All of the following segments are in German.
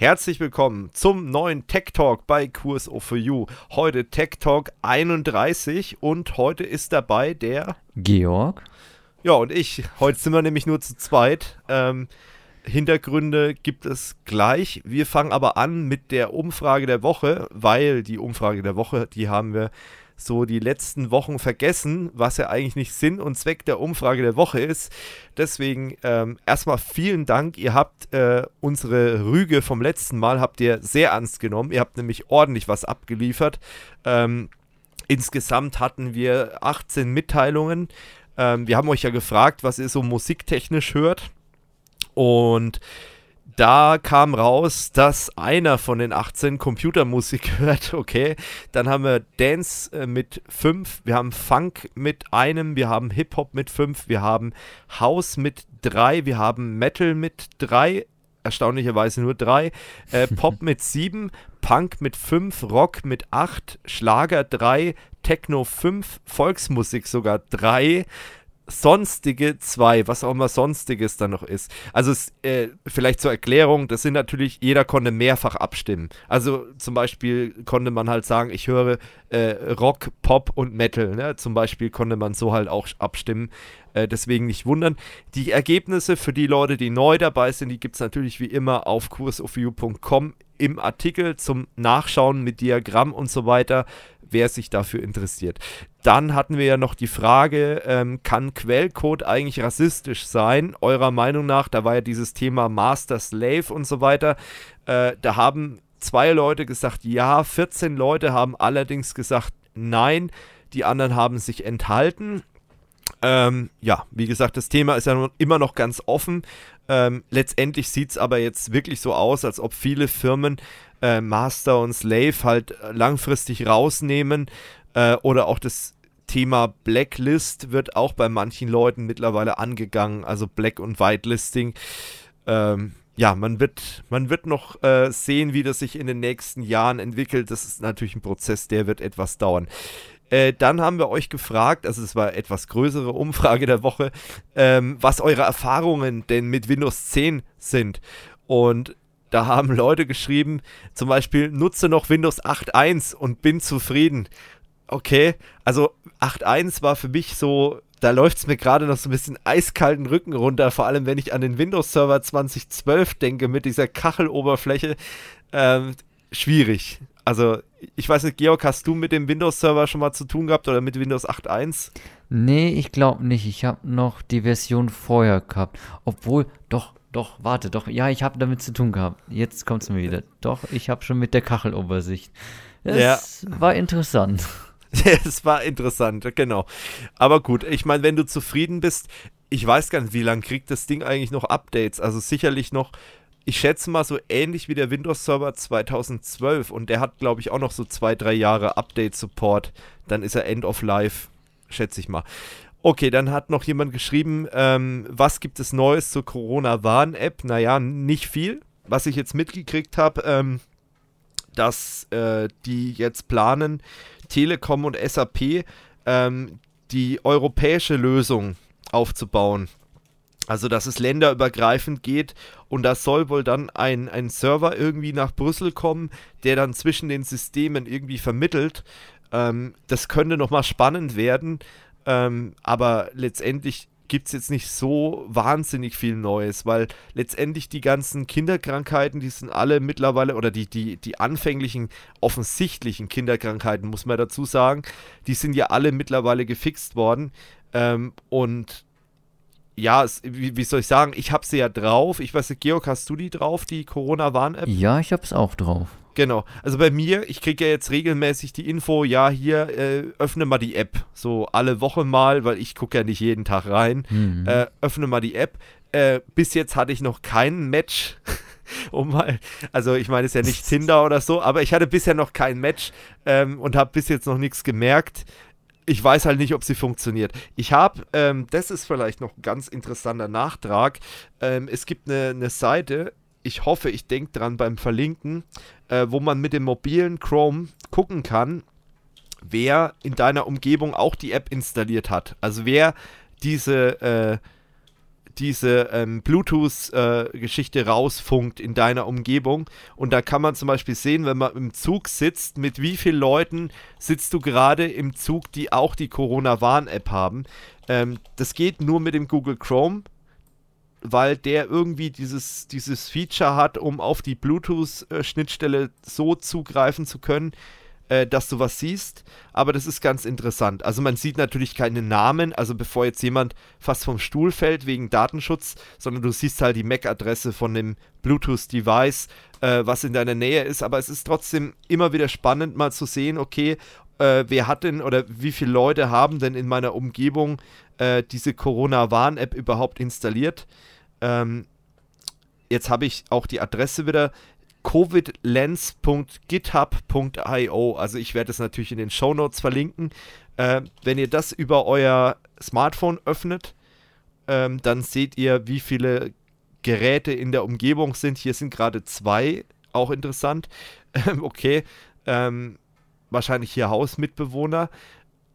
Herzlich willkommen zum neuen Tech Talk bei Kurs for You. Heute Tech Talk 31 und heute ist dabei der Georg. Ja, und ich. Heute sind wir nämlich nur zu zweit. Ähm, Hintergründe gibt es gleich. Wir fangen aber an mit der Umfrage der Woche, weil die Umfrage der Woche, die haben wir so die letzten Wochen vergessen, was ja eigentlich nicht Sinn und Zweck der Umfrage der Woche ist. Deswegen ähm, erstmal vielen Dank. Ihr habt äh, unsere Rüge vom letzten Mal habt ihr sehr ernst genommen. Ihr habt nämlich ordentlich was abgeliefert. Ähm, insgesamt hatten wir 18 Mitteilungen. Ähm, wir haben euch ja gefragt, was ihr so musiktechnisch hört. Und da kam raus, dass einer von den 18 Computermusik hört. Okay, dann haben wir Dance äh, mit 5, wir haben Funk mit einem, wir haben Hip-Hop mit 5, wir haben House mit 3, wir haben Metal mit 3, erstaunlicherweise nur 3, äh, Pop mit 7, Punk mit 5, Rock mit 8, Schlager 3, Techno 5, Volksmusik sogar 3, sonstige zwei, was auch immer sonstiges da noch ist. Also es, äh, vielleicht zur Erklärung, das sind natürlich, jeder konnte mehrfach abstimmen. Also zum Beispiel konnte man halt sagen, ich höre äh, Rock, Pop und Metal. Ne? Zum Beispiel konnte man so halt auch abstimmen. Äh, deswegen nicht wundern. Die Ergebnisse für die Leute, die neu dabei sind, die gibt es natürlich wie immer auf kursofu.com im Artikel zum Nachschauen mit Diagramm und so weiter wer sich dafür interessiert. Dann hatten wir ja noch die Frage, ähm, kann Quellcode eigentlich rassistisch sein? Eurer Meinung nach, da war ja dieses Thema Master Slave und so weiter. Äh, da haben zwei Leute gesagt ja, 14 Leute haben allerdings gesagt nein, die anderen haben sich enthalten. Ähm, ja, wie gesagt, das Thema ist ja immer noch ganz offen. Ähm, letztendlich sieht es aber jetzt wirklich so aus, als ob viele Firmen äh, Master und Slave halt langfristig rausnehmen äh, oder auch das Thema Blacklist wird auch bei manchen Leuten mittlerweile angegangen, also Black- und Whitelisting. Ähm, ja, man wird, man wird noch äh, sehen, wie das sich in den nächsten Jahren entwickelt. Das ist natürlich ein Prozess, der wird etwas dauern. Äh, dann haben wir euch gefragt, also es war etwas größere Umfrage der Woche, ähm, was eure Erfahrungen denn mit Windows 10 sind. Und da haben Leute geschrieben, zum Beispiel, nutze noch Windows 8.1 und bin zufrieden. Okay, also 8.1 war für mich so, da läuft es mir gerade noch so ein bisschen eiskalten Rücken runter, vor allem wenn ich an den Windows Server 2012 denke mit dieser Kacheloberfläche. Ähm, schwierig. Also, ich weiß nicht, Georg, hast du mit dem Windows Server schon mal zu tun gehabt oder mit Windows 8.1? Nee, ich glaube nicht. Ich habe noch die Version vorher gehabt. Obwohl, doch, doch, warte, doch, ja, ich habe damit zu tun gehabt. Jetzt kommt es mir wieder. Doch, ich habe schon mit der Kachelobersicht. Es ja. war interessant. es war interessant, genau. Aber gut, ich meine, wenn du zufrieden bist, ich weiß gar nicht, wie lange kriegt das Ding eigentlich noch Updates? Also sicherlich noch, ich schätze mal so ähnlich wie der Windows Server 2012 und der hat, glaube ich, auch noch so zwei, drei Jahre Update-Support. Dann ist er End of Life, schätze ich mal. Okay, dann hat noch jemand geschrieben, ähm, was gibt es Neues zur Corona-Warn-App? Naja, nicht viel. Was ich jetzt mitgekriegt habe, ähm, dass äh, die jetzt planen, Telekom und SAP ähm, die europäische Lösung aufzubauen. Also, dass es länderübergreifend geht und da soll wohl dann ein, ein Server irgendwie nach Brüssel kommen, der dann zwischen den Systemen irgendwie vermittelt. Ähm, das könnte nochmal spannend werden, ähm, aber letztendlich gibt es jetzt nicht so wahnsinnig viel Neues, weil letztendlich die ganzen Kinderkrankheiten, die sind alle mittlerweile, oder die, die, die anfänglichen, offensichtlichen Kinderkrankheiten, muss man dazu sagen, die sind ja alle mittlerweile gefixt worden. Ähm, und ja, es, wie, wie, soll ich sagen, ich habe sie ja drauf. Ich weiß nicht, Georg, hast du die drauf, die Corona-Warn-App? Ja, ich habe es auch drauf. Genau. Also bei mir, ich kriege ja jetzt regelmäßig die Info, ja, hier, äh, öffne mal die App. So alle Wochen mal, weil ich gucke ja nicht jeden Tag rein. Mhm. Äh, öffne mal die App. Äh, bis jetzt hatte ich noch kein Match. um mal, also ich meine, es ist ja nicht Tinder oder so, aber ich hatte bisher noch kein Match ähm, und habe bis jetzt noch nichts gemerkt. Ich weiß halt nicht, ob sie funktioniert. Ich habe, ähm, das ist vielleicht noch ein ganz interessanter Nachtrag. Ähm, es gibt eine, eine Seite, ich hoffe, ich denke dran beim Verlinken, äh, wo man mit dem mobilen Chrome gucken kann, wer in deiner Umgebung auch die App installiert hat. Also wer diese, äh, diese ähm, Bluetooth-Geschichte äh, rausfunkt in deiner Umgebung. Und da kann man zum Beispiel sehen, wenn man im Zug sitzt, mit wie vielen Leuten sitzt du gerade im Zug, die auch die Corona-Warn-App haben. Ähm, das geht nur mit dem Google Chrome, weil der irgendwie dieses, dieses Feature hat, um auf die Bluetooth-Schnittstelle so zugreifen zu können, äh, dass du was siehst, aber das ist ganz interessant. Also man sieht natürlich keine Namen, also bevor jetzt jemand fast vom Stuhl fällt wegen Datenschutz, sondern du siehst halt die MAC-Adresse von dem Bluetooth-Device, äh, was in deiner Nähe ist, aber es ist trotzdem immer wieder spannend mal zu sehen, okay, äh, wer hat denn oder wie viele Leute haben denn in meiner Umgebung äh, diese Corona-Warn-App überhaupt installiert? Ähm, jetzt habe ich auch die Adresse wieder covidlens.github.io. Also ich werde es natürlich in den Show Notes verlinken. Äh, wenn ihr das über euer Smartphone öffnet, ähm, dann seht ihr, wie viele Geräte in der Umgebung sind. Hier sind gerade zwei, auch interessant. Okay, ähm, wahrscheinlich hier Hausmitbewohner,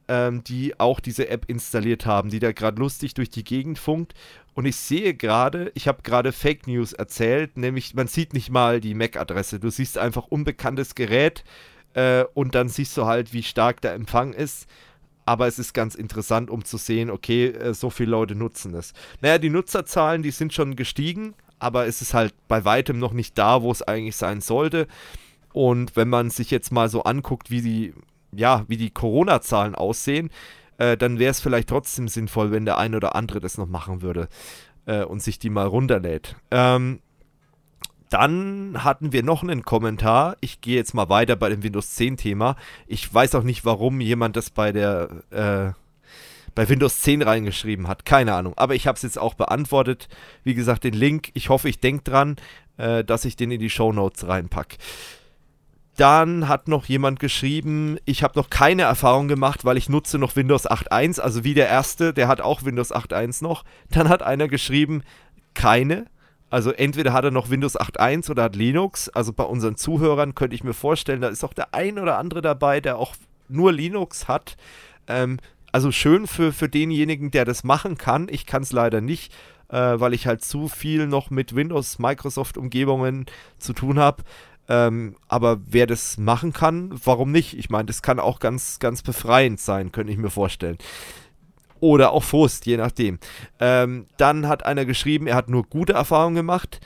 ähm, die auch diese App installiert haben, die da gerade lustig durch die Gegend funkt. Und ich sehe gerade, ich habe gerade Fake News erzählt, nämlich man sieht nicht mal die MAC-Adresse. Du siehst einfach unbekanntes Gerät äh, und dann siehst du halt, wie stark der Empfang ist. Aber es ist ganz interessant, um zu sehen, okay, äh, so viele Leute nutzen es. Naja, die Nutzerzahlen, die sind schon gestiegen, aber es ist halt bei weitem noch nicht da, wo es eigentlich sein sollte. Und wenn man sich jetzt mal so anguckt, wie die, ja, wie die Corona-Zahlen aussehen, äh, dann wäre es vielleicht trotzdem sinnvoll, wenn der eine oder andere das noch machen würde äh, und sich die mal runterlädt. Ähm, dann hatten wir noch einen Kommentar. Ich gehe jetzt mal weiter bei dem Windows 10 Thema. Ich weiß auch nicht, warum jemand das bei der äh, bei Windows 10 reingeschrieben hat. Keine Ahnung. Aber ich habe es jetzt auch beantwortet. Wie gesagt, den Link. Ich hoffe, ich denke dran, äh, dass ich den in die Show Notes reinpacke. Dann hat noch jemand geschrieben, ich habe noch keine Erfahrung gemacht, weil ich nutze noch Windows 8.1, also wie der erste, der hat auch Windows 8.1 noch. Dann hat einer geschrieben, keine. Also entweder hat er noch Windows 8.1 oder hat Linux. Also bei unseren Zuhörern könnte ich mir vorstellen, da ist auch der ein oder andere dabei, der auch nur Linux hat. Ähm, also schön für, für denjenigen, der das machen kann. Ich kann es leider nicht, äh, weil ich halt zu viel noch mit Windows, Microsoft-Umgebungen zu tun habe. Ähm, aber wer das machen kann, warum nicht? Ich meine, das kann auch ganz, ganz befreiend sein, könnte ich mir vorstellen. Oder auch Frust, je nachdem. Ähm, dann hat einer geschrieben, er hat nur gute Erfahrungen gemacht.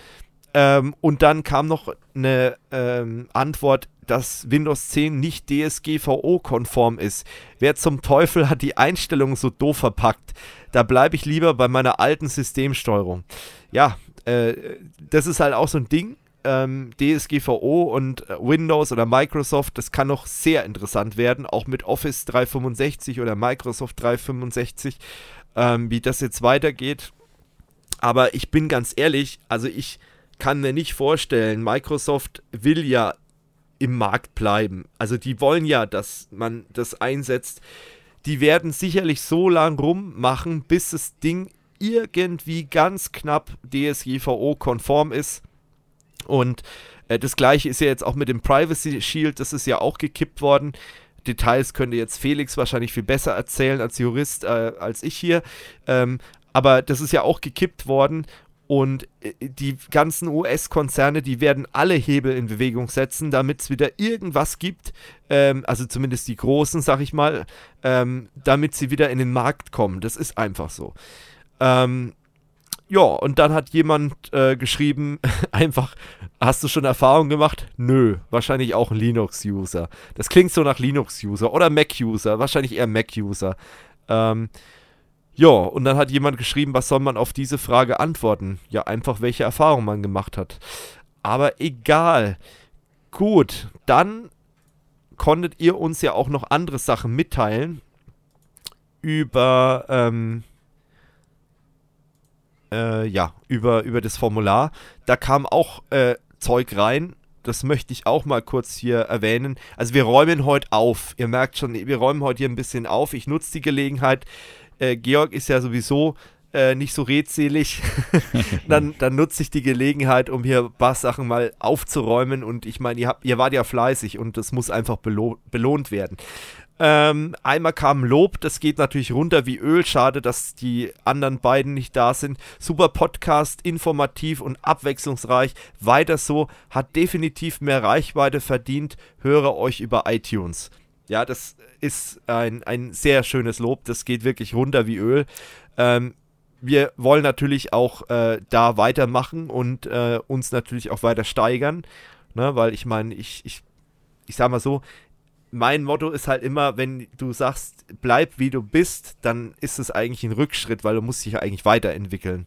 Ähm, und dann kam noch eine ähm, Antwort, dass Windows 10 nicht DSGVO-konform ist. Wer zum Teufel hat die Einstellungen so doof verpackt? Da bleibe ich lieber bei meiner alten Systemsteuerung. Ja, äh, das ist halt auch so ein Ding ähm, DSGVO und äh, Windows oder Microsoft, das kann noch sehr interessant werden, auch mit Office 365 oder Microsoft 365, ähm, wie das jetzt weitergeht. Aber ich bin ganz ehrlich, also ich kann mir nicht vorstellen, Microsoft will ja im Markt bleiben. Also die wollen ja, dass man das einsetzt. Die werden sicherlich so lang rummachen, bis das Ding irgendwie ganz knapp DSGVO-konform ist. Und äh, das gleiche ist ja jetzt auch mit dem Privacy Shield, das ist ja auch gekippt worden. Details könnte jetzt Felix wahrscheinlich viel besser erzählen als Jurist äh, als ich hier. Ähm, aber das ist ja auch gekippt worden und äh, die ganzen US-Konzerne, die werden alle Hebel in Bewegung setzen, damit es wieder irgendwas gibt, ähm, also zumindest die großen, sag ich mal, ähm, damit sie wieder in den Markt kommen. Das ist einfach so. Ähm, ja, und dann hat jemand äh, geschrieben, einfach, hast du schon Erfahrung gemacht? Nö, wahrscheinlich auch ein Linux-User. Das klingt so nach Linux-User oder Mac-User, wahrscheinlich eher Mac-User. Ähm, ja, und dann hat jemand geschrieben, was soll man auf diese Frage antworten? Ja, einfach welche Erfahrung man gemacht hat. Aber egal. Gut, dann konntet ihr uns ja auch noch andere Sachen mitteilen über, ähm, äh, ja, über, über das Formular. Da kam auch äh, Zeug rein. Das möchte ich auch mal kurz hier erwähnen. Also wir räumen heute auf. Ihr merkt schon, wir räumen heute hier ein bisschen auf. Ich nutze die Gelegenheit. Äh, Georg ist ja sowieso äh, nicht so redselig, dann, dann nutze ich die Gelegenheit, um hier ein paar Sachen mal aufzuräumen. Und ich meine, ihr, ihr wart ja fleißig und das muss einfach belo belohnt werden. Ähm, einmal kam Lob, das geht natürlich runter wie Öl. Schade, dass die anderen beiden nicht da sind. Super Podcast, informativ und abwechslungsreich. Weiter so, hat definitiv mehr Reichweite verdient. Höre euch über iTunes. Ja, das ist ein, ein sehr schönes Lob. Das geht wirklich runter wie Öl. Ähm, wir wollen natürlich auch äh, da weitermachen und äh, uns natürlich auch weiter steigern. Ne, weil ich meine, ich, ich, ich sag mal so, mein Motto ist halt immer, wenn du sagst, bleib wie du bist, dann ist es eigentlich ein Rückschritt, weil du musst dich ja eigentlich weiterentwickeln.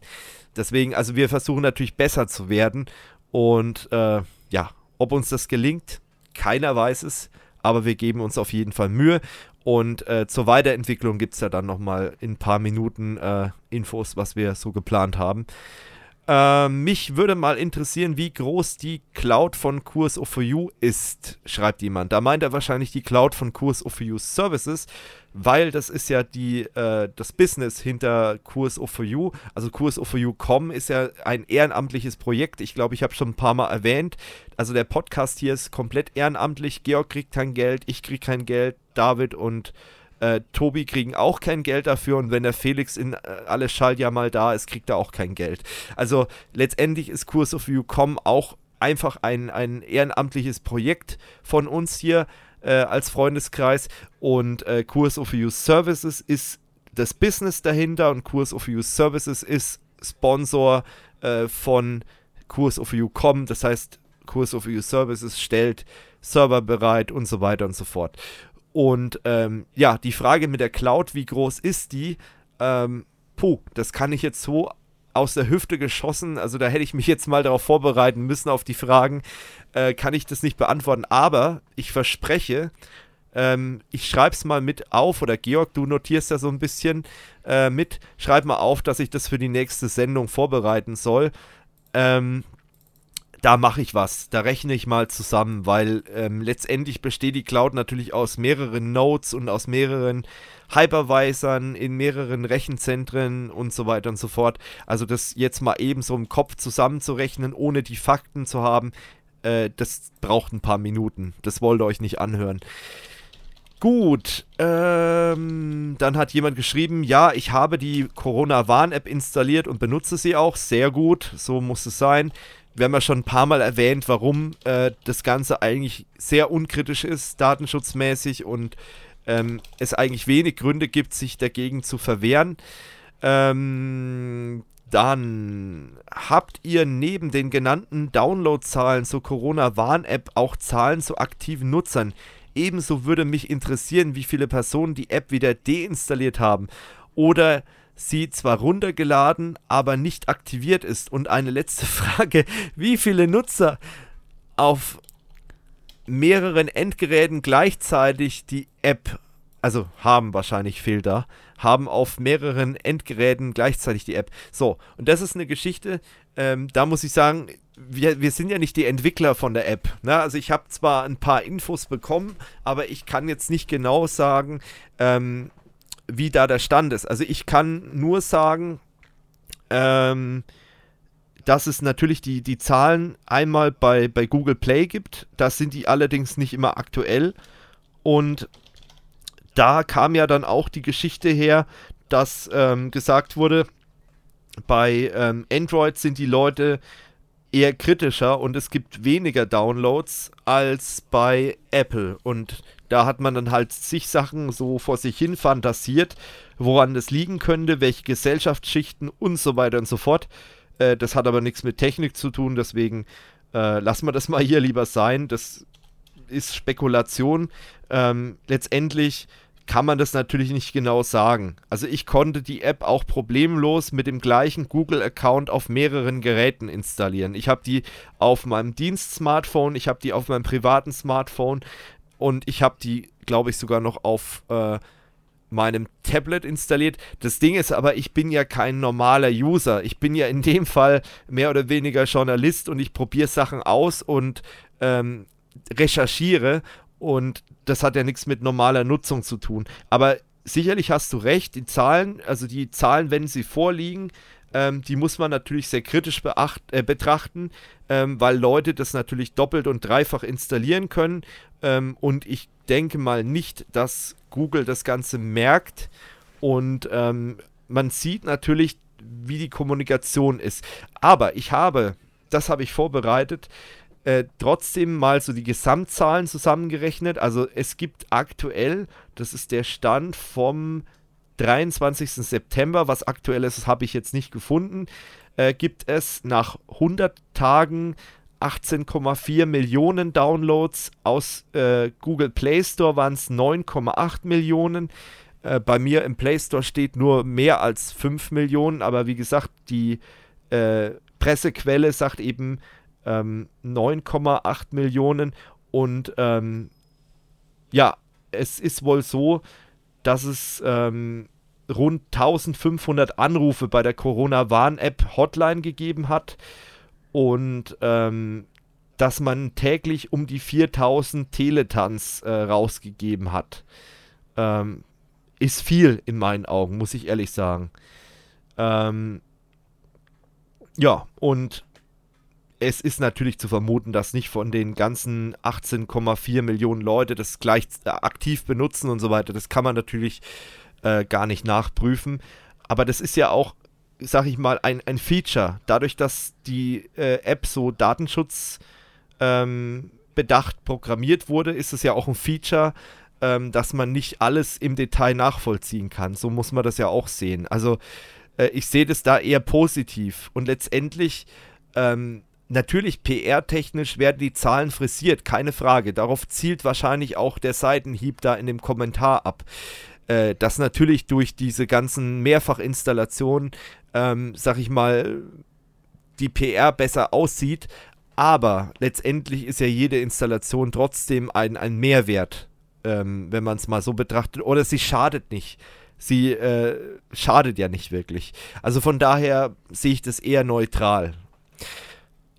Deswegen, also wir versuchen natürlich besser zu werden und äh, ja, ob uns das gelingt, keiner weiß es, aber wir geben uns auf jeden Fall Mühe und äh, zur Weiterentwicklung gibt es ja dann nochmal in ein paar Minuten äh, Infos, was wir so geplant haben. Äh, mich würde mal interessieren, wie groß die Cloud von Kurs for You ist, schreibt jemand. Da meint er wahrscheinlich die Cloud von Kurs for You Services, weil das ist ja die, äh, das Business hinter Kurs for You. Also Kurs for You.com ist ja ein ehrenamtliches Projekt. Ich glaube, ich habe schon ein paar Mal erwähnt. Also der Podcast hier ist komplett ehrenamtlich. Georg kriegt kein Geld, ich kriege kein Geld, David und äh, Tobi kriegen auch kein Geld dafür und wenn der Felix in äh, alle Schaltjahr mal da ist, kriegt er auch kein Geld. Also letztendlich ist Kurs of You.com auch einfach ein, ein ehrenamtliches Projekt von uns hier äh, als Freundeskreis und äh, Kurs of You Services ist das Business dahinter und Kurs of You Services ist Sponsor äh, von Kurs of You.com. Das heißt, Kurs of You Services stellt Server bereit und so weiter und so fort. Und ähm, ja, die Frage mit der Cloud, wie groß ist die? Ähm, puh, das kann ich jetzt so aus der Hüfte geschossen, also da hätte ich mich jetzt mal darauf vorbereiten müssen auf die Fragen, äh, kann ich das nicht beantworten. Aber ich verspreche, ähm, ich schreibe es mal mit auf, oder Georg, du notierst ja so ein bisschen äh, mit, schreib mal auf, dass ich das für die nächste Sendung vorbereiten soll. Ähm, da mache ich was, da rechne ich mal zusammen, weil ähm, letztendlich besteht die Cloud natürlich aus mehreren Nodes und aus mehreren Hypervisern in mehreren Rechenzentren und so weiter und so fort. Also das jetzt mal eben so im Kopf zusammenzurechnen, ohne die Fakten zu haben, äh, das braucht ein paar Minuten. Das wollt ihr euch nicht anhören. Gut, ähm, dann hat jemand geschrieben, ja, ich habe die Corona-Warn-App installiert und benutze sie auch. Sehr gut, so muss es sein wir haben ja schon ein paar Mal erwähnt, warum äh, das Ganze eigentlich sehr unkritisch ist, datenschutzmäßig und ähm, es eigentlich wenig Gründe gibt, sich dagegen zu verwehren. Ähm, dann habt ihr neben den genannten Downloadzahlen zur Corona-Warn-App auch Zahlen zu aktiven Nutzern. Ebenso würde mich interessieren, wie viele Personen die App wieder deinstalliert haben oder sie zwar runtergeladen, aber nicht aktiviert ist. Und eine letzte Frage, wie viele Nutzer auf mehreren Endgeräten gleichzeitig die App, also haben wahrscheinlich fehlt haben auf mehreren Endgeräten gleichzeitig die App. So, und das ist eine Geschichte, ähm, da muss ich sagen, wir, wir sind ja nicht die Entwickler von der App. Ne? Also ich habe zwar ein paar Infos bekommen, aber ich kann jetzt nicht genau sagen, ähm, wie da der Stand ist. Also ich kann nur sagen, ähm, dass es natürlich die, die Zahlen einmal bei, bei Google Play gibt. Das sind die allerdings nicht immer aktuell. Und da kam ja dann auch die Geschichte her, dass ähm, gesagt wurde, bei ähm, Android sind die Leute eher kritischer und es gibt weniger Downloads als bei Apple. Und da hat man dann halt zig Sachen so vor sich hin fantasiert, woran das liegen könnte, welche Gesellschaftsschichten und so weiter und so fort. Äh, das hat aber nichts mit Technik zu tun, deswegen äh, lassen wir das mal hier lieber sein. Das ist Spekulation. Ähm, letztendlich kann man das natürlich nicht genau sagen. Also ich konnte die App auch problemlos mit dem gleichen Google-Account auf mehreren Geräten installieren. Ich habe die auf meinem Dienst-Smartphone, ich habe die auf meinem privaten Smartphone, und ich habe die, glaube ich, sogar noch auf äh, meinem Tablet installiert. Das Ding ist aber, ich bin ja kein normaler User. Ich bin ja in dem Fall mehr oder weniger Journalist und ich probiere Sachen aus und ähm, recherchiere und das hat ja nichts mit normaler Nutzung zu tun. Aber sicherlich hast du recht, die Zahlen, also die Zahlen, wenn sie vorliegen, Ähm, die muss man natürlich sehr kritisch beacht, äh, betrachten, ähm, weil Leute das natürlich doppelt und dreifach installieren können. Ähm, und ich denke mal nicht, dass Google das Ganze merkt. Und ähm, man sieht natürlich, wie die Kommunikation ist. Aber ich habe, das habe ich vorbereitet, äh, trotzdem mal so die Gesamtzahlen zusammengerechnet. Also es gibt aktuell, das ist der Stand vom 23. September, was aktuell ist, habe ich jetzt nicht gefunden, äh, gibt es nach 100 Tagen 18,4 Millionen Downloads. Aus äh, Google Play Store waren es 9,8 Millionen. Äh, bei mir im Play Store steht nur mehr als 5 Millionen, aber wie gesagt, die äh, Pressequelle sagt eben ähm, 9,8 Millionen und ähm, ja, es ist wohl so, dass es ähm, rund 1500 Anrufe bei der Corona-Warn-App Hotline gegeben hat und ähm, dass man täglich um die 4000 Teletans äh, rausgegeben hat. Ähm, ist viel in meinen Augen, muss ich ehrlich sagen. Ähm, ja, und es ist natürlich zu vermuten, dass nicht von den ganzen 18,4 Millionen Leute das gleich äh, aktiv benutzen und so weiter. Das kann man natürlich äh, gar nicht nachprüfen. Aber das ist ja auch, sag ich mal, ein, ein Feature. Dadurch, dass die äh, App so Datenschutz ähm, programmiert wurde, ist es ja auch ein Feature, ähm, dass man nicht alles im Detail nachvollziehen kann. So muss man das ja auch sehen. Also äh, ich sehe das da eher positiv. Und letztendlich ähm, Natürlich PR-technisch werden die Zahlen frisiert, keine Frage. Darauf zielt wahrscheinlich auch der Seitenhieb da in dem Kommentar ab. Äh, dass natürlich durch diese ganzen Mehrfachinstallationen, ähm, sag ich mal, die PR besser aussieht. Aber letztendlich ist ja jede Installation trotzdem ein, ein Mehrwert, ähm, wenn man es mal so betrachtet. Oder sie schadet nicht sie äh, schadet ja nicht wirklich. Also von daher sehe ich das eher neutral.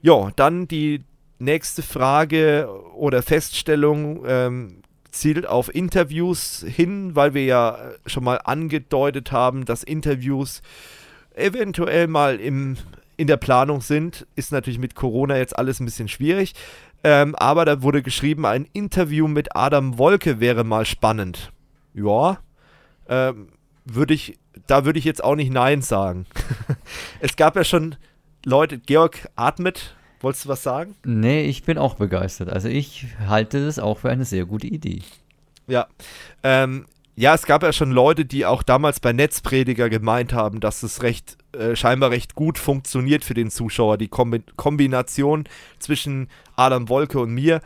Ja, dann die nächste Frage oder Feststellung ähm, zielt auf Interviews hin, weil wir ja schon mal angedeutet haben, dass Interviews eventuell mal im, in der Planung sind. Ist natürlich mit Corona jetzt alles ein bisschen schwierig. Ähm, aber da wurde geschrieben, ein Interview mit Adam Wolke wäre mal spannend. Ja, ähm, würde ich, da würde ich jetzt auch nicht Nein sagen. es gab ja schon Leute, Georg atmet. Wolltest du was sagen? Nee, ich bin auch begeistert. Also ich halte das auch für eine sehr gute Idee. Ja. Ähm, ja, es gab ja schon Leute, die auch damals bei Netzprediger gemeint haben, dass es recht, äh, scheinbar recht gut funktioniert für den Zuschauer, die Kombi Kombination zwischen Adam Wolke und mir.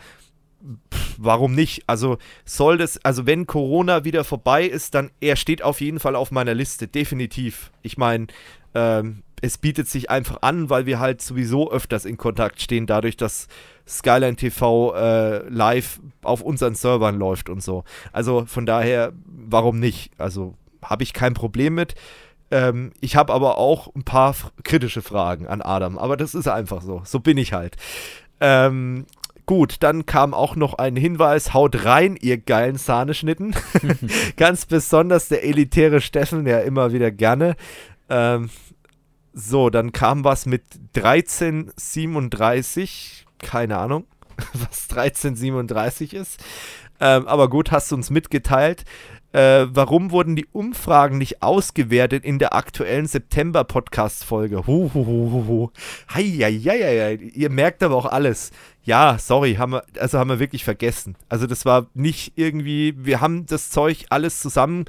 Pff, warum nicht? Also soll das, also wenn Corona wieder vorbei ist, dann er steht auf jeden Fall auf meiner Liste, definitiv. Ich meine, ähm, es bietet sich einfach an, weil wir halt sowieso öfters in Kontakt stehen, dadurch, dass Skyline TV äh, live auf unseren Servern läuft und so. Also von daher, warum nicht? Also habe ich kein Problem mit. Ähm, ich habe aber auch ein paar kritische Fragen an Adam, aber das ist einfach so. So bin ich halt. Ähm, Gut, dann kam auch noch ein Hinweis: Haut rein, ihr geilen Sahneschnitten. Ganz besonders der elitäre Steffen, der immer wieder gerne. Ähm, so, dann kam was mit 1337. Keine Ahnung, was 1337 ist. Ähm, aber gut, hast du uns mitgeteilt. Äh, warum wurden die Umfragen nicht ausgewertet in der aktuellen September-Podcast-Folge? Huhuhuhu. Heieieiei. Ihr merkt aber auch alles. Ja, sorry, haben wir, also haben wir wirklich vergessen. Also das war nicht irgendwie, wir haben das Zeug alles zusammen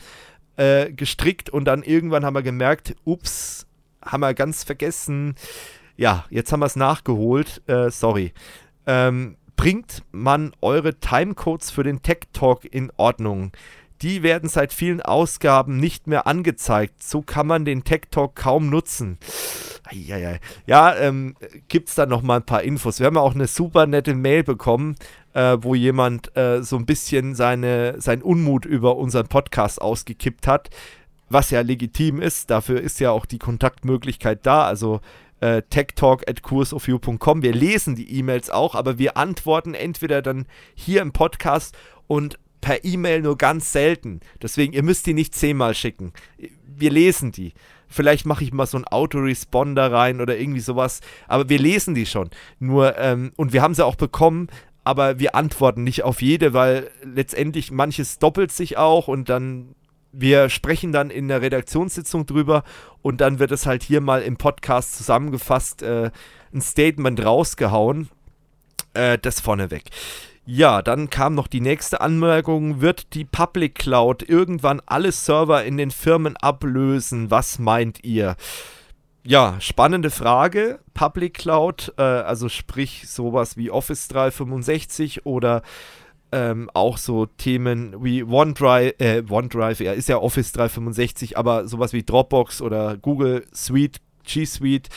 äh, gestrickt und dann irgendwann haben wir gemerkt, ups, haben wir ganz vergessen. Ja, jetzt haben wir es nachgeholt. Äh, sorry. Ähm, bringt man eure Timecodes für den Tech Talk in Ordnung? Die werden seit vielen Ausgaben nicht mehr angezeigt. So kann man den Tech Talk kaum nutzen. Eieiei. Ja, ähm, gibt es da noch mal ein paar Infos. Wir haben ja auch eine super nette Mail bekommen, äh, wo jemand äh, so ein bisschen seine, sein Unmut über unseren Podcast ausgekippt hat was ja legitim ist. Dafür ist ja auch die Kontaktmöglichkeit da. Also äh, techtalk.kursofview.com. Wir lesen die E-Mails auch, aber wir antworten entweder dann hier im Podcast und per E-Mail nur ganz selten. Deswegen, ihr müsst die nicht zehnmal schicken. Wir lesen die. Vielleicht mache ich mal so einen Autoresponder rein oder irgendwie sowas. Aber wir lesen die schon. Nur, ähm, und wir haben sie auch bekommen, aber wir antworten nicht auf jede, weil letztendlich manches doppelt sich auch und dann wir sprechen dann in der Redaktionssitzung drüber und dann wird es halt hier mal im Podcast zusammengefasst, äh, ein Statement rausgehauen. Äh, das vorneweg. Ja, dann kam noch die nächste Anmerkung. Wird die Public Cloud irgendwann alle Server in den Firmen ablösen? Was meint ihr? Ja, spannende Frage. Public Cloud, äh, also sprich sowas wie Office 365 oder ähm, auch so Themen wie OneDrive, äh, OneDrive, ja, ist ja Office 365, aber sowas wie Dropbox oder Google Suite, G Suite,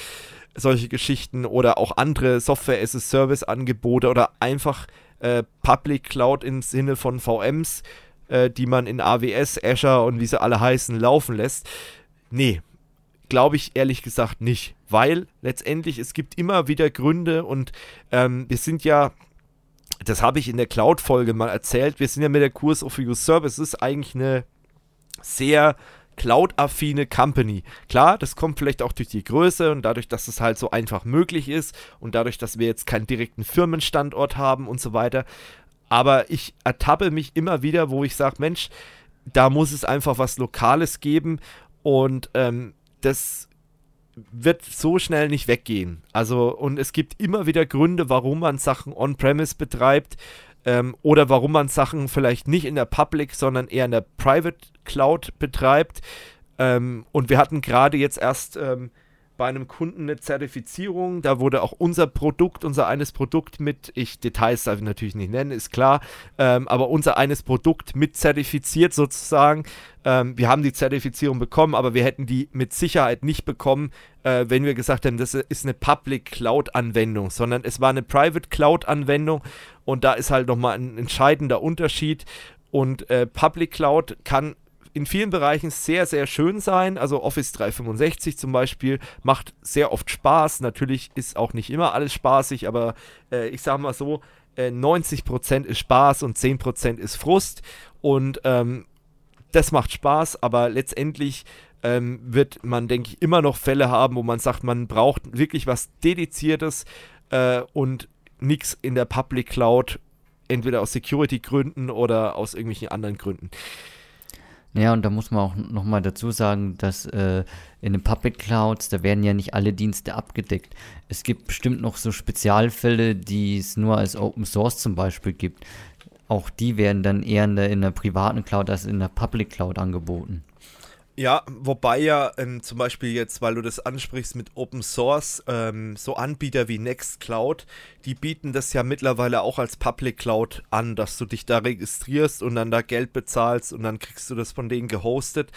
solche Geschichten oder auch andere Software as a Service Angebote oder einfach äh, Public Cloud im Sinne von VMs, äh, die man in AWS, Azure und wie sie alle heißen, laufen lässt. Nee, glaube ich ehrlich gesagt nicht, weil letztendlich es gibt immer wieder Gründe und ähm, wir sind ja das habe ich in der Cloud-Folge mal erzählt. Wir sind ja mit der Kurs of Your Services eigentlich eine sehr Cloud-affine Company. Klar, das kommt vielleicht auch durch die Größe und dadurch, dass es halt so einfach möglich ist und dadurch, dass wir jetzt keinen direkten Firmenstandort haben und so weiter. Aber ich ertappe mich immer wieder, wo ich sage, Mensch, da muss es einfach was Lokales geben und ähm, das wird so schnell nicht weggehen. Also, und es gibt immer wieder Gründe, warum man Sachen on-premise betreibt ähm, oder warum man Sachen vielleicht nicht in der Public, sondern eher in der Private Cloud betreibt. Ähm, und wir hatten gerade jetzt erst ähm, bei einem Kunden eine Zertifizierung. Da wurde auch unser Produkt, unser eines Produkt mit, ich Details darf ich natürlich nicht nennen, ist klar, ähm, aber unser eines Produkt mit zertifiziert sozusagen. Ähm, wir haben die Zertifizierung bekommen, aber wir hätten die mit Sicherheit nicht bekommen, äh, wenn wir gesagt hätten, das ist eine Public Cloud Anwendung, sondern es war eine Private Cloud Anwendung und da ist halt nochmal ein entscheidender Unterschied. Und äh, Public Cloud kann in vielen Bereichen sehr, sehr schön sein. Also Office 365 zum Beispiel macht sehr oft Spaß. Natürlich ist auch nicht immer alles spaßig, aber äh, ich sage mal so, äh, 90% ist Spaß und 10% ist Frust. Und ähm, das macht Spaß, aber letztendlich ähm, wird man, denke ich, immer noch Fälle haben, wo man sagt, man braucht wirklich was Dediziertes äh, und nichts in der Public Cloud, entweder aus Security-Gründen oder aus irgendwelchen anderen Gründen. Ja, und da muss man auch nochmal dazu sagen, dass äh, in den Public Clouds, da werden ja nicht alle Dienste abgedeckt. Es gibt bestimmt noch so Spezialfälle, die es nur als Open Source zum Beispiel gibt. Auch die werden dann eher in der, in der privaten Cloud als in der Public Cloud angeboten. Ja, wobei ja ähm, zum Beispiel jetzt, weil du das ansprichst mit Open Source, ähm, so Anbieter wie Nextcloud, die bieten das ja mittlerweile auch als Public Cloud an, dass du dich da registrierst und dann da Geld bezahlst und dann kriegst du das von denen gehostet.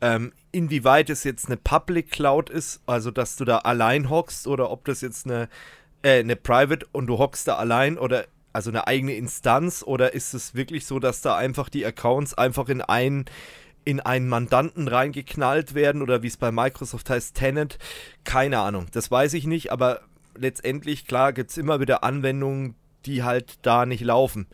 Ähm, inwieweit es jetzt eine Public Cloud ist, also dass du da allein hockst oder ob das jetzt eine, äh, eine Private und du hockst da allein oder also eine eigene Instanz oder ist es wirklich so, dass da einfach die Accounts einfach in einen in einen Mandanten reingeknallt werden oder wie es bei Microsoft heißt, Tenant. Keine Ahnung, das weiß ich nicht, aber letztendlich, klar, gibt es immer wieder Anwendungen, die halt da nicht laufen.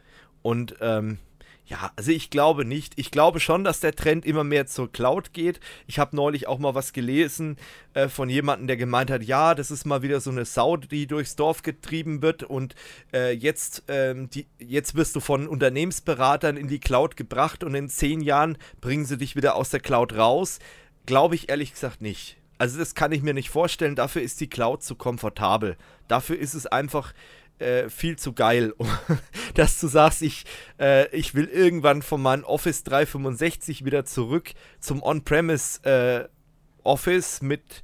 Und ähm, ja, also ich glaube nicht. Ich glaube schon, dass der Trend immer mehr zur Cloud geht. Ich habe neulich auch mal was gelesen äh, von jemandem, der gemeint hat, ja, das ist mal wieder so eine Sau, die durchs Dorf getrieben wird und äh, jetzt, ähm, die, jetzt wirst du von Unternehmensberatern in die Cloud gebracht und in zehn Jahren bringen sie dich wieder aus der Cloud raus. Glaube ich ehrlich gesagt nicht. Also das kann ich mir nicht vorstellen. Dafür ist die Cloud zu komfortabel. Dafür ist es einfach äh, viel zu geil, dass du sagst, ich, äh, ich will irgendwann von meinem Office 365 wieder zurück zum On-Premise äh, Office mit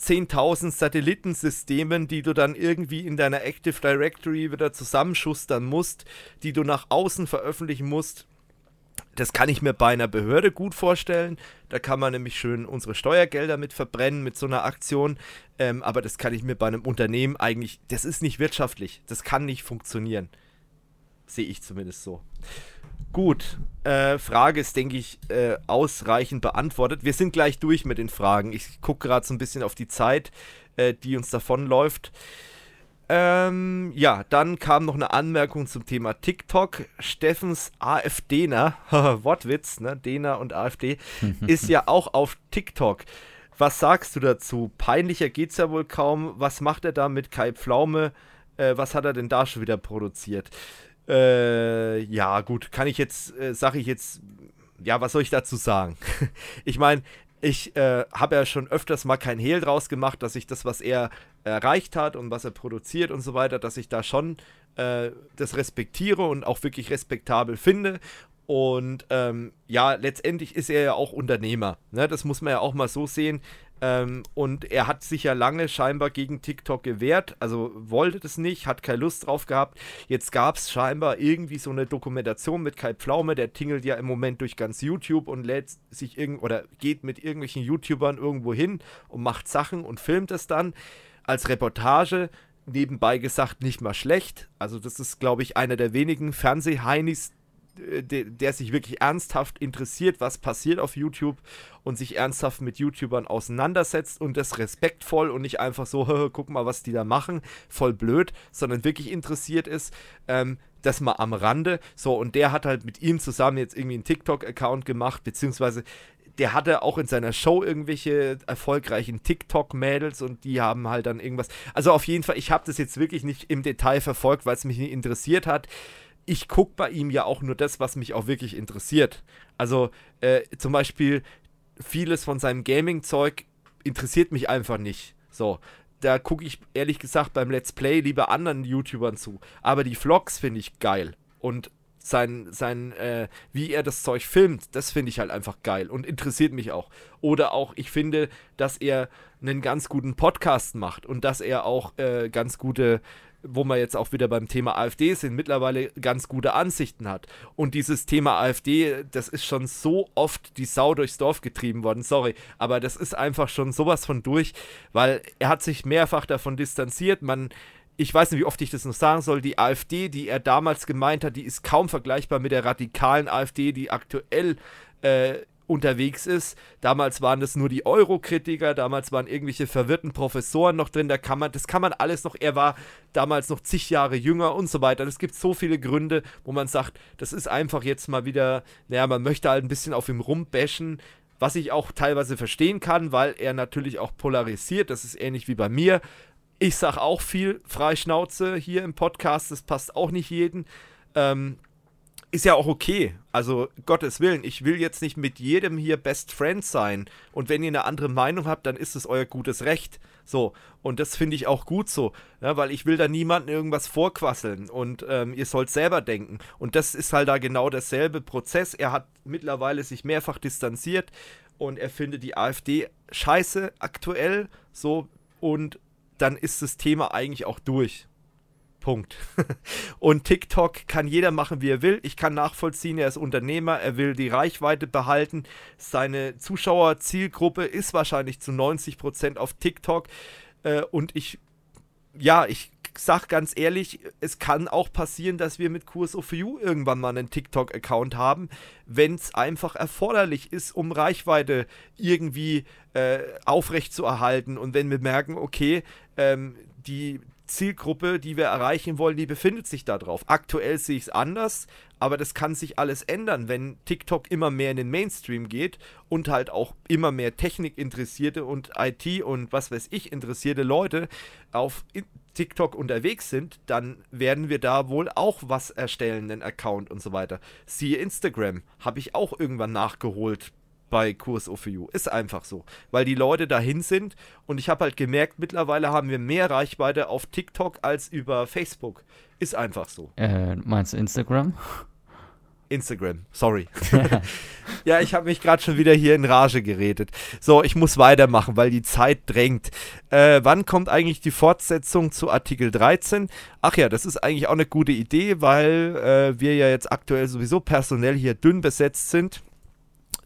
10.000 Satellitensystemen, die du dann irgendwie in deiner Active Directory wieder zusammenschustern musst, die du nach außen veröffentlichen musst das kann ich mir bei einer Behörde gut vorstellen. Da kann man nämlich schön unsere Steuergelder mit verbrennen mit so einer Aktion. Ähm, aber das kann ich mir bei einem Unternehmen eigentlich, das ist nicht wirtschaftlich. Das kann nicht funktionieren. Sehe ich zumindest so. Gut, äh, Frage ist, denke ich, äh, ausreichend beantwortet. Wir sind gleich durch mit den Fragen. Ich gucke gerade so ein bisschen auf die Zeit, äh, die uns davonläuft. Ähm, ja, dann kam noch eine Anmerkung zum Thema TikTok. Steffens AfDner, Wortwitz, ne? Dena und AfD, ist ja auch auf TikTok. Was sagst du dazu? Peinlicher geht's ja wohl kaum. Was macht er da mit Kai Pflaume? Äh, was hat er denn da schon wieder produziert? Äh, ja, gut, kann ich jetzt, äh, sage ich jetzt, ja, was soll ich dazu sagen? ich meine, ich äh, habe ja schon öfters mal kein Hehl draus gemacht, dass ich das, was er erreicht hat und was er produziert und so weiter, dass ich da schon äh, das respektiere und auch wirklich respektabel finde. Und ähm, ja, letztendlich ist er ja auch Unternehmer. Ne? Das muss man ja auch mal so sehen. Ähm, und er hat sich ja lange scheinbar gegen TikTok gewehrt, also wollte das nicht, hat keine Lust drauf gehabt. Jetzt gab es scheinbar irgendwie so eine Dokumentation mit Kai Pflaume, der tingelt ja im Moment durch ganz YouTube und lädt sich irgend oder geht mit irgendwelchen YouTubern irgendwo hin und macht Sachen und filmt es dann als Reportage. Nebenbei gesagt, nicht mal schlecht. Also, das ist, glaube ich, einer der wenigen Fernsehheinis, äh, der, der, sich wirklich ernsthaft interessiert, was passiert auf YouTube und sich ernsthaft mit YouTubern auseinandersetzt und das respektvoll und nicht einfach so, guck mal, was die da machen, voll blöd, sondern wirklich interessiert ist. Ähm, das mal am Rande. So, und der hat halt mit ihm zusammen jetzt irgendwie einen TikTok-Account gemacht, beziehungsweise der hatte auch in seiner Show irgendwelche erfolgreichen TikTok-Mädels und die haben halt dann irgendwas. Also auf jeden Fall, ich habe das jetzt wirklich nicht im Detail verfolgt, weil es mich nicht interessiert hat ich gucke bei ihm ja auch nur das, was mich auch wirklich interessiert. Also äh, zum Beispiel vieles von seinem Gaming-Zeug interessiert mich einfach nicht. So, da gucke ich ehrlich gesagt beim Let's Play lieber anderen YouTubern zu. Aber die Vlogs finde ich geil. Und sein, sein äh, wie er das Zeug filmt, das finde ich halt einfach geil und interessiert mich auch. Oder auch, ich finde, dass er einen ganz guten Podcast macht und dass er auch äh, ganz gute wo wir jetzt auch wieder beim Thema AfD sind, mittlerweile ganz gute Ansichten hat. Und dieses Thema AfD, das ist schon so oft die Sau durchs Dorf getrieben worden, sorry, aber das ist einfach schon sowas von durch, weil er hat sich mehrfach davon distanziert, man ich weiß nicht, wie oft ich das noch sagen soll, die AfD, die er damals gemeint hat, die ist kaum vergleichbar mit der radikalen AfD, die aktuell äh, unterwegs ist. Damals waren das nur die Euro-Kritiker, damals waren irgendwelche verwirrten Professoren noch drin, da kann man, das kann man alles noch, er war damals noch zig Jahre jünger und so weiter. Es gibt so viele Gründe, wo man sagt, das ist einfach jetzt mal wieder, naja, man möchte halt ein bisschen auf ihm rumbashen, was ich auch teilweise verstehen kann, weil er natürlich auch polarisiert, das ist ähnlich wie bei mir. Ich sag auch viel Freischnauze hier im Podcast, das passt auch nicht jeden. Ähm, ist ja auch okay. Also, Gottes Willen, ich will jetzt nicht mit jedem hier Best Friend sein. Und wenn ihr eine andere Meinung habt, dann ist es euer gutes Recht. So, und das finde ich auch gut so, ja, weil ich will da niemandem irgendwas vorquasseln und ähm, ihr sollt selber denken. Und das ist halt da genau derselbe Prozess. Er hat mittlerweile sich mehrfach distanziert und er findet die AfD scheiße aktuell so und dann ist das Thema eigentlich auch durch. Punkt. Und TikTok kann jeder machen, wie er will. Ich kann nachvollziehen, er ist Unternehmer, er will die Reichweite behalten. Seine Zuschauerzielgruppe ist wahrscheinlich zu 90% auf TikTok. Äh, und ich, ja, ich sag ganz ehrlich, es kann auch passieren, dass wir mit Kurs of You irgendwann mal einen TikTok-Account haben, wenn es einfach erforderlich ist, um Reichweite irgendwie äh, aufrechtzuerhalten. Und wenn wir merken, okay, ähm, die, Zielgruppe, die wir erreichen wollen, die befindet sich da drauf. Aktuell sehe ich es anders, aber das kann sich alles ändern, wenn TikTok immer mehr in den Mainstream geht und halt auch immer mehr Technikinteressierte und IT und was weiß ich interessierte Leute auf TikTok unterwegs sind, dann werden wir da wohl auch was erstellen, einen Account und so weiter. Siehe Instagram, habe ich auch irgendwann nachgeholt bei Kurs OFU. Ist einfach so. Weil die Leute dahin sind und ich habe halt gemerkt, mittlerweile haben wir mehr Reichweite auf TikTok als über Facebook. Ist einfach so. Äh, meinst du Instagram? Instagram, sorry. ja, ich habe mich gerade schon wieder hier in Rage geredet. So, ich muss weitermachen, weil die Zeit drängt. Äh, wann kommt eigentlich die Fortsetzung zu Artikel 13? Ach ja, das ist eigentlich auch eine gute Idee, weil äh, wir ja jetzt aktuell sowieso personell hier dünn besetzt sind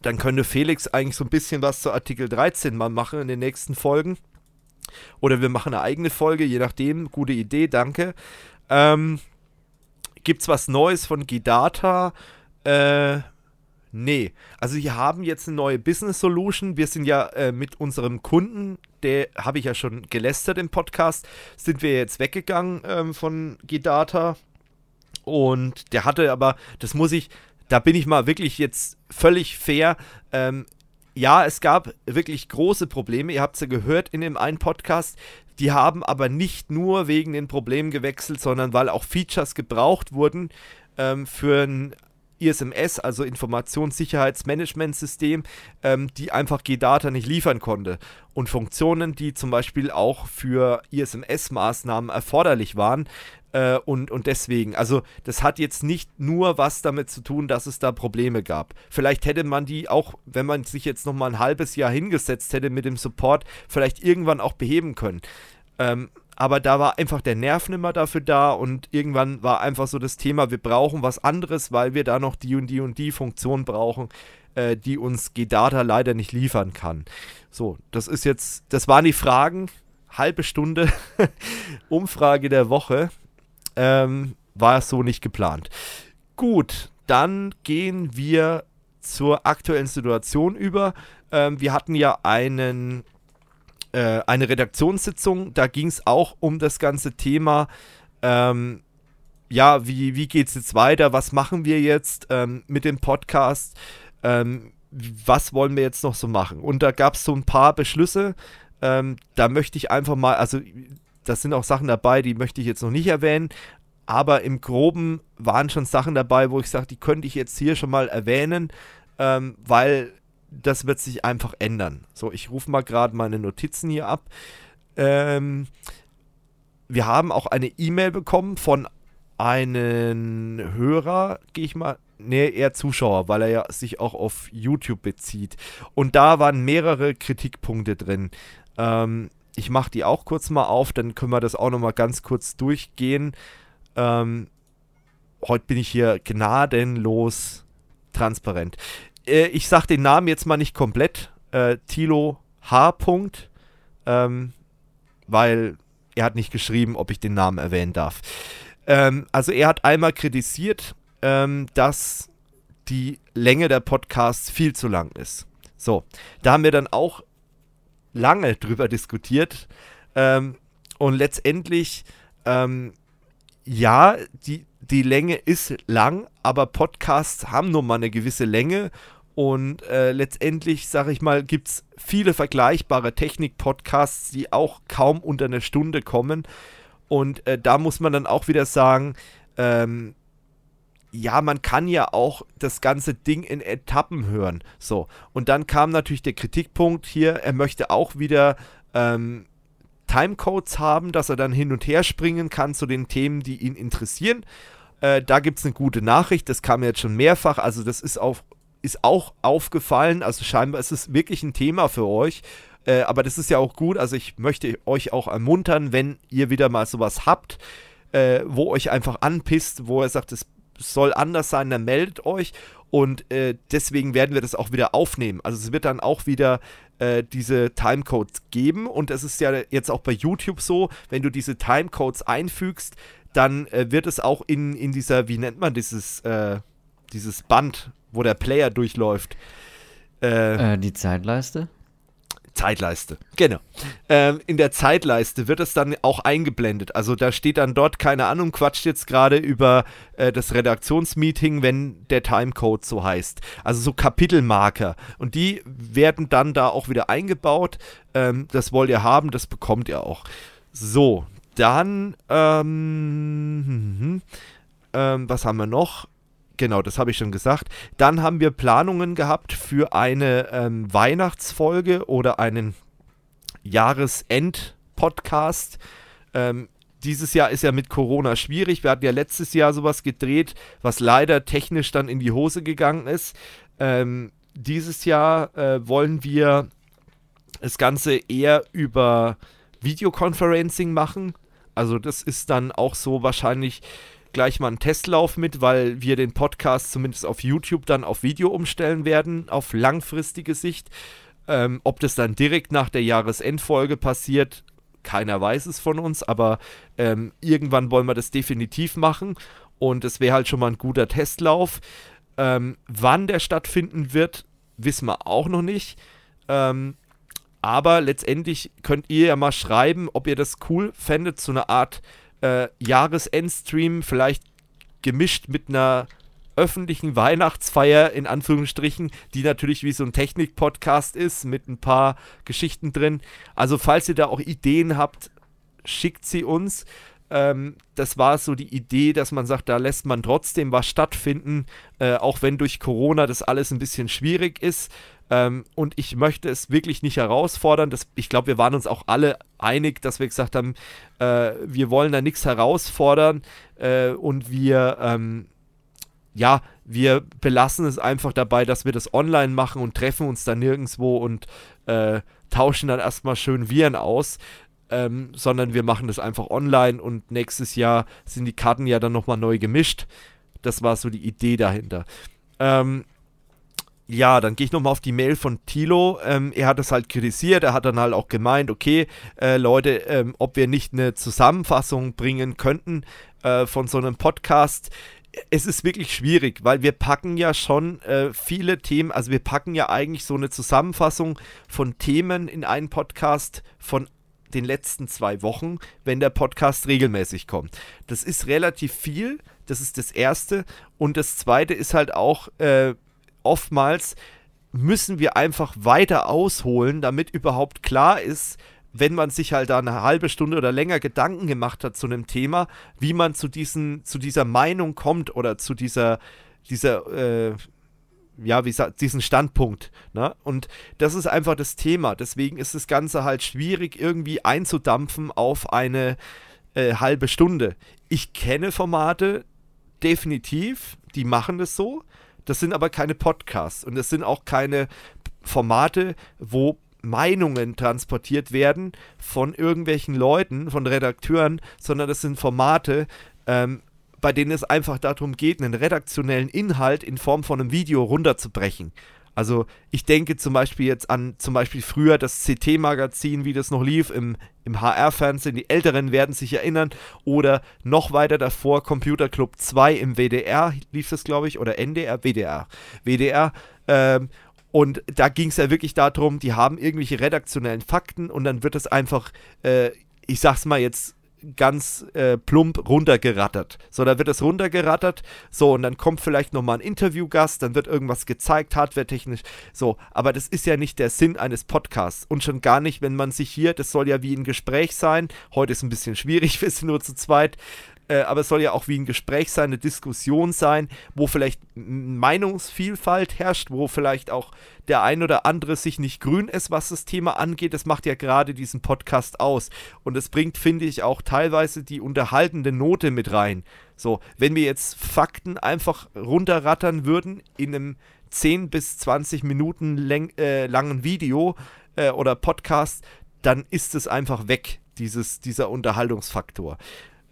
dann könnte Felix eigentlich so ein bisschen was zu Artikel 13 mal machen in den nächsten Folgen. Oder wir machen eine eigene Folge, je nachdem. Gute Idee, danke. Ähm, Gibt es was Neues von Gidata? Äh, Nee, also wir haben jetzt eine neue Business Solution. Wir sind ja äh, mit unserem Kunden, der habe ich ja schon gelästert im Podcast, sind wir jetzt weggegangen ähm, von Gedata. Und der hatte aber, das muss ich, da bin ich mal wirklich jetzt völlig fair. Ähm, ja, es gab wirklich große Probleme. Ihr habt es ja gehört in dem einen Podcast. Die haben aber nicht nur wegen den Problemen gewechselt, sondern weil auch Features gebraucht wurden ähm, für ein ISMS, also Informationssicherheitsmanagementsystem, ähm, die einfach G-Data nicht liefern konnte. Und Funktionen, die zum Beispiel auch für ISMS-Maßnahmen erforderlich waren. Äh, und, und deswegen, also das hat jetzt nicht nur was damit zu tun, dass es da Probleme gab. Vielleicht hätte man die auch, wenn man sich jetzt noch mal ein halbes Jahr hingesetzt hätte mit dem Support, vielleicht irgendwann auch beheben können. Ähm, aber da war einfach der Nerv nimmer dafür da und irgendwann war einfach so das Thema, wir brauchen was anderes, weil wir da noch die und die und die Funktion brauchen, äh, die uns GData leider nicht liefern kann. So, das ist jetzt, das waren die Fragen, halbe Stunde Umfrage der Woche, ähm, war so nicht geplant. Gut, dann gehen wir zur aktuellen Situation über. Ähm, wir hatten ja einen äh, eine Redaktionssitzung, da ging es auch um das ganze Thema, ähm, ja, wie, wie geht es jetzt weiter, was machen wir jetzt ähm, mit dem Podcast, ähm, was wollen wir jetzt noch so machen. Und da gab es so ein paar Beschlüsse, ähm, da möchte ich einfach mal, also das sind auch Sachen dabei, die möchte ich jetzt noch nicht erwähnen, aber im groben waren schon Sachen dabei, wo ich sage, die könnte ich jetzt hier schon mal erwähnen, ähm, weil das wird sich einfach ändern. So, ich rufe mal gerade meine Notizen hier ab. Ähm, wir haben auch eine E-Mail bekommen von einem Hörer, gehe ich mal, nee, eher Zuschauer, weil er ja sich auch auf YouTube bezieht. Und da waren mehrere Kritikpunkte drin. Ähm, ich mache die auch kurz mal auf, dann können wir das auch noch mal ganz kurz durchgehen. Ähm, heute bin ich hier gnadenlos transparent äh, ich sag den Namen jetzt mal nicht komplett. Äh, Tilo H. Punkt, ähm, weil er hat nicht geschrieben, ob ich den Namen erwähnen darf. Ähm, also er hat einmal kritisiert, ähm, dass die Länge der Podcasts viel zu lang ist. So, da haben wir dann auch lange drüber diskutiert ähm, und letztendlich ähm, ja, die, die Länge ist lang, aber Podcasts haben nun mal eine gewisse Länge und äh, letztendlich, sage ich mal, gibt es viele vergleichbare Technik-Podcasts, die auch kaum unter eine Stunde kommen. Und äh, da muss man dann auch wieder sagen, ähm, ja, man kann ja auch das ganze Ding in Etappen hören. So. Und dann kam natürlich der Kritikpunkt hier, er möchte auch wieder ähm, Timecodes haben, dass er dann hin und her springen kann zu den Themen, die ihn interessieren. Äh, da gibt es eine gute Nachricht, das kam jetzt schon mehrfach. Also, das ist auf ist auch aufgefallen. Also scheinbar ist es wirklich ein Thema für euch. Äh, aber das ist ja auch gut. Also ich möchte euch auch ermuntern, wenn ihr wieder mal sowas habt, äh, wo euch einfach anpisst, wo er sagt, es soll anders sein, dann meldet euch. Und äh, deswegen werden wir das auch wieder aufnehmen. Also es wird dann auch wieder äh, diese Timecodes geben. Und es ist ja jetzt auch bei YouTube so, wenn du diese Timecodes einfügst, dann äh, wird es auch in, in dieser, wie nennt man dieses, äh, dieses Band, wo der Player durchläuft. Äh, äh, die Zeitleiste? Zeitleiste, genau. Ähm, in der Zeitleiste wird es dann auch eingeblendet. Also da steht dann dort, keine Ahnung, quatscht jetzt gerade über äh, das Redaktionsmeeting, wenn der Timecode so heißt. Also so Kapitelmarker. Und die werden dann da auch wieder eingebaut. Ähm, das wollt ihr haben, das bekommt ihr auch. So, dann, ähm, hm, hm, ähm, was haben wir noch? Genau, das habe ich schon gesagt. Dann haben wir Planungen gehabt für eine ähm, Weihnachtsfolge oder einen Jahresend-Podcast. Ähm, dieses Jahr ist ja mit Corona schwierig. Wir hatten ja letztes Jahr sowas gedreht, was leider technisch dann in die Hose gegangen ist. Ähm, dieses Jahr äh, wollen wir das Ganze eher über Videoconferencing machen. Also das ist dann auch so wahrscheinlich gleich mal einen Testlauf mit, weil wir den Podcast zumindest auf YouTube dann auf Video umstellen werden, auf langfristige Sicht. Ähm, ob das dann direkt nach der Jahresendfolge passiert, keiner weiß es von uns, aber ähm, irgendwann wollen wir das definitiv machen und es wäre halt schon mal ein guter Testlauf. Ähm, wann der stattfinden wird, wissen wir auch noch nicht. Ähm, aber letztendlich könnt ihr ja mal schreiben, ob ihr das cool fändet, so eine Art äh, Jahresendstream, vielleicht gemischt mit einer öffentlichen Weihnachtsfeier in Anführungsstrichen, die natürlich wie so ein Technik-Podcast ist, mit ein paar Geschichten drin. Also falls ihr da auch Ideen habt, schickt sie uns. Ähm, das war so die Idee, dass man sagt, da lässt man trotzdem was stattfinden, äh, auch wenn durch Corona das alles ein bisschen schwierig ist. Ähm, und ich möchte es wirklich nicht herausfordern. Das, ich glaube, wir waren uns auch alle einig, dass wir gesagt haben, äh, wir wollen da nichts herausfordern äh, und wir, ähm, ja, wir belassen es einfach dabei, dass wir das online machen und treffen uns dann nirgendwo und äh, tauschen dann erstmal schön Viren aus. Ähm, sondern wir machen das einfach online und nächstes Jahr sind die Karten ja dann nochmal neu gemischt. Das war so die Idee dahinter. Ähm, ja, dann gehe ich nochmal auf die Mail von Tilo. Ähm, er hat es halt kritisiert. Er hat dann halt auch gemeint, okay, äh, Leute, ähm, ob wir nicht eine Zusammenfassung bringen könnten äh, von so einem Podcast. Es ist wirklich schwierig, weil wir packen ja schon äh, viele Themen, also wir packen ja eigentlich so eine Zusammenfassung von Themen in einen Podcast von den letzten zwei Wochen, wenn der Podcast regelmäßig kommt. Das ist relativ viel, das ist das Erste. Und das Zweite ist halt auch, äh, oftmals müssen wir einfach weiter ausholen, damit überhaupt klar ist, wenn man sich halt da eine halbe Stunde oder länger Gedanken gemacht hat zu einem Thema, wie man zu, diesen, zu dieser Meinung kommt oder zu dieser, dieser äh, ja, wie gesagt, diesen Standpunkt. Ne? Und das ist einfach das Thema. Deswegen ist das Ganze halt schwierig irgendwie einzudampfen auf eine äh, halbe Stunde. Ich kenne Formate, definitiv, die machen das so. Das sind aber keine Podcasts und das sind auch keine Formate, wo Meinungen transportiert werden von irgendwelchen Leuten, von Redakteuren, sondern das sind Formate, ähm, bei denen es einfach darum geht, einen redaktionellen Inhalt in Form von einem Video runterzubrechen. Also ich denke zum Beispiel jetzt an zum Beispiel früher das CT-Magazin, wie das noch lief im, im HR-Fernsehen. Die Älteren werden sich erinnern. Oder noch weiter davor Computer Club 2 im WDR lief das, glaube ich. Oder NDR, WDR. WDR. Ähm, und da ging es ja wirklich darum, die haben irgendwelche redaktionellen Fakten und dann wird es einfach, äh, ich sag's mal jetzt ganz äh, plump runtergerattert. So, da wird es runtergerattert, so, und dann kommt vielleicht nochmal ein Interviewgast, dann wird irgendwas gezeigt, hardwaretechnisch, so, aber das ist ja nicht der Sinn eines Podcasts. Und schon gar nicht, wenn man sich hier, das soll ja wie ein Gespräch sein, heute ist ein bisschen schwierig, wir sind nur zu zweit, äh, aber es soll ja auch wie ein Gespräch sein, eine Diskussion sein, wo vielleicht Meinungsvielfalt herrscht, wo vielleicht auch der ein oder andere sich nicht grün ist, was das Thema angeht. Das macht ja gerade diesen Podcast aus. Und es bringt, finde ich, auch teilweise die unterhaltende Note mit rein. So, wenn wir jetzt Fakten einfach runterrattern würden in einem 10 bis 20 Minuten äh, langen Video äh, oder Podcast, dann ist es einfach weg, dieses, dieser Unterhaltungsfaktor.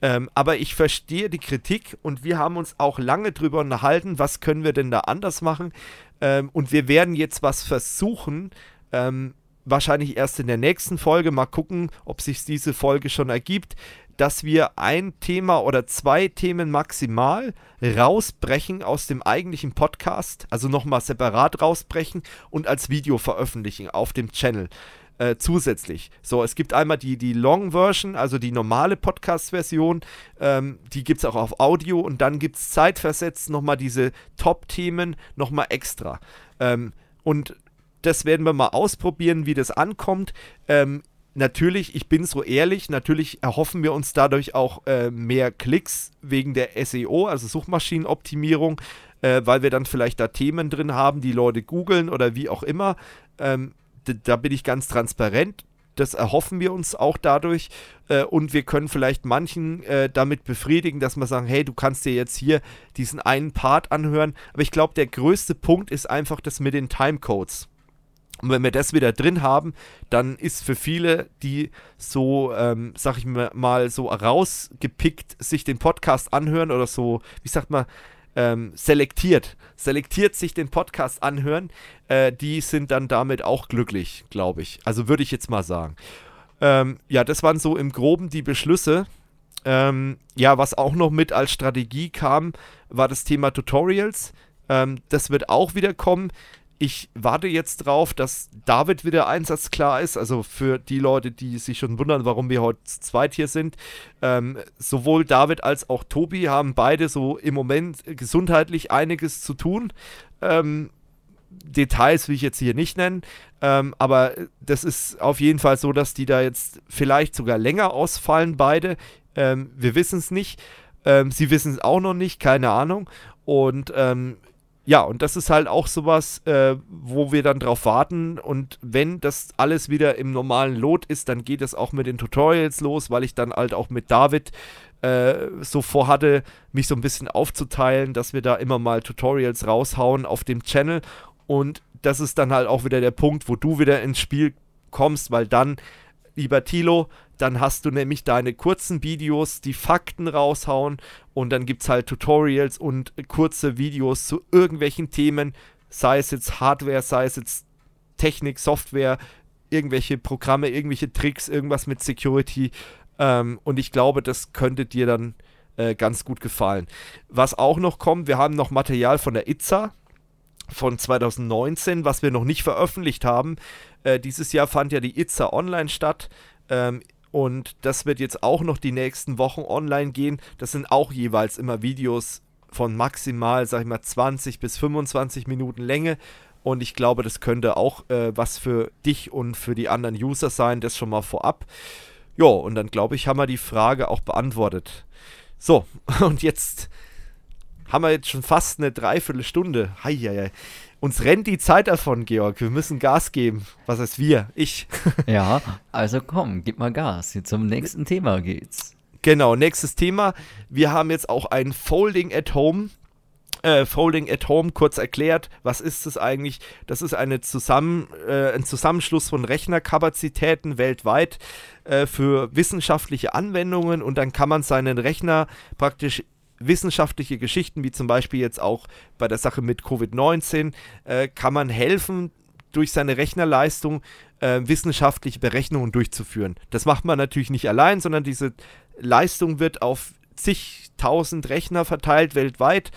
Ähm, aber ich verstehe die Kritik und wir haben uns auch lange drüber unterhalten, was können wir denn da anders machen. Ähm, und wir werden jetzt was versuchen, ähm, wahrscheinlich erst in der nächsten Folge, mal gucken, ob sich diese Folge schon ergibt, dass wir ein Thema oder zwei Themen maximal rausbrechen aus dem eigentlichen Podcast, also nochmal separat rausbrechen und als Video veröffentlichen auf dem Channel äh, zusätzlich. So, es gibt einmal die, die Long Version, also die normale Podcast-Version, ähm, die gibt es auch auf Audio und dann gibt es zeitversetzt nochmal diese Top-Themen nochmal extra. Ähm, und das werden wir mal ausprobieren, wie das ankommt. Ähm, natürlich, ich bin so ehrlich, natürlich erhoffen wir uns dadurch auch äh, mehr Klicks wegen der SEO, also Suchmaschinenoptimierung, äh, weil wir dann vielleicht da Themen drin haben, die Leute googeln oder wie auch immer. Ähm, da bin ich ganz transparent. Das erhoffen wir uns auch dadurch. Äh, und wir können vielleicht manchen äh, damit befriedigen, dass wir sagen, hey, du kannst dir jetzt hier diesen einen Part anhören. Aber ich glaube, der größte Punkt ist einfach das mit den Timecodes. Und wenn wir das wieder drin haben, dann ist für viele, die so, ähm, sag ich mal, so rausgepickt sich den Podcast anhören oder so, wie sagt man, ähm, selektiert, selektiert sich den Podcast anhören, äh, die sind dann damit auch glücklich, glaube ich. Also würde ich jetzt mal sagen. Ähm, ja, das waren so im Groben die Beschlüsse. Ähm, ja, was auch noch mit als Strategie kam, war das Thema Tutorials. Ähm, das wird auch wieder kommen. Ich warte jetzt drauf, dass David wieder einsatzklar ist. Also für die Leute, die sich schon wundern, warum wir heute zweit hier sind. Ähm, sowohl David als auch Tobi haben beide so im Moment gesundheitlich einiges zu tun. Ähm, Details will ich jetzt hier nicht nennen, ähm, aber das ist auf jeden Fall so, dass die da jetzt vielleicht sogar länger ausfallen, beide. Ähm, wir wissen es nicht. Ähm, sie wissen es auch noch nicht, keine Ahnung. Und ähm, ja, und das ist halt auch sowas, äh, wo wir dann drauf warten. Und wenn das alles wieder im normalen Lot ist, dann geht es auch mit den Tutorials los, weil ich dann halt auch mit David äh, so vorhatte, mich so ein bisschen aufzuteilen, dass wir da immer mal Tutorials raushauen auf dem Channel. Und das ist dann halt auch wieder der Punkt, wo du wieder ins Spiel kommst, weil dann, lieber Tilo, dann hast du nämlich deine kurzen Videos, die Fakten raushauen und dann gibt es halt Tutorials und kurze Videos zu irgendwelchen Themen, sei es jetzt Hardware, sei es jetzt Technik, Software, irgendwelche Programme, irgendwelche Tricks, irgendwas mit Security. Ähm, und ich glaube, das könnte dir dann äh, ganz gut gefallen. Was auch noch kommt, wir haben noch Material von der Itza von 2019, was wir noch nicht veröffentlicht haben. Äh, dieses Jahr fand ja die Itza online statt. Ähm, und das wird jetzt auch noch die nächsten Wochen online gehen. Das sind auch jeweils immer Videos von maximal, sag ich mal, 20 bis 25 Minuten Länge. Und ich glaube, das könnte auch äh, was für dich und für die anderen User sein, das schon mal vorab. Ja, und dann glaube ich, haben wir die Frage auch beantwortet. So, und jetzt haben wir jetzt schon fast eine Dreiviertelstunde. Heieiei. Uns rennt die Zeit davon, Georg. Wir müssen Gas geben. Was heißt wir? Ich. ja, also komm, gib mal Gas. Zum nächsten Thema geht's. Genau, nächstes Thema. Wir haben jetzt auch ein Folding at Home. Äh, Folding at Home kurz erklärt. Was ist es eigentlich? Das ist eine Zusammen, äh, ein Zusammenschluss von Rechnerkapazitäten weltweit äh, für wissenschaftliche Anwendungen und dann kann man seinen Rechner praktisch wissenschaftliche Geschichten, wie zum Beispiel jetzt auch bei der Sache mit Covid-19, äh, kann man helfen, durch seine Rechnerleistung äh, wissenschaftliche Berechnungen durchzuführen. Das macht man natürlich nicht allein, sondern diese Leistung wird auf zigtausend Rechner verteilt weltweit.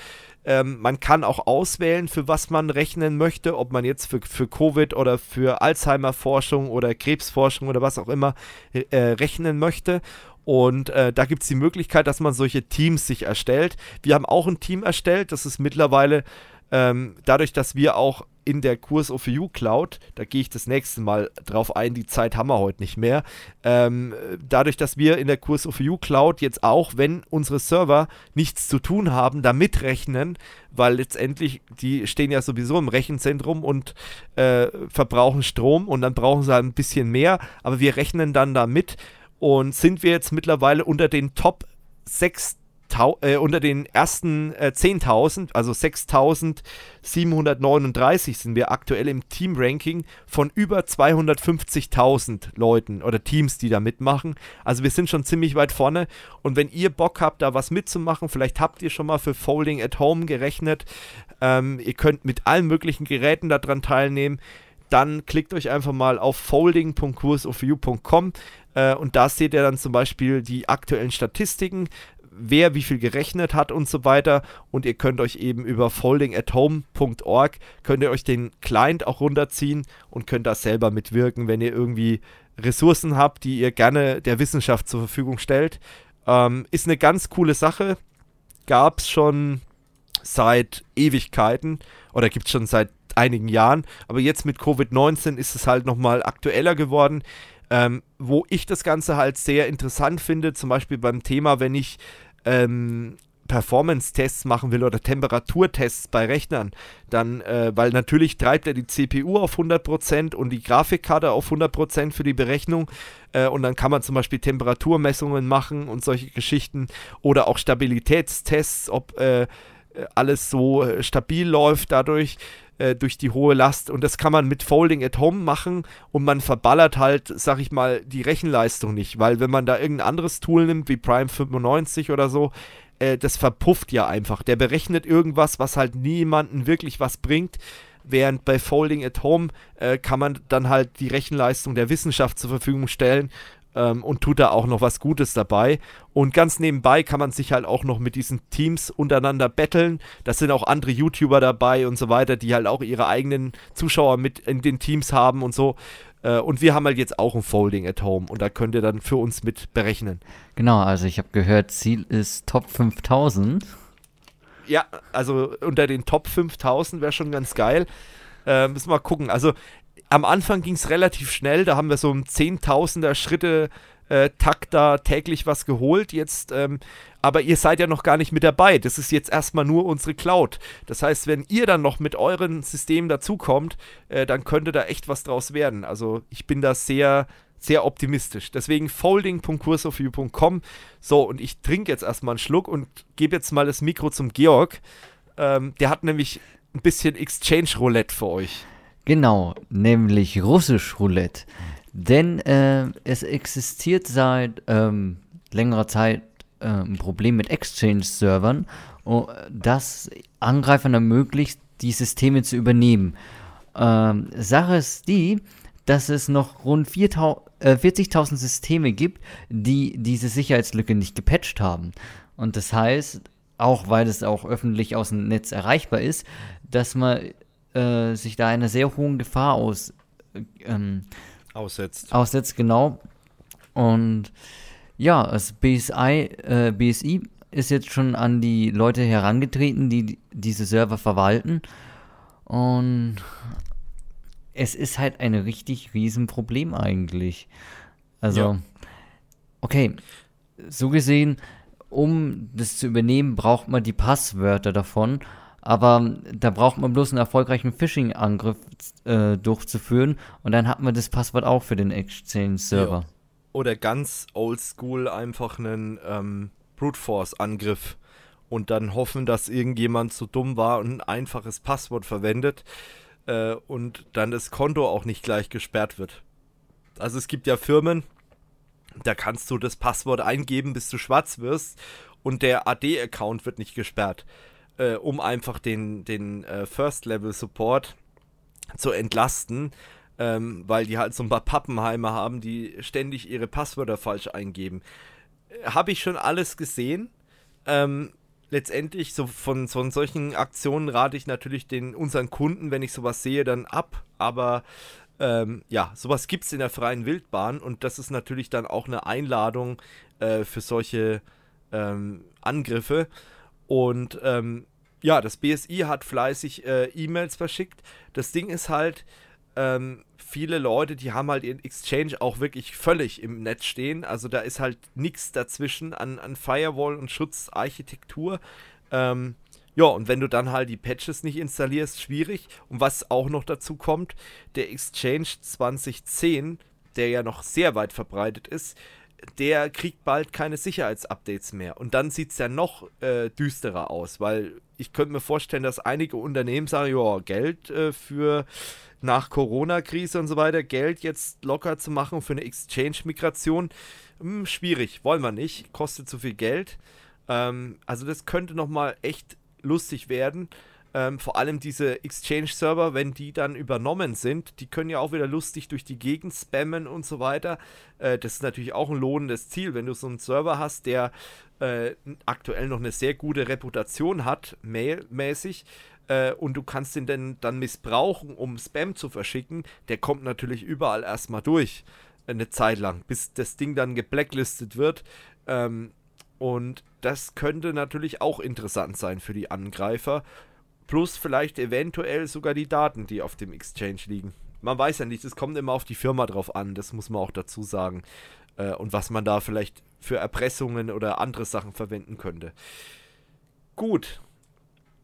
Ähm, man kann auch auswählen, für was man rechnen möchte, ob man jetzt für, für Covid oder für Alzheimer-Forschung oder Krebsforschung oder was auch immer äh, rechnen möchte. Und äh, da gibt es die Möglichkeit, dass man solche Teams sich erstellt. Wir haben auch ein Team erstellt, das ist mittlerweile ähm, dadurch, dass wir auch in der Kurs of You Cloud, da gehe ich das nächste Mal drauf ein, die Zeit haben wir heute nicht mehr. Ähm, dadurch, dass wir in der Kurs of You Cloud jetzt auch, wenn unsere Server nichts zu tun haben, da mitrechnen, weil letztendlich die stehen ja sowieso im Rechenzentrum und äh, verbrauchen Strom und dann brauchen sie halt ein bisschen mehr, aber wir rechnen dann da mit und sind wir jetzt mittlerweile unter den Top 6 äh, unter den ersten äh, 10.000, also 6.739 sind wir aktuell im Team-Ranking von über 250.000 Leuten oder Teams, die da mitmachen. Also wir sind schon ziemlich weit vorne. Und wenn ihr Bock habt, da was mitzumachen, vielleicht habt ihr schon mal für Folding at Home gerechnet, ähm, ihr könnt mit allen möglichen Geräten daran teilnehmen dann klickt euch einfach mal auf folding.coursofview.com äh, und da seht ihr dann zum Beispiel die aktuellen Statistiken, wer wie viel gerechnet hat und so weiter. Und ihr könnt euch eben über foldingathome.org könnt ihr euch den Client auch runterziehen und könnt da selber mitwirken, wenn ihr irgendwie Ressourcen habt, die ihr gerne der Wissenschaft zur Verfügung stellt. Ähm, ist eine ganz coole Sache. Gab es schon seit Ewigkeiten oder gibt es schon seit einigen Jahren. Aber jetzt mit Covid-19 ist es halt nochmal aktueller geworden. Ähm, wo ich das Ganze halt sehr interessant finde, zum Beispiel beim Thema, wenn ich ähm, Performance-Tests machen will oder Temperaturtests bei Rechnern, dann, äh, weil natürlich treibt er die CPU auf 100% und die Grafikkarte auf 100% für die Berechnung äh, und dann kann man zum Beispiel Temperaturmessungen machen und solche Geschichten oder auch Stabilitätstests, ob äh, alles so äh, stabil läuft dadurch. Äh, durch die hohe Last. Und das kann man mit Folding at Home machen und man verballert halt, sag ich mal, die Rechenleistung nicht. Weil wenn man da irgendein anderes Tool nimmt, wie Prime 95 oder so, äh, das verpufft ja einfach. Der berechnet irgendwas, was halt niemanden wirklich was bringt. Während bei Folding at Home äh, kann man dann halt die Rechenleistung der Wissenschaft zur Verfügung stellen ähm, und tut da auch noch was Gutes dabei. Und ganz nebenbei kann man sich halt auch noch mit diesen Teams untereinander betteln. Da sind auch andere YouTuber dabei und so weiter, die halt auch ihre eigenen Zuschauer mit in den Teams haben und so. Äh, und wir haben halt jetzt auch ein Folding at Home und da könnt ihr dann für uns mit berechnen. Genau, also ich habe gehört, Ziel ist Top 5000. Ja, also unter den Top 5000 wäre schon ganz geil. Äh, müssen wir mal gucken. Also am Anfang ging es relativ schnell, da haben wir so ein Zehntausender Schritte äh, Takt da täglich was geholt. Jetzt, ähm, aber ihr seid ja noch gar nicht mit dabei. Das ist jetzt erstmal nur unsere Cloud. Das heißt, wenn ihr dann noch mit euren Systemen dazukommt, äh, dann könnte da echt was draus werden. Also ich bin da sehr, sehr optimistisch. Deswegen folding.kursofview.com. So, und ich trinke jetzt erstmal einen Schluck und gebe jetzt mal das Mikro zum Georg. Ähm, der hat nämlich ein bisschen Exchange Roulette für euch. Genau, nämlich russisch Roulette. Denn äh, es existiert seit ähm, längerer Zeit äh, ein Problem mit Exchange-Servern, das Angreifern ermöglicht, die Systeme zu übernehmen. Ähm, Sache ist die, dass es noch rund 40.000 äh, Systeme gibt, die diese Sicherheitslücke nicht gepatcht haben. Und das heißt, auch weil es auch öffentlich aus dem Netz erreichbar ist, dass man äh, sich da einer sehr hohen Gefahr aus, ähm, aussetzt. Aussetzt, genau. Und ja, das BSI, äh, BSI ist jetzt schon an die Leute herangetreten, die diese Server verwalten. Und es ist halt ein richtig Riesenproblem eigentlich. Also, ja. okay, so gesehen, um das zu übernehmen, braucht man die Passwörter davon. Aber da braucht man bloß einen erfolgreichen Phishing-Angriff äh, durchzuführen und dann hat man das Passwort auch für den Exchange-Server. Ja. Oder ganz oldschool einfach einen ähm, Brute Force-Angriff und dann hoffen, dass irgendjemand so dumm war und ein einfaches Passwort verwendet äh, und dann das Konto auch nicht gleich gesperrt wird. Also es gibt ja Firmen, da kannst du das Passwort eingeben, bis du schwarz wirst und der AD-Account wird nicht gesperrt äh, um einfach den, den äh, First-Level-Support zu entlasten, ähm, weil die halt so ein paar Pappenheimer haben, die ständig ihre Passwörter falsch eingeben. Äh, Habe ich schon alles gesehen. Ähm, letztendlich so von, von solchen Aktionen rate ich natürlich den unseren Kunden, wenn ich sowas sehe, dann ab. Aber ähm, ja, sowas gibt es in der freien Wildbahn und das ist natürlich dann auch eine Einladung äh, für solche ähm, Angriffe. Und ähm, ja, das BSI hat fleißig äh, E-Mails verschickt. Das Ding ist halt, ähm, viele Leute, die haben halt ihren Exchange auch wirklich völlig im Netz stehen. Also da ist halt nichts dazwischen an, an Firewall und Schutzarchitektur. Ähm, ja, und wenn du dann halt die Patches nicht installierst, schwierig. Und was auch noch dazu kommt, der Exchange 2010, der ja noch sehr weit verbreitet ist, der kriegt bald keine Sicherheitsupdates mehr. Und dann sieht es ja noch äh, düsterer aus, weil ich könnte mir vorstellen, dass einige Unternehmen sagen, ja, Geld äh, für nach Corona-Krise und so weiter, Geld jetzt locker zu machen für eine Exchange-Migration, hm, schwierig, wollen wir nicht, kostet zu viel Geld. Ähm, also das könnte nochmal echt lustig werden. Ähm, vor allem diese Exchange-Server, wenn die dann übernommen sind, die können ja auch wieder lustig durch die Gegend spammen und so weiter. Äh, das ist natürlich auch ein lohnendes Ziel, wenn du so einen Server hast, der äh, aktuell noch eine sehr gute Reputation hat, mailmäßig. Äh, und du kannst den dann, dann missbrauchen, um Spam zu verschicken, der kommt natürlich überall erstmal durch. Eine Zeit lang, bis das Ding dann geblacklistet wird. Ähm, und das könnte natürlich auch interessant sein für die Angreifer plus vielleicht eventuell sogar die Daten, die auf dem Exchange liegen. Man weiß ja nicht, es kommt immer auf die Firma drauf an, das muss man auch dazu sagen. Äh, und was man da vielleicht für Erpressungen oder andere Sachen verwenden könnte. Gut.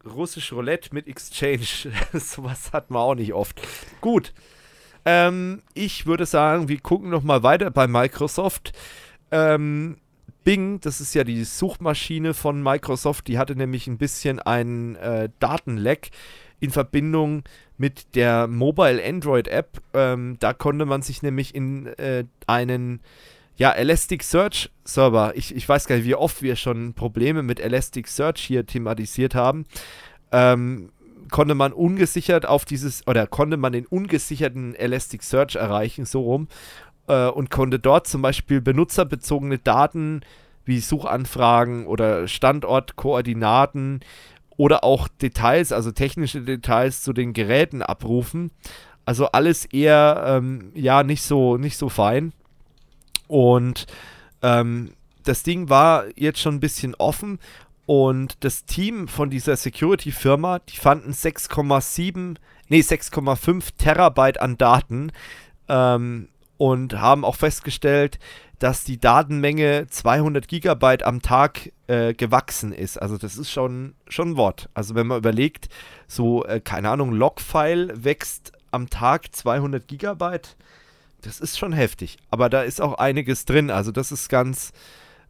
Russisch Roulette mit Exchange. Sowas hat man auch nicht oft. Gut. Ähm, ich würde sagen, wir gucken noch mal weiter bei Microsoft. Ähm, Bing, das ist ja die Suchmaschine von Microsoft, die hatte nämlich ein bisschen einen äh, Datenleck in Verbindung mit der Mobile Android App. Ähm, da konnte man sich nämlich in äh, einen ja, Elasticsearch Server, ich, ich weiß gar nicht, wie oft wir schon Probleme mit Elasticsearch hier thematisiert haben, ähm, konnte man ungesichert auf dieses, oder konnte man den ungesicherten Elasticsearch erreichen, so rum. Äh, und konnte dort zum Beispiel benutzerbezogene Daten wie Suchanfragen oder Standortkoordinaten oder auch Details, also technische Details zu den Geräten abrufen. Also alles eher ähm, ja nicht so nicht so fein. Und ähm, das Ding war jetzt schon ein bisschen offen und das Team von dieser Security-Firma, die fanden 6,7, nee 6,5 Terabyte an Daten ähm, und haben auch festgestellt, dass die Datenmenge 200 Gigabyte am Tag äh, gewachsen ist. Also das ist schon, schon ein Wort. Also wenn man überlegt, so, äh, keine Ahnung, Logfile wächst am Tag 200 Gigabyte, das ist schon heftig. Aber da ist auch einiges drin. Also das ist ganz,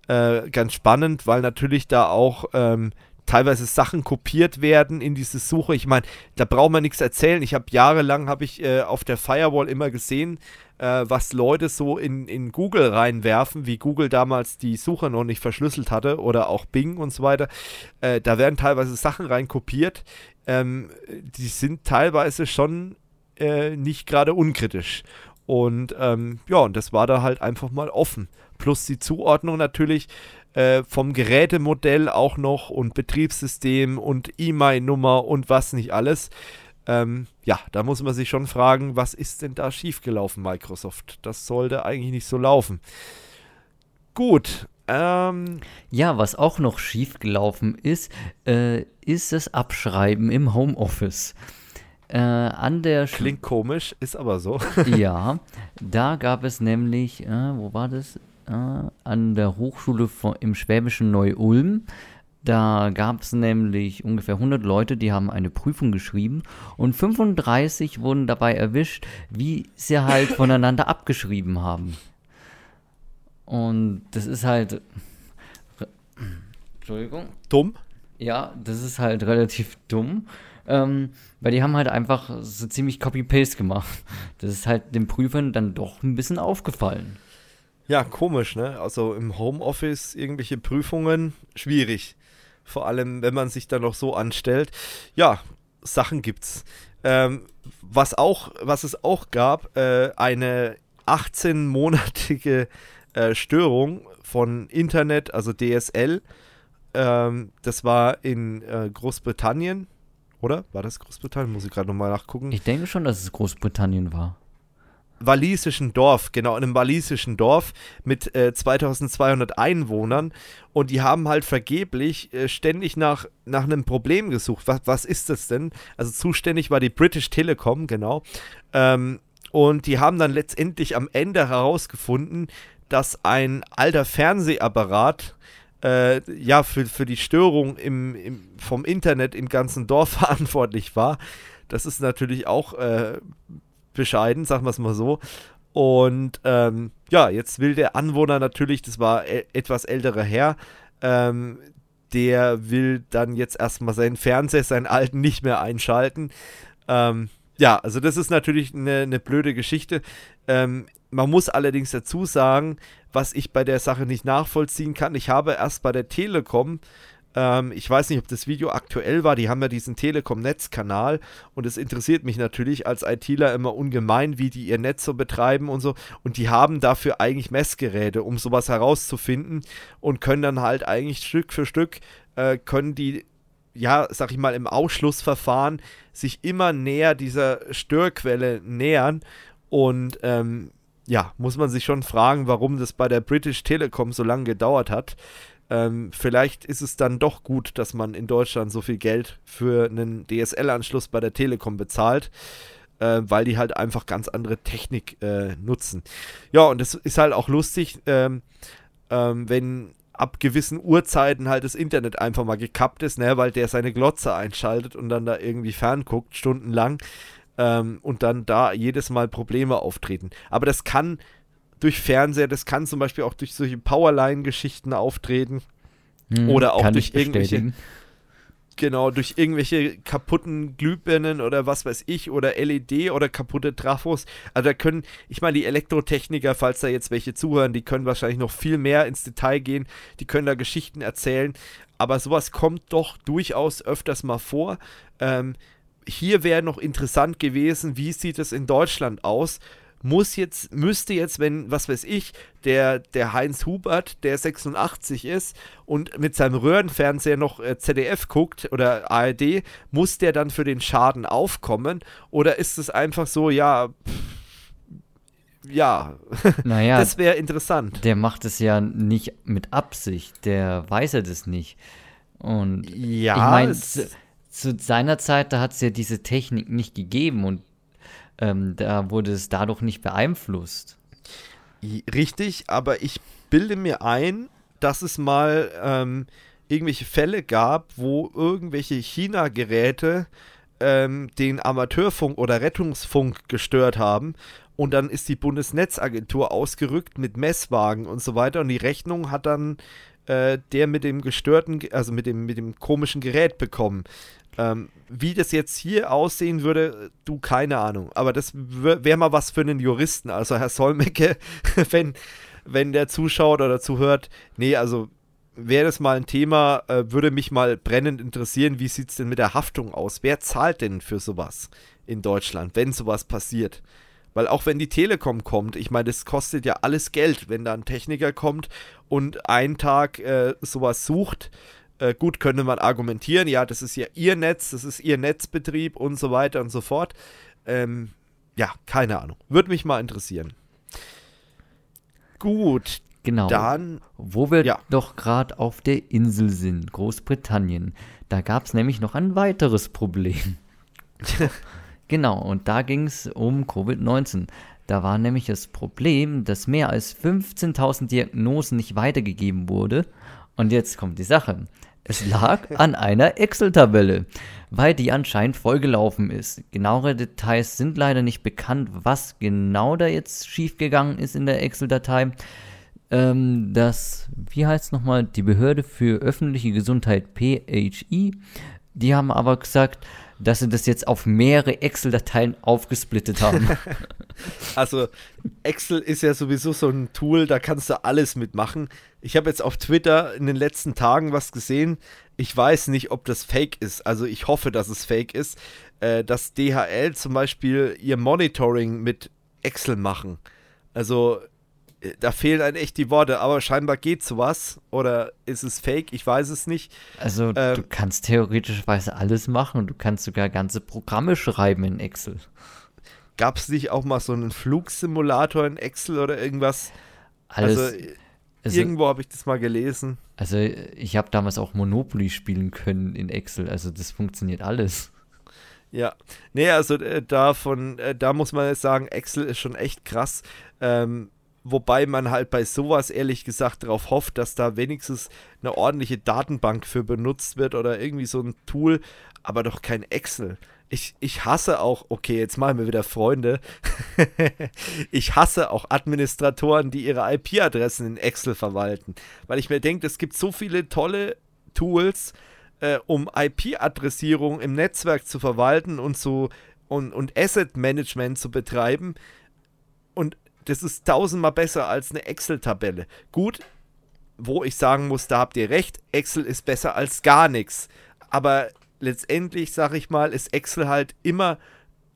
äh, ganz spannend, weil natürlich da auch ähm, teilweise Sachen kopiert werden in diese Suche. Ich meine, da braucht man nichts erzählen. Ich habe jahrelang habe ich äh, auf der Firewall immer gesehen, äh, was Leute so in, in Google reinwerfen, wie Google damals die Suche noch nicht verschlüsselt hatte oder auch Bing und so weiter. Äh, da werden teilweise Sachen reinkopiert. Ähm, die sind teilweise schon äh, nicht gerade unkritisch. Und ähm, ja, und das war da halt einfach mal offen. Plus die Zuordnung natürlich äh, vom Gerätemodell auch noch und Betriebssystem und E-Mail-Nummer und was nicht alles. Ähm, ja, da muss man sich schon fragen, was ist denn da schiefgelaufen, Microsoft? Das sollte eigentlich nicht so laufen. Gut. Ähm, ja, was auch noch schiefgelaufen ist, äh, ist das Abschreiben im Homeoffice. Äh, an der Klingt komisch, ist aber so. ja, da gab es nämlich, äh, wo war das? Äh, an der Hochschule im Schwäbischen Neu-Ulm da gab es nämlich ungefähr 100 Leute, die haben eine Prüfung geschrieben und 35 wurden dabei erwischt, wie sie halt voneinander abgeschrieben haben. Und das ist halt. Entschuldigung. Dumm? Ja, das ist halt relativ dumm. Ähm, weil die haben halt einfach so ziemlich Copy-Paste gemacht. Das ist halt den Prüfern dann doch ein bisschen aufgefallen. Ja, komisch, ne? Also im Homeoffice irgendwelche Prüfungen, schwierig. Vor allem, wenn man sich dann noch so anstellt. Ja, Sachen gibt's. Ähm, was auch, was es auch gab, äh, eine 18-monatige äh, Störung von Internet, also DSL. Ähm, das war in äh, Großbritannien, oder? War das Großbritannien? Muss ich gerade nochmal nachgucken. Ich denke schon, dass es Großbritannien war walisischen Dorf, genau, in einem walisischen Dorf mit äh, 2200 Einwohnern und die haben halt vergeblich äh, ständig nach, nach einem Problem gesucht. Was, was ist das denn? Also zuständig war die British Telecom, genau. Ähm, und die haben dann letztendlich am Ende herausgefunden, dass ein alter Fernsehapparat äh, ja für, für die Störung im, im, vom Internet im ganzen Dorf verantwortlich war. Das ist natürlich auch äh, bescheiden, sagen wir es mal so. Und ähm, ja, jetzt will der Anwohner natürlich, das war e etwas älterer Herr, ähm, der will dann jetzt erstmal seinen Fernseher, seinen alten, nicht mehr einschalten. Ähm, ja, also das ist natürlich eine, eine blöde Geschichte. Ähm, man muss allerdings dazu sagen, was ich bei der Sache nicht nachvollziehen kann. Ich habe erst bei der Telekom ähm, ich weiß nicht, ob das Video aktuell war. Die haben ja diesen Telekom-Netzkanal und es interessiert mich natürlich als ITler immer ungemein, wie die ihr Netz so betreiben und so. Und die haben dafür eigentlich Messgeräte, um sowas herauszufinden und können dann halt eigentlich Stück für Stück äh, können die ja, sag ich mal, im Ausschlussverfahren sich immer näher dieser Störquelle nähern. Und ähm, ja, muss man sich schon fragen, warum das bei der British Telecom so lange gedauert hat. Ähm, vielleicht ist es dann doch gut, dass man in Deutschland so viel Geld für einen DSL-Anschluss bei der Telekom bezahlt, äh, weil die halt einfach ganz andere Technik äh, nutzen. Ja, und es ist halt auch lustig, ähm, ähm, wenn ab gewissen Uhrzeiten halt das Internet einfach mal gekappt ist, ne, weil der seine Glotze einschaltet und dann da irgendwie fernguckt, stundenlang. Ähm, und dann da jedes Mal Probleme auftreten. Aber das kann durch Fernseher, das kann zum Beispiel auch durch solche Powerline-Geschichten auftreten. Hm, oder auch durch irgendwelche. Genau, durch irgendwelche kaputten Glühbirnen oder was weiß ich, oder LED oder kaputte Trafos. Also da können, ich meine, die Elektrotechniker, falls da jetzt welche zuhören, die können wahrscheinlich noch viel mehr ins Detail gehen, die können da Geschichten erzählen. Aber sowas kommt doch durchaus öfters mal vor. Ähm, hier wäre noch interessant gewesen, wie sieht es in Deutschland aus? Muss jetzt, müsste jetzt, wenn, was weiß ich, der, der Heinz Hubert, der 86 ist und mit seinem Röhrenfernseher noch äh, ZDF guckt oder ARD, muss der dann für den Schaden aufkommen? Oder ist es einfach so, ja, pff, ja, Naja, das wäre interessant. der macht es ja nicht mit Absicht, der weiß ja das nicht. Und Ja, ich meine, zu, zu seiner Zeit, da hat es ja diese Technik nicht gegeben und ähm, da wurde es dadurch nicht beeinflusst. Richtig, aber ich bilde mir ein, dass es mal ähm, irgendwelche Fälle gab, wo irgendwelche China-Geräte ähm, den Amateurfunk oder Rettungsfunk gestört haben. Und dann ist die Bundesnetzagentur ausgerückt mit Messwagen und so weiter. Und die Rechnung hat dann äh, der mit dem gestörten, Ge- also mit dem, mit dem komischen Gerät bekommen. Ähm, wie das jetzt hier aussehen würde, du keine Ahnung. Aber das wäre mal was für einen Juristen. Also Herr Solmecke, wenn, wenn der zuschaut oder zuhört, nee, also wäre das mal ein Thema, äh, würde mich mal brennend interessieren, wie sieht es denn mit der Haftung aus? Wer zahlt denn für sowas in Deutschland, wenn sowas passiert? Weil auch wenn die Telekom kommt, ich meine, das kostet ja alles Geld, wenn da ein Techniker kommt und einen Tag äh, sowas sucht. Äh, gut, könnte man argumentieren, ja, das ist ja ihr Netz, das ist ihr Netzbetrieb und so weiter und so fort. Ähm, ja, keine Ahnung. Würde mich mal interessieren. Gut, Genau. dann Wo wir Ja. doch gerade auf der Insel sind, Großbritannien, da gab es nämlich noch ein weiteres Problem. genau, und da ging es um Covid-19. Da war nämlich das Problem, dass mehr als 15.000 Diagnosen nicht weitergegeben wurde. Und jetzt kommt die Sache. Es lag an einer Excel-Tabelle, weil die anscheinend vollgelaufen ist. Genauere Details sind leider nicht bekannt, was genau da jetzt schiefgegangen ist in der Excel-Datei ähm, das, wie heißt es nochmal, die Behörde für öffentliche Gesundheit PHI, die haben aber gesagt, dass sie das jetzt auf mehrere Excel-Dateien aufgesplittet haben. Also Excel ist ja sowieso so ein Tool, da kannst du alles mitmachen. Ich habe jetzt auf Twitter in den letzten Tagen was gesehen. Ich weiß nicht, ob das fake ist. Also ich hoffe, dass es fake ist, äh, dass DHL zum Beispiel ihr Monitoring mit Excel machen. Also da fehlen einem echt die Worte, aber scheinbar geht sowas. Oder ist es fake? Ich weiß es nicht. Also Ähm. du kannst theoretischweise alles machen und du kannst sogar ganze Programme schreiben in Excel. Gab es nicht auch mal so einen Flugsimulator in Excel oder irgendwas? Alles, also, also, irgendwo habe ich das mal gelesen. also ich habe damals auch Monopoly spielen können in Excel, also das funktioniert alles. Ja, nee, also äh, davon, äh, da muss man jetzt sagen, Excel ist schon echt krass. Ähm, wobei man halt bei sowas ehrlich gesagt darauf hofft, dass da wenigstens eine ordentliche Datenbank für benutzt wird oder irgendwie so ein Tool, aber doch kein Excel. Ich, ich hasse auch, okay, jetzt machen wir wieder Freunde. ich hasse auch Administratoren, die ihre IP-Adressen in Excel verwalten. Weil ich mir denke, es gibt so viele tolle Tools, äh, um IP-Adressierung im Netzwerk zu verwalten und so und, und Asset-Management zu betreiben. Und das ist tausendmal besser als eine Excel-Tabelle. Gut, wo ich sagen muss, da habt ihr recht, Excel ist besser als gar nichts. Aber letztendlich, sag ich mal, ist Excel halt immer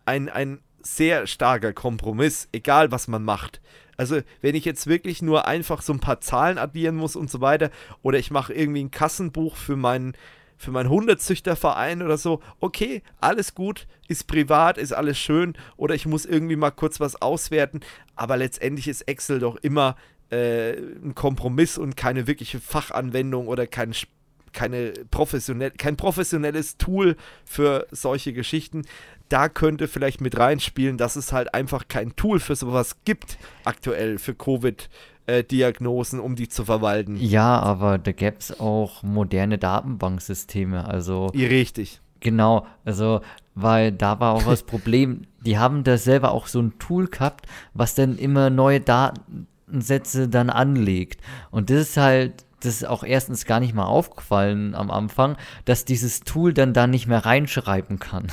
ein, ein sehr starker Kompromiss, egal was man macht. Also, wenn ich jetzt wirklich nur einfach so ein paar Zahlen addieren muss und so weiter, oder ich mache irgendwie ein Kassenbuch für meinen für meinen Hundezüchterverein oder so, okay, alles gut, ist privat, ist alles schön, oder ich muss irgendwie mal kurz was auswerten, aber letztendlich ist Excel doch immer äh, ein Kompromiss und keine wirkliche Fachanwendung oder kein, keine professionell, kein professionelles Tool für solche Geschichten. Da könnte vielleicht mit reinspielen, dass es halt einfach kein Tool für sowas gibt aktuell für Covid-Diagnosen, um die zu verwalten. Ja, aber da gäbe es auch moderne Datenbanksysteme, also Richtig. Genau, also, weil da war auch das Problem, die haben da selber auch so ein Tool gehabt, was dann immer neue Datensätze dann anlegt. Und das ist halt, das ist auch erstens gar nicht mal aufgefallen am Anfang, dass dieses Tool dann da nicht mehr reinschreiben kann.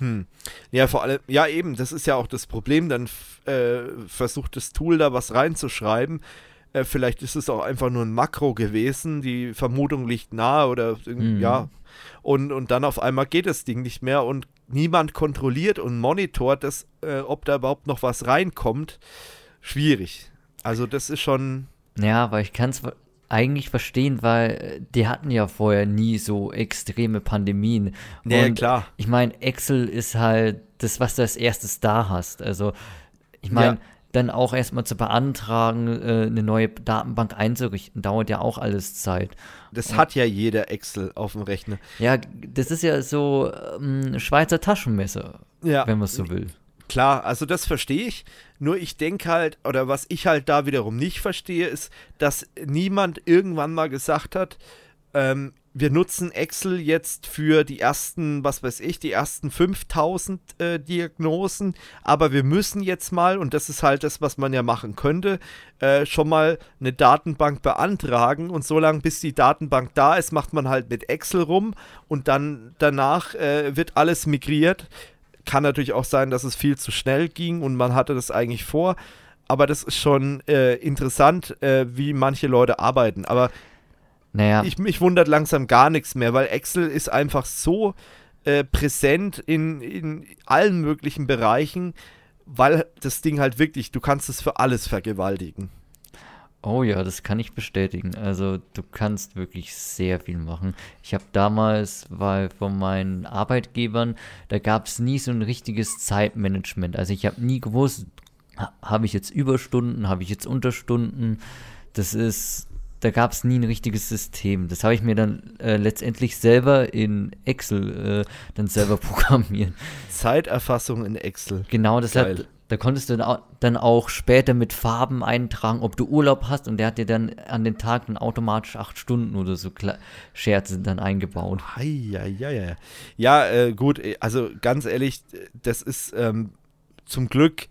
Hm. Ja, vor allem, ja eben, das ist ja auch das Problem, dann äh, versucht das Tool da was reinzuschreiben. Äh, vielleicht ist es auch einfach nur ein Makro gewesen, die Vermutung liegt nahe oder Mhm. ja. Und, und dann auf einmal geht das Ding nicht mehr und niemand kontrolliert und monitort das, äh, ob da überhaupt noch was reinkommt, schwierig. Also das ist schon. Ja, weil ich kann es eigentlich verstehen, weil äh, die hatten ja vorher nie so extreme Pandemien. Und klar. Ich meine, Excel ist halt das, was du als erstes da hast. Also, ich meine, ja. dann auch erstmal zu beantragen, äh, eine neue Datenbank einzurichten, dauert ja auch alles Zeit. Das und, hat ja jeder Excel auf dem Rechner. Ja, das ist ja so ähm, Schweizer Taschenmesser, ja. wenn man es so will. Klar, also das verstehe ich. Nur ich denke halt, oder was ich halt da wiederum nicht verstehe, ist, dass niemand irgendwann mal gesagt hat, ähm, wir nutzen Excel jetzt für die ersten, was weiß ich, die ersten 5000 äh, Diagnosen, aber wir müssen jetzt mal, und das ist halt das, was man ja machen könnte, äh, schon mal eine Datenbank beantragen. Und so lange, bis die Datenbank da ist, macht man halt mit Excel rum. Und dann danach äh, wird alles migriert kann natürlich auch sein, dass es viel zu schnell ging und man hatte das eigentlich vor. Aber das ist schon äh, interessant, äh, wie manche Leute arbeiten. Aber naja. ich, mich wundert langsam gar nichts mehr, weil Excel ist einfach so äh, präsent in, in allen möglichen Bereichen, weil das Ding halt wirklich, du kannst es für alles vergewaltigen. Oh ja, das kann ich bestätigen. Also du kannst wirklich sehr viel machen. Ich habe damals, weil von meinen Arbeitgebern, da gab es nie so ein richtiges Zeitmanagement. Also ich habe nie gewusst, habe ich jetzt Überstunden, habe ich jetzt Unterstunden. Das ist, da gab es nie ein richtiges System. Das habe ich mir dann äh, letztendlich selber in Excel äh, dann selber programmiert. Zeiterfassung in Excel. Genau, das Geil. hat da konntest du dann auch später mit Farben eintragen, ob du Urlaub hast und der hat dir dann an den Tag dann automatisch acht Stunden oder so Scherze dann eingebaut. Ja, ja, ja. Ja, äh, gut, äh, also ganz ehrlich, das ist ähm, zum Glück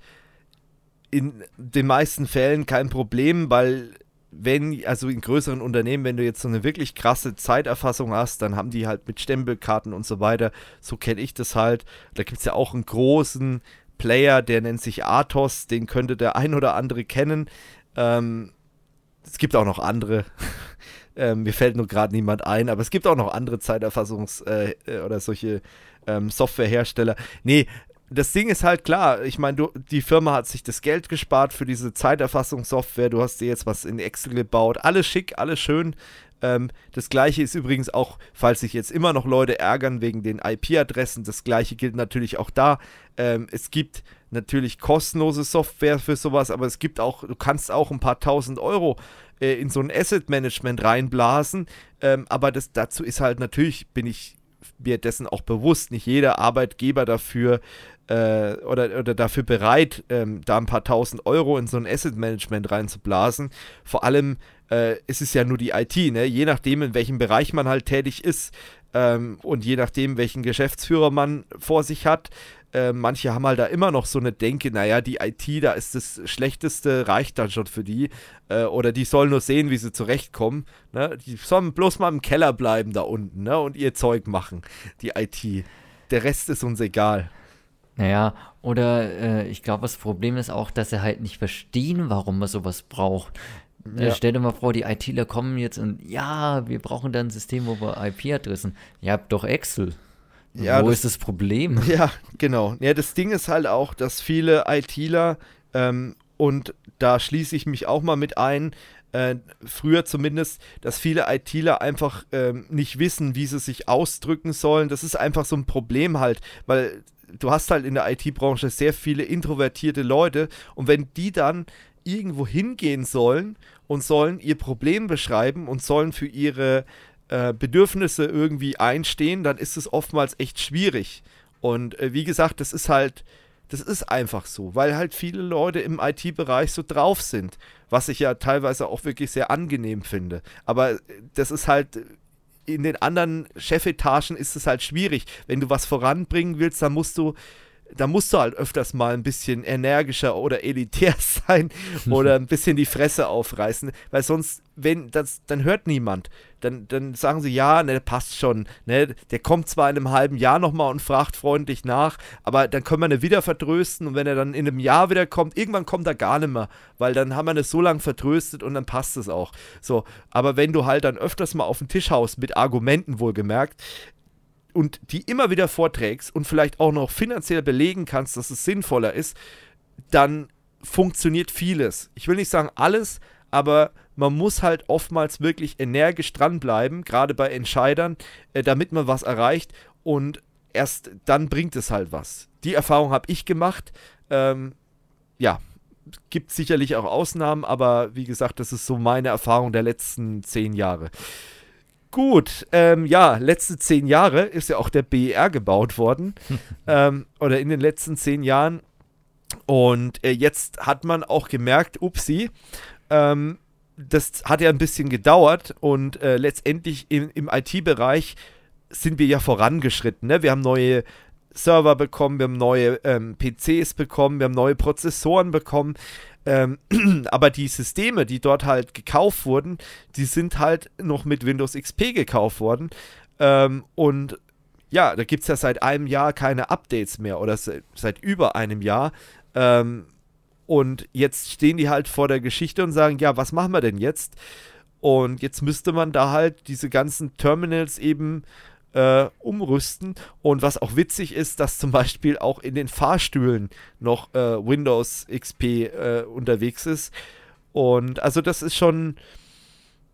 in den meisten Fällen kein Problem, weil wenn, also in größeren Unternehmen, wenn du jetzt so eine wirklich krasse Zeiterfassung hast, dann haben die halt mit Stempelkarten und so weiter, so kenne ich das halt. Da gibt es ja auch einen großen Player, der nennt sich Athos, den könnte der ein oder andere kennen. Ähm, es gibt auch noch andere. ähm, mir fällt nur gerade niemand ein, aber es gibt auch noch andere Zeiterfassungs- äh, äh, oder solche ähm, Softwarehersteller. Nee, das Ding ist halt klar, ich meine, die Firma hat sich das Geld gespart für diese Zeiterfassungssoftware, du hast dir jetzt was in Excel gebaut, alles schick, alles schön, ähm, das gleiche ist übrigens auch, falls sich jetzt immer noch Leute ärgern wegen den IP-Adressen, das gleiche gilt natürlich auch da. Ähm, es gibt natürlich kostenlose Software für sowas, aber es gibt auch, du kannst auch ein paar tausend Euro äh, in so ein Asset Management reinblasen. Ähm, aber das dazu ist halt natürlich, bin ich mir dessen auch bewusst, nicht jeder Arbeitgeber dafür äh, oder, oder dafür bereit, ähm, da ein paar tausend Euro in so ein Asset Management reinzublasen. Vor allem äh, ist es ja nur die IT, ne? je nachdem, in welchem Bereich man halt tätig ist ähm, und je nachdem, welchen Geschäftsführer man vor sich hat. Äh, manche haben halt da immer noch so eine Denke, naja, die IT, da ist das Schlechteste, reicht dann schon für die. Äh, oder die sollen nur sehen, wie sie zurechtkommen. Ne? Die sollen bloß mal im Keller bleiben da unten ne? und ihr Zeug machen, die IT. Der Rest ist uns egal. Naja, oder äh, ich glaube, das Problem ist auch, dass sie halt nicht verstehen, warum man sowas braucht. Ja. Stell dir mal vor, die ITler kommen jetzt und ja, wir brauchen dann ein System, wo wir IP-Adressen. Ihr habt doch Excel. Ja, wo das, ist das Problem? Ja, genau. Ja, das Ding ist halt auch, dass viele ITler, ähm, und da schließe ich mich auch mal mit ein, äh, früher zumindest, dass viele ITler einfach ähm, nicht wissen, wie sie sich ausdrücken sollen. Das ist einfach so ein Problem halt, weil du hast halt in der IT-Branche sehr viele introvertierte Leute und wenn die dann irgendwo hingehen sollen und sollen ihr Problem beschreiben und sollen für ihre äh, Bedürfnisse irgendwie einstehen, dann ist es oftmals echt schwierig. Und äh, wie gesagt, das ist halt, das ist einfach so, weil halt viele Leute im IT-Bereich so drauf sind, was ich ja teilweise auch wirklich sehr angenehm finde. Aber äh, das ist halt in den anderen Chefetagen ist es halt schwierig. Wenn du was voranbringen willst, dann musst du da musst du halt öfters mal ein bisschen energischer oder elitär sein oder ein bisschen die Fresse aufreißen, weil sonst, wenn das, dann hört niemand. Dann, dann sagen sie, ja, ne, passt schon, ne, der kommt zwar in einem halben Jahr nochmal und fragt freundlich nach, aber dann können wir ihn wieder vertrösten und wenn er dann in einem Jahr wieder kommt, irgendwann kommt er gar nicht mehr, weil dann haben wir ihn so lange vertröstet und dann passt es auch. So, aber wenn du halt dann öfters mal auf den Tisch haust, mit Argumenten wohlgemerkt, und die immer wieder vorträgst und vielleicht auch noch finanziell belegen kannst, dass es sinnvoller ist, dann funktioniert vieles. Ich will nicht sagen alles, aber man muss halt oftmals wirklich energisch dranbleiben, gerade bei Entscheidern, äh, damit man was erreicht und erst dann bringt es halt was. Die Erfahrung habe ich gemacht. Ähm, ja, gibt sicherlich auch Ausnahmen, aber wie gesagt, das ist so meine Erfahrung der letzten zehn Jahre. Gut, ähm, ja, letzte zehn Jahre ist ja auch der BER gebaut worden. ähm, oder in den letzten zehn Jahren. Und äh, jetzt hat man auch gemerkt, upsi, ähm, das hat ja ein bisschen gedauert und äh, letztendlich im, im IT-Bereich sind wir ja vorangeschritten. Ne? Wir haben neue Server bekommen, wir haben neue ähm, PCs bekommen, wir haben neue Prozessoren bekommen. Ähm, aber die Systeme, die dort halt gekauft wurden, die sind halt noch mit Windows XP gekauft worden. Ähm, und ja, da gibt es ja seit einem Jahr keine Updates mehr oder se seit über einem Jahr. Ähm, und jetzt stehen die halt vor der Geschichte und sagen, ja, was machen wir denn jetzt? Und jetzt müsste man da halt diese ganzen Terminals eben äh, umrüsten. Und was auch witzig ist, dass zum Beispiel auch in den Fahrstühlen noch äh, Windows XP äh, unterwegs ist. Und also das ist schon,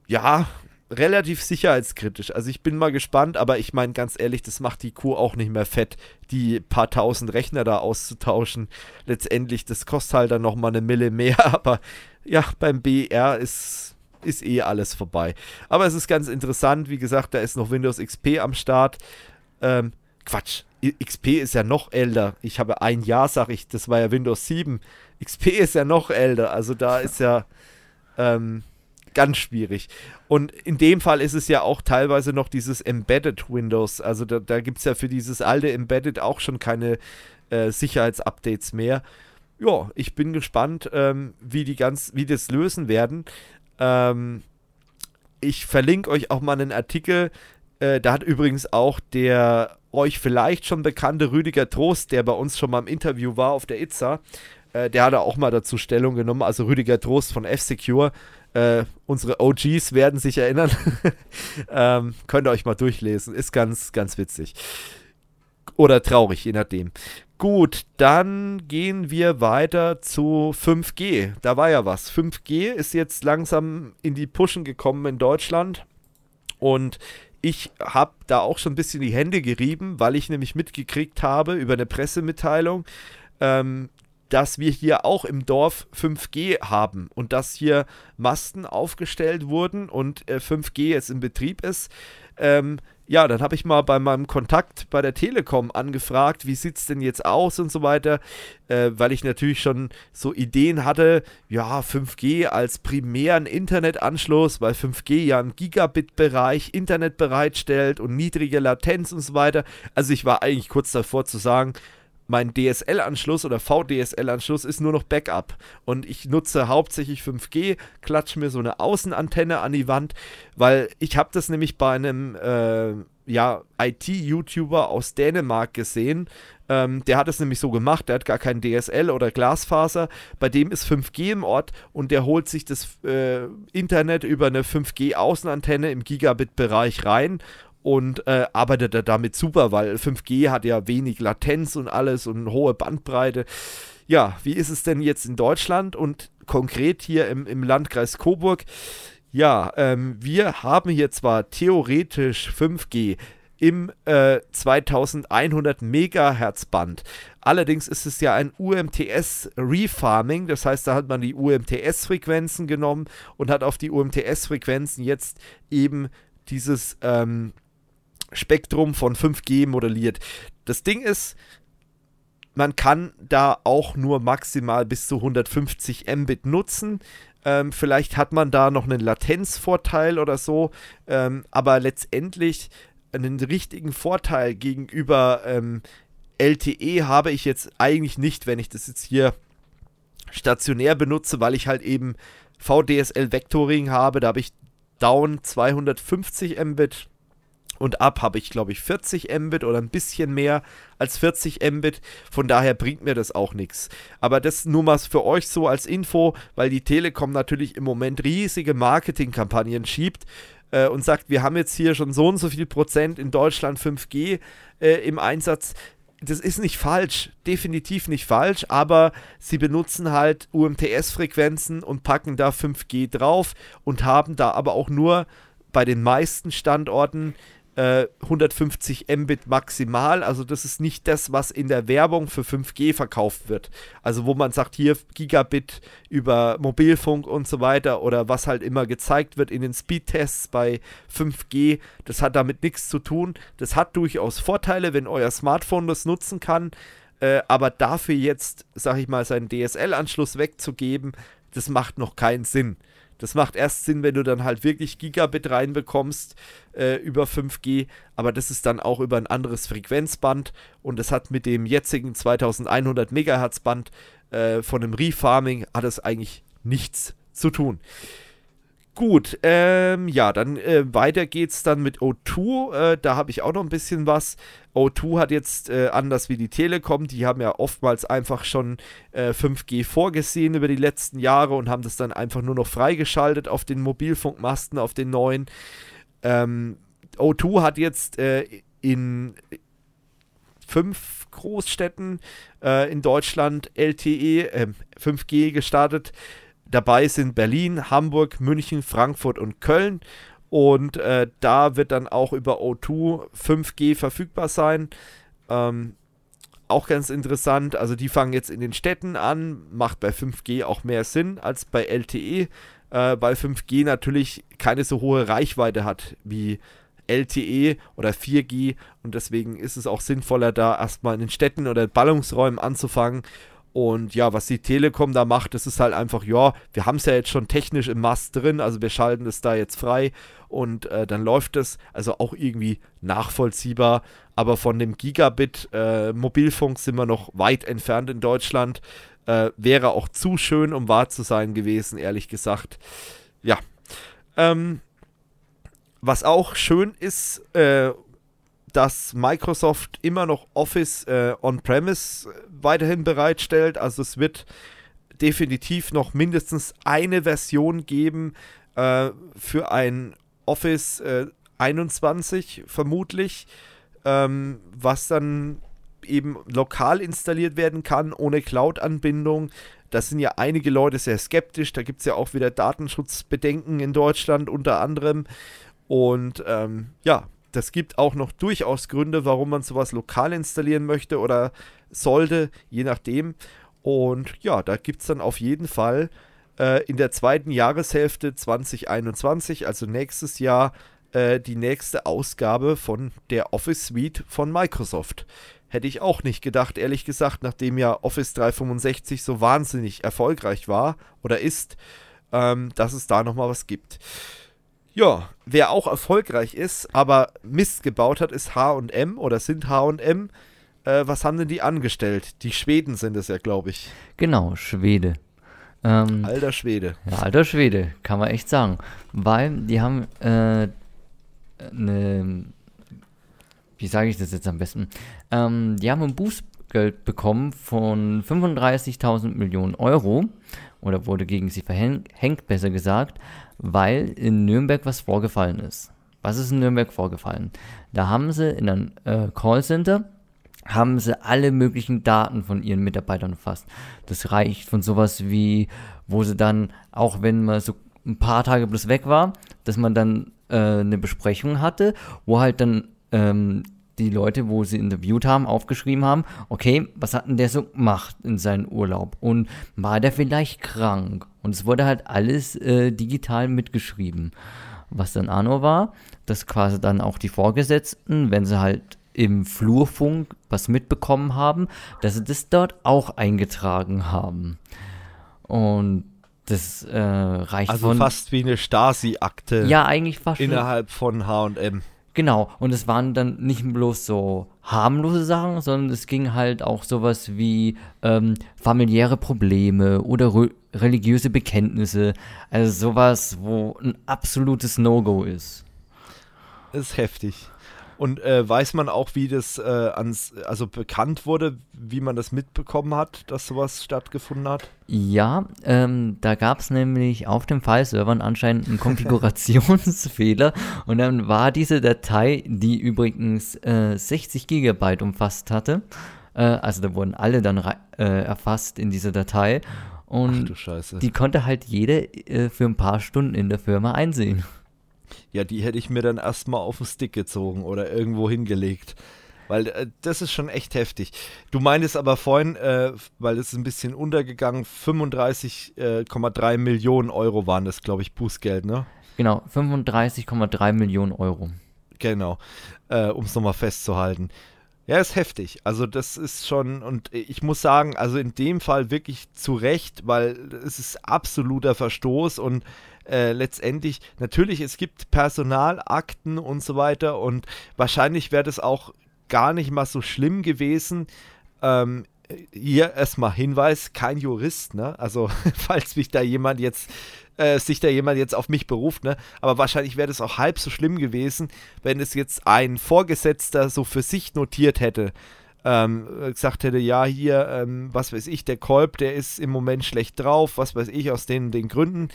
ja, relativ sicherheitskritisch. Also ich bin mal gespannt, aber ich meine ganz ehrlich, das macht die Kuh auch nicht mehr fett, die paar tausend Rechner da auszutauschen. Letztendlich, das kostet halt dann nochmal eine Mille mehr, aber ja, beim BR ist ist eh alles vorbei. Aber es ist ganz interessant, wie gesagt, da ist noch Windows XP am Start. Ähm, Quatsch, XP ist ja noch älter. Ich habe ein Jahr, sag ich, das war ja Windows 7. XP ist ja noch älter, also da ist ja ähm, ganz schwierig. Und in dem Fall ist es ja auch teilweise noch dieses Embedded Windows. Also da, da gibt es ja für dieses alte Embedded auch schon keine äh, Sicherheitsupdates mehr. Ja, ich bin gespannt, ähm, wie die ganz, wie das lösen werden. Ähm, ich verlinke euch auch mal einen Artikel. Äh, da hat übrigens auch der euch vielleicht schon bekannte Rüdiger Trost, der bei uns schon mal im Interview war auf der ITSA, äh, der hat auch mal dazu Stellung genommen. Also Rüdiger Trost von F-Secure. Äh, unsere OGs werden sich erinnern. ähm, könnt ihr euch mal durchlesen. Ist ganz, ganz witzig. Oder traurig, je nachdem. Gut, dann gehen wir weiter zu 5G. Da war ja was. 5G ist jetzt langsam in die Pushen gekommen in Deutschland. Und ich habe da auch schon ein bisschen die Hände gerieben, weil ich nämlich mitgekriegt habe über eine Pressemitteilung, ähm, dass wir hier auch im Dorf 5G haben und dass hier Masten aufgestellt wurden und äh, 5G jetzt in Betrieb ist. Ähm, ja, dann habe ich mal bei meinem Kontakt bei der Telekom angefragt, wie sieht es denn jetzt aus und so weiter, äh, weil ich natürlich schon so Ideen hatte, ja, 5G als primären Internetanschluss, weil 5G ja einen Gigabit-Bereich Internet bereitstellt und niedrige Latenz und so weiter. Also ich war eigentlich kurz davor zu sagen, mein DSL-Anschluss oder VDSL-Anschluss ist nur noch Backup. Und ich nutze hauptsächlich 5G, klatsche mir so eine Außenantenne an die Wand, weil ich habe das nämlich bei einem äh, ja, IT-YouTuber aus Dänemark gesehen. Ähm, der hat es nämlich so gemacht, der hat gar kein DSL oder Glasfaser. Bei dem ist 5G im Ort und der holt sich das äh, Internet über eine 5G-Außenantenne im Gigabit-Bereich rein und äh, arbeitet er damit super, weil 5G hat ja wenig Latenz und alles und hohe Bandbreite. Ja, wie ist es denn jetzt in Deutschland und konkret hier im, im Landkreis Coburg? Ja, ähm, wir haben hier zwar theoretisch 5G im äh, 2100 Megahertz Band. Allerdings ist es ja ein UMTS Refarming, das heißt, da hat man die UMTS Frequenzen genommen und hat auf die UMTS Frequenzen jetzt eben dieses ähm, Spektrum von 5G modelliert. Das Ding ist, man kann da auch nur maximal bis zu 150 Mbit nutzen. Ähm, vielleicht hat man da noch einen Latenzvorteil oder so, ähm, aber letztendlich einen richtigen Vorteil gegenüber ähm, LTE habe ich jetzt eigentlich nicht, wenn ich das jetzt hier stationär benutze, weil ich halt eben VDSL Vectoring habe. Da habe ich down 250 Mbit und ab habe ich, glaube ich, 40 Mbit oder ein bisschen mehr als 40 Mbit. Von daher bringt mir das auch nichts. Aber das nur mal für euch so als Info, weil die Telekom natürlich im Moment riesige Marketingkampagnen schiebt. äh, und sagt, wir haben jetzt hier schon so und so viel Prozent in Deutschland 5G äh, im Einsatz, das ist nicht falsch, definitiv nicht falsch, aber sie benutzen halt UMTS-Frequenzen und packen da 5G drauf und haben da aber auch nur bei den meisten Standorten 150 äh, Mbit maximal. Also das ist nicht das, was in der Werbung für 5G verkauft wird. Also wo man sagt, hier Gigabit über Mobilfunk und so weiter oder was halt immer gezeigt wird in den Speedtests bei 5G, das hat damit nichts zu tun. Das hat durchaus Vorteile, wenn euer Smartphone das nutzen kann. Äh, aber dafür jetzt, sag ich mal, seinen DSL-Anschluss wegzugeben, das macht noch keinen Sinn. Das macht erst Sinn, wenn du dann halt wirklich Gigabit reinbekommst äh, über 5G, aber das ist dann auch über ein anderes Frequenzband und das hat mit dem jetzigen 2100 Megahertz Band äh, von dem Refarming hat es eigentlich nichts zu tun. Gut, ähm, ja, dann äh, weiter geht's dann mit O2. Äh, da habe ich auch noch ein bisschen was. O2 hat jetzt äh, anders wie die Telekom, die haben ja oftmals einfach schon 5G äh, vorgesehen über die letzten Jahre und haben das dann einfach nur noch freigeschaltet auf den Mobilfunkmasten, auf den neuen. Ähm, O2 hat jetzt äh, in fünf Großstädten äh, in Deutschland LTE 5G gestartet. Dabei sind Berlin, Hamburg, München, Frankfurt und Köln. Und äh, da wird dann auch über O2 5G verfügbar sein. Ähm, auch ganz interessant, also die fangen jetzt in den Städten an, macht bei 5G auch mehr Sinn als bei LTE, äh, weil 5G natürlich keine so hohe Reichweite hat wie LTE oder 4G und deswegen ist es auch sinnvoller, da erstmal in den Städten oder Ballungsräumen anzufangen und ja, was die Telekom da macht, das ist halt einfach, ja, wir haben es ja jetzt schon technisch im Mast drin, also wir schalten es da jetzt frei und äh, dann läuft es, also auch irgendwie nachvollziehbar. Aber von dem Gigabit äh, sind wir noch weit entfernt in Deutschland. Äh, wäre auch zu schön, um wahr zu sein gewesen, ehrlich gesagt. Ja. Ähm, was auch schön ist, äh, dass Microsoft immer noch Office äh, on-premise weiterhin bereitstellt. Also es wird definitiv noch mindestens eine Version geben äh, für ein Office äh, 21 vermutlich, ähm, was dann eben lokal installiert werden kann, ohne Cloud-Anbindung. Da sind ja einige Leute sehr skeptisch. Da gibt es ja auch wieder Datenschutzbedenken in Deutschland unter anderem. Und ähm, ja, das gibt auch noch durchaus Gründe, warum man sowas lokal installieren möchte oder sollte, je nachdem. Und ja, da gibt es dann auf jeden Fall äh, in der zweiten Jahreshälfte 2021, also nächstes Jahr, äh, die nächste Ausgabe von der Office Suite von Microsoft. Hätte ich auch nicht gedacht, ehrlich gesagt, nachdem ja Office 365 so wahnsinnig erfolgreich war oder ist, ähm, dass es da nochmal was gibt. Ja, wer auch erfolgreich ist, aber Mist gebaut hat, ist HM oder sind HM. Äh, was haben denn die angestellt? Die Schweden sind es ja, glaube ich. Genau, Schwede. Ähm, alter Schwede. Ja, alter Schwede, kann man echt sagen. Weil die haben äh, eine, wie sage ich das jetzt am besten? Ähm, die haben ein Bußgeld bekommen von 35.000 Millionen Euro oder wurde gegen sie verhängt, besser gesagt, weil in Nürnberg was vorgefallen ist. Was ist in Nürnberg vorgefallen? Da haben sie in einem äh, Callcenter haben sie alle möglichen Daten von ihren Mitarbeitern erfasst. Das reicht von sowas wie, wo sie dann, auch wenn man so ein paar Tage bloß weg war, dass man dann äh, eine Besprechung hatte, wo halt dann ähm, die Leute, wo sie interviewt haben, aufgeschrieben haben, okay, was hat denn der so gemacht in seinem Urlaub? Und war der vielleicht krank? Und es wurde halt alles äh, digital mitgeschrieben. Was dann Arno war, dass quasi dann auch die Vorgesetzten, wenn sie halt im Flurfunk was mitbekommen haben, dass sie das dort auch eingetragen haben. Und das äh, reicht also von... fast wie eine Stasi-Akte. Ja, eigentlich fast Innerhalb von H&M. Genau, und es waren dann nicht bloß so harmlose Sachen, sondern es ging halt auch sowas wie ähm, familiäre Probleme oder re religiöse Bekenntnisse. Also sowas, wo ein absolutes No-Go ist. Ist heftig. Und äh, weiß man auch, wie das äh, ans, also bekannt wurde, wie man das mitbekommen hat, dass sowas stattgefunden hat? Ja, ähm, da gab es nämlich auf dem File-Servern anscheinend einen Konfigurationsfehler und dann war diese Datei, die übrigens äh, 60 Gigabyte umfasst hatte, äh, also da wurden alle dann äh, erfasst in diese Datei und die konnte halt jede äh, für ein paar Stunden in der Firma einsehen. Ja, die hätte ich mir dann erstmal auf den Stick gezogen oder irgendwo hingelegt. Weil äh, das ist schon echt heftig. Du meintest aber vorhin, äh, weil es ist ein bisschen untergegangen, 35,3 äh, Millionen Euro waren das, glaube ich, Bußgeld, ne? Genau, 35,3 Millionen Euro. Genau, äh, um es nochmal festzuhalten. Ja, ist heftig. Also das ist schon, und ich muss sagen, also in dem Fall wirklich zu Recht, weil es ist absoluter Verstoß und äh, letztendlich, natürlich, es gibt Personalakten und so weiter und wahrscheinlich wäre das auch gar nicht mal so schlimm gewesen. Ähm, hier erstmal Hinweis, kein Jurist, ne? Also, falls mich da jemand jetzt, äh, sich da jemand jetzt auf mich beruft, ne? Aber wahrscheinlich wäre das auch halb so schlimm gewesen, wenn es jetzt ein Vorgesetzter so für sich notiert hätte. Ähm, gesagt hätte, ja, hier, ähm, was weiß ich, der Kolb, der ist im Moment schlecht drauf, was weiß ich, aus den, den Gründen.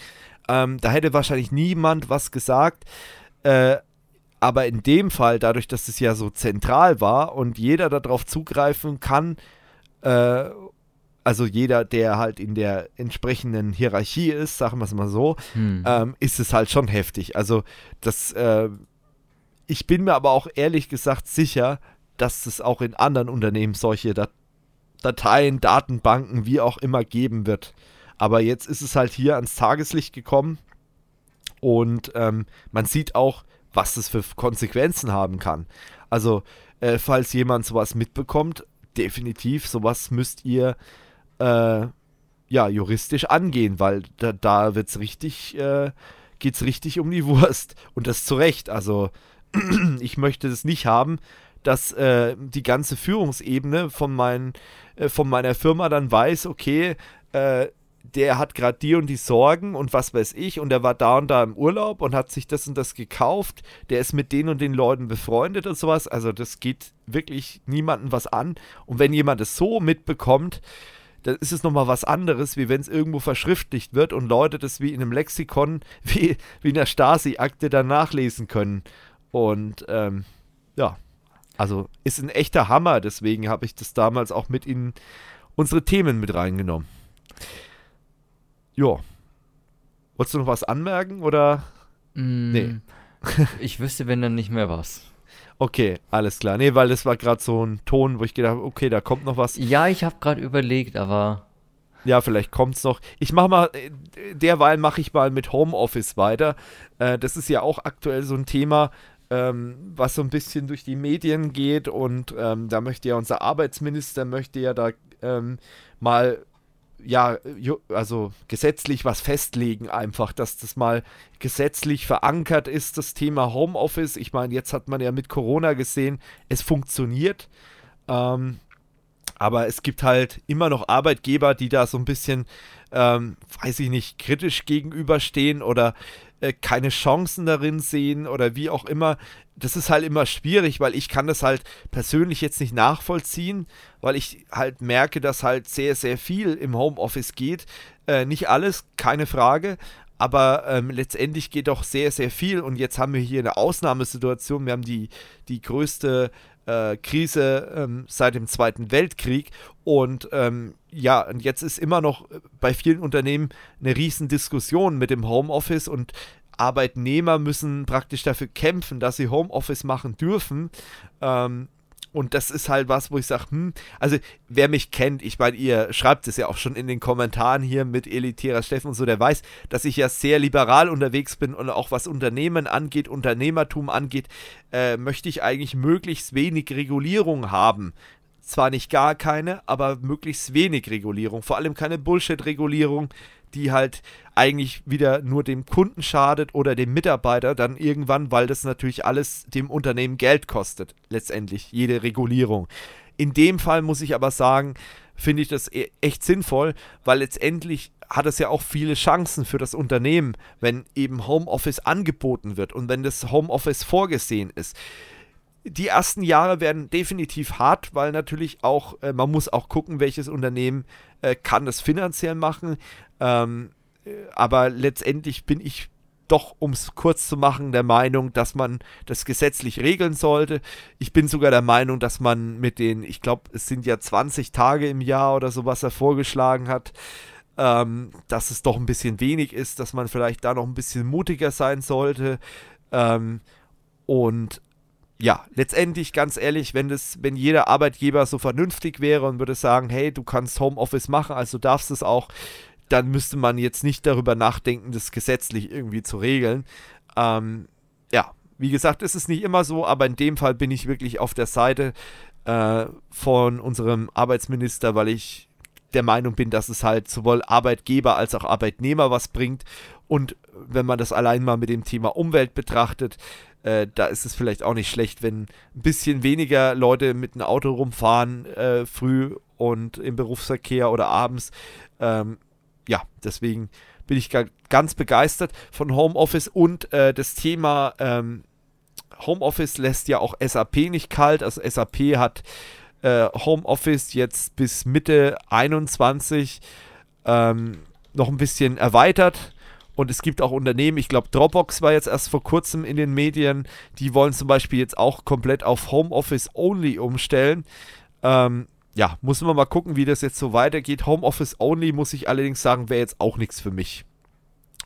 Ähm, da hätte wahrscheinlich niemand was gesagt. Äh, aber in dem Fall, dadurch, dass es ja so zentral war und jeder darauf zugreifen kann, äh, also jeder, der halt in der entsprechenden Hierarchie ist, sagen wir es mal so, hm. ähm, ist es halt schon heftig. Also das, äh, ich bin mir aber auch ehrlich gesagt sicher, dass es auch in anderen Unternehmen solche Dat Dateien, Datenbanken, wie auch immer geben wird. Aber jetzt ist es halt hier ans Tageslicht gekommen und ähm, man sieht auch, was das für Konsequenzen haben kann. Also, äh, falls jemand sowas mitbekommt, definitiv, sowas müsst ihr äh, ja juristisch angehen, weil da, da wird's richtig, äh, geht's richtig um die Wurst. Und das zu Recht. Also, ich möchte das nicht haben, dass äh, die ganze Führungsebene von, mein, äh, von meiner Firma dann weiß, okay, äh, der hat gerade die und die Sorgen und was weiß ich und der war da und da im Urlaub und hat sich das und das gekauft, der ist mit den und den Leuten befreundet und sowas. Also das geht wirklich niemandem was an. Und wenn jemand es so mitbekommt, dann ist es nochmal was anderes, wie wenn es irgendwo verschriftlicht wird und Leute das wie in einem Lexikon, wie, wie in der Stasi-Akte dann nachlesen können. Und ähm, ja, also ist ein echter Hammer, deswegen habe ich das damals auch mit in unsere Themen mit reingenommen. Ja. Wolltest du noch was anmerken oder? Mm, nee. ich wüsste, wenn dann nicht mehr was. Okay, alles klar. Nee, weil das war gerade so ein Ton, wo ich gedacht habe, okay, da kommt noch was. Ja, ich habe gerade überlegt, aber. Ja, vielleicht kommt es noch. Ich mache mal, äh, derweil mache ich mal mit Homeoffice weiter. Äh, das ist ja auch aktuell so ein Thema, ähm, was so ein bisschen durch die Medien geht und ähm, da möchte ja unser Arbeitsminister möchte ja da ähm, mal ja, also gesetzlich was festlegen, einfach, dass das mal gesetzlich verankert ist, das Thema Homeoffice. Ich meine, jetzt hat man ja mit Corona gesehen, es funktioniert. Ähm, aber es gibt halt immer noch Arbeitgeber, die da so ein bisschen, ähm, weiß ich nicht, kritisch gegenüberstehen oder äh, keine Chancen darin sehen oder wie auch immer. Das ist halt immer schwierig, weil ich kann das halt persönlich jetzt nicht nachvollziehen, weil ich halt merke, dass halt sehr, sehr viel im Homeoffice geht. Äh, nicht alles, keine Frage, aber ähm, letztendlich geht doch sehr, sehr viel. Und jetzt haben wir hier eine Ausnahmesituation. Wir haben die, die größte äh, Krise ähm, seit dem Zweiten Weltkrieg. Und ähm, ja, und jetzt ist immer noch bei vielen Unternehmen eine riesen Diskussion mit dem Homeoffice und Arbeitnehmer müssen praktisch dafür kämpfen, dass sie Homeoffice machen dürfen. Ähm, und das ist halt was, wo ich sage, hm, also wer mich kennt, ich meine, ihr schreibt es ja auch schon in den Kommentaren hier mit elitärer Steffen und so, der weiß, dass ich ja sehr liberal unterwegs bin und auch was Unternehmen angeht, Unternehmertum angeht, äh, möchte ich eigentlich möglichst wenig Regulierung haben. Zwar nicht gar keine, aber möglichst wenig Regulierung. Vor allem keine Bullshit-Regulierung, die halt eigentlich wieder nur dem Kunden schadet oder dem Mitarbeiter dann irgendwann, weil das natürlich alles dem Unternehmen Geld kostet, letztendlich, jede Regulierung. In dem Fall muss ich aber sagen, finde ich das e-, echt sinnvoll, weil letztendlich hat es ja auch viele Chancen für das Unternehmen, wenn eben Homeoffice angeboten wird und wenn das Homeoffice vorgesehen ist die ersten Jahre werden definitiv hart, weil natürlich auch, äh, man muss auch gucken, welches Unternehmen äh, kann das finanziell machen. Ähm, äh, aber letztendlich bin ich doch, um es kurz zu machen, der Meinung, dass man das gesetzlich regeln sollte. Ich bin sogar der Meinung, dass man mit den, ich glaube, es sind ja 20 Tage im Jahr oder so, was er vorgeschlagen hat, ähm, dass es doch ein bisschen wenig ist, dass man vielleicht da noch ein bisschen mutiger sein sollte. Ähm, und ja, letztendlich ganz ehrlich, wenn das, wenn jeder Arbeitgeber so vernünftig wäre und würde sagen, hey, du kannst Homeoffice machen, also darfst es auch, dann müsste man jetzt nicht darüber nachdenken, das gesetzlich irgendwie zu regeln. Ähm, ja, wie gesagt, ist es nicht immer so, aber in dem Fall bin ich wirklich auf der Seite äh, von unserem Arbeitsminister, weil ich der Meinung bin, dass es halt sowohl Arbeitgeber als auch Arbeitnehmer was bringt. Und wenn man das allein mal mit dem Thema Umwelt betrachtet, äh, da ist es vielleicht auch nicht schlecht, wenn ein bisschen weniger Leute mit einem Auto rumfahren, äh, früh und im Berufsverkehr oder abends. Ähm, ja, deswegen bin ich ganz begeistert von Homeoffice und äh, das Thema ähm, Homeoffice lässt ja auch SAP nicht kalt. Also SAP hat äh, Homeoffice jetzt bis Mitte 21 ähm, noch ein bisschen erweitert. Und es gibt auch Unternehmen, ich glaube, Dropbox war jetzt erst vor kurzem in den Medien, die wollen zum Beispiel jetzt auch komplett auf Homeoffice Only umstellen. Ähm, ja, muss man mal gucken, wie das jetzt so weitergeht. Homeoffice Only, muss ich allerdings sagen, wäre jetzt auch nichts für mich.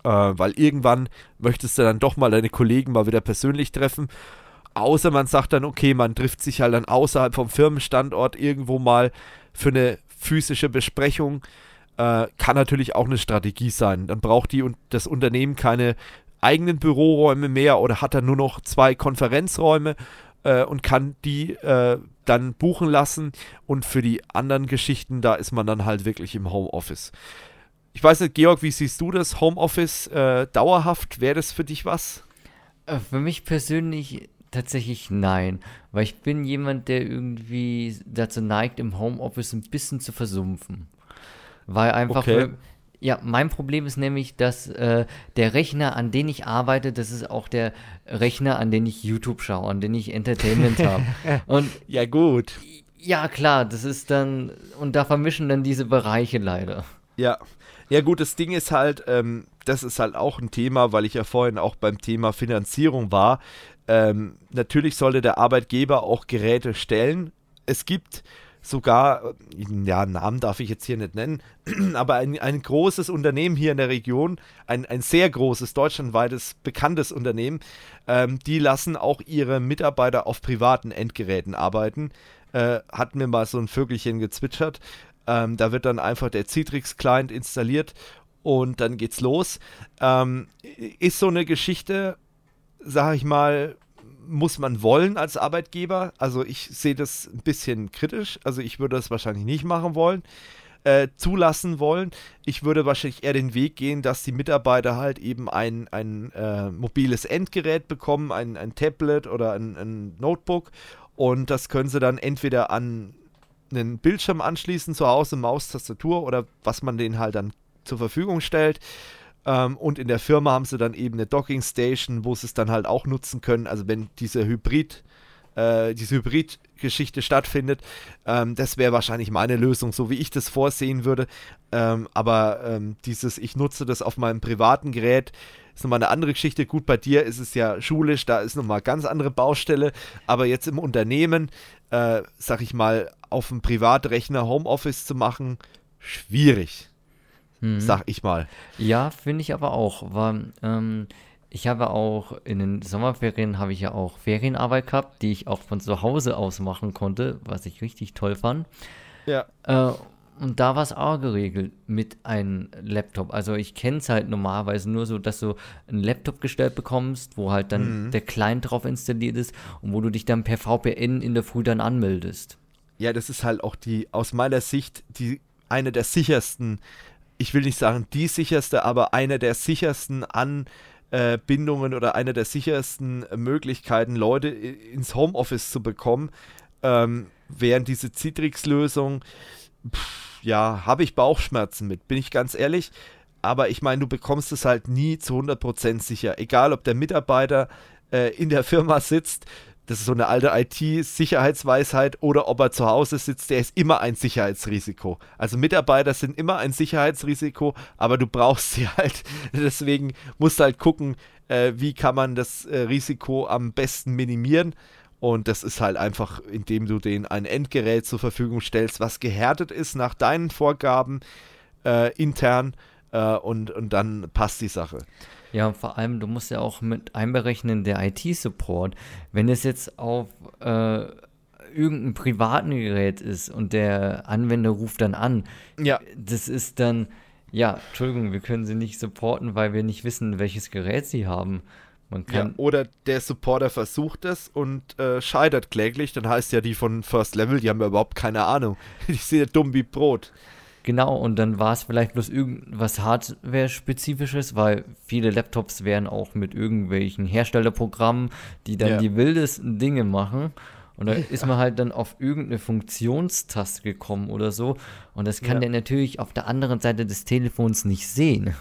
Äh, weil irgendwann möchtest du dann doch mal deine Kollegen mal wieder persönlich treffen. Außer man sagt dann, okay, man trifft sich halt dann außerhalb vom Firmenstandort irgendwo mal für eine physische Besprechung. Äh, kann natürlich auch eine Strategie sein. Dann braucht die und das Unternehmen keine eigenen Büroräume mehr oder hat dann nur noch zwei Konferenzräume äh, und kann die äh, dann buchen lassen. Und für die anderen Geschichten, da ist man dann halt wirklich im Homeoffice. Ich weiß nicht, Georg, wie siehst du das? Homeoffice äh, dauerhaft? Wäre das für dich was? Äh, für mich persönlich tatsächlich nein, weil ich bin jemand, der irgendwie dazu neigt, im Homeoffice ein bisschen zu versumpfen. Weil einfach, okay. Ja, mein Problem ist nämlich, dass äh, der Rechner, an den ich arbeite, das ist auch der Rechner, an den ich YouTube schaue, an den ich Entertainment habe. Und ja, gut. Ja, klar, das ist dann, und da vermischen dann diese Bereiche leider. Ja. Ja, gut, das Ding ist halt, ähm, das ist halt auch ein Thema, weil ich ja vorhin auch beim Thema Finanzierung war. Ähm, natürlich sollte der Arbeitgeber auch Geräte stellen. Es gibt sogar, ja, Namen darf ich jetzt hier nicht nennen, aber ein, ein großes Unternehmen hier in der Region, ein, ein sehr großes, deutschlandweites, bekanntes Unternehmen, ähm, die lassen auch ihre Mitarbeiter auf privaten Endgeräten arbeiten. Äh, hat mir mal so ein Vögelchen gezwitschert. Ähm, da wird dann einfach der Citrix-Client installiert und dann geht's los. Ähm, ist so eine Geschichte, sag ich mal, muss man wollen als Arbeitgeber. Also ich sehe das ein bisschen kritisch. Also ich würde das wahrscheinlich nicht machen wollen, äh, zulassen wollen. Ich würde wahrscheinlich eher den Weg gehen, dass die Mitarbeiter halt eben ein, ein äh, mobiles Endgerät bekommen, ein, ein Tablet oder ein, ein Notebook. Und das können sie dann entweder an einen Bildschirm anschließen zu Hause, Maustastatur oder was man denen halt dann zur Verfügung stellt. Ähm, und in der Firma haben sie dann eben eine Docking Station, wo sie es dann halt auch nutzen können. Also wenn diese Hybrid, äh, diese Hybrid-Geschichte stattfindet, ähm, das wäre wahrscheinlich meine Lösung, so wie ich das vorsehen würde. Ähm, aber ähm, dieses, ich nutze das auf meinem privaten Gerät, ist nochmal eine andere Geschichte. Gut, bei dir ist es ja schulisch, da ist nochmal ganz andere Baustelle. Aber jetzt im Unternehmen, äh, sag ich mal, auf dem Privatrechner Homeoffice zu machen, schwierig mhm. sag ich mal. Ja, finde ich aber auch. Weil, ähm, ich habe auch in den Sommerferien habe ich ja auch Ferienarbeit gehabt, die ich auch von zu Hause aus machen konnte, was ich richtig toll fand. Ja. Äh, und da war es auch geregelt mit einem Laptop. Also ich kenne es halt normalerweise nur so, dass du einen Laptop gestellt bekommst, wo halt dann mhm. der Client drauf installiert ist und wo du dich dann per VPN in der Früh dann anmeldest. Ja, das ist halt auch die, aus meiner Sicht, die eine der sichersten ich will nicht sagen die sicherste, aber eine der sichersten Anbindungen oder eine der sichersten Möglichkeiten, Leute ins Homeoffice zu bekommen, ähm, während diese Citrix-Lösung, ja, habe ich Bauchschmerzen mit, bin ich ganz ehrlich. Aber ich meine, du bekommst es halt nie zu 100% sicher. Egal, ob der Mitarbeiter äh, in der Firma sitzt, das ist so eine alte IT-Sicherheitsweisheit, oder ob er zu Hause sitzt, der ist immer ein Sicherheitsrisiko. Also Mitarbeiter sind immer ein Sicherheitsrisiko, aber du brauchst sie halt. Deswegen musst du halt gucken, äh, wie kann man das äh, Risiko am besten minimieren. Und das ist halt einfach, indem du denen ein Endgerät zur Verfügung stellst, was gehärtet ist nach deinen Vorgaben äh, intern äh, und, und dann passt die Sache. Ja, vor allem, du musst ja auch mit einberechnen, der IT-Support. Wenn es jetzt auf äh, irgendein privaten Gerät ist und der Anwender ruft dann an, ja. das ist dann, ja, Entschuldigung, wir können sie nicht supporten, weil wir nicht wissen, welches Gerät sie haben. Ja, oder der Supporter versucht es und äh, scheitert kläglich, dann heißt ja die von First Level, die haben ja überhaupt keine Ahnung. Die sind ja dumm wie Brot. Genau, und dann war es vielleicht bloß irgendwas Hardware-spezifisches, weil viele Laptops wären auch mit irgendwelchen Herstellerprogrammen, die dann ja. die wildesten Dinge machen. Und da ist man halt dann auf irgendeine Funktionstaste gekommen oder so. Und das kann ja. der natürlich auf der anderen Seite des Telefons nicht sehen.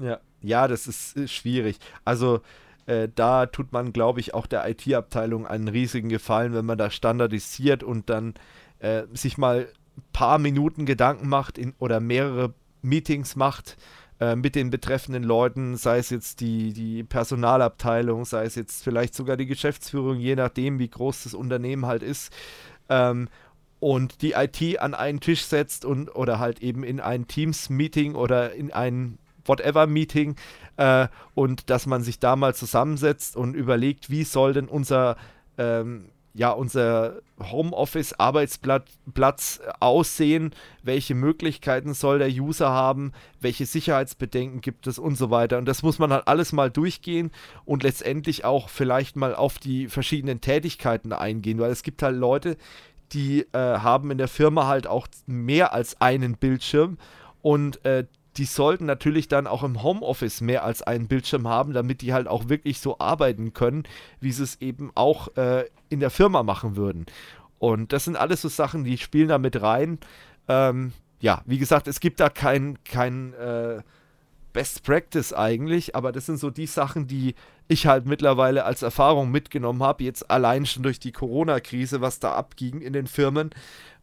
Ja, ja, das ist, ist schwierig. Also äh, da tut man, glaube ich, auch der IT-Abteilung einen riesigen Gefallen, wenn man da standardisiert und dann äh, sich mal paar Minuten Gedanken macht in, oder mehrere Meetings macht äh, mit den betreffenden Leuten, sei es jetzt die, die Personalabteilung, sei es jetzt vielleicht sogar die Geschäftsführung, je nachdem, wie groß das Unternehmen halt ist. Ähm, und die IT an einen Tisch setzt und oder halt eben in ein Teams-Meeting oder in ein Whatever-Meeting äh, und dass man sich da mal zusammensetzt und überlegt, wie soll denn unser ähm, ja, unser Homeoffice-Arbeitsplatz aussehen, welche Möglichkeiten soll der User haben, welche Sicherheitsbedenken gibt es und so weiter. Und das muss man halt alles mal durchgehen und letztendlich auch vielleicht mal auf die verschiedenen Tätigkeiten eingehen, weil es gibt halt Leute, die äh, haben in der Firma halt auch mehr als einen Bildschirm und äh, die sollten natürlich dann auch im Homeoffice mehr als einen Bildschirm haben, damit die halt auch wirklich so arbeiten können, wie sie es eben auch äh, in der Firma machen würden. Und das sind alles so Sachen, die spielen da mit rein. Ähm, ja, wie gesagt, es gibt da kein, kein äh, Best Practice eigentlich, aber das sind so die Sachen, die ich halt mittlerweile als Erfahrung mitgenommen habe, jetzt allein schon durch die Corona-Krise, was da abging in den Firmen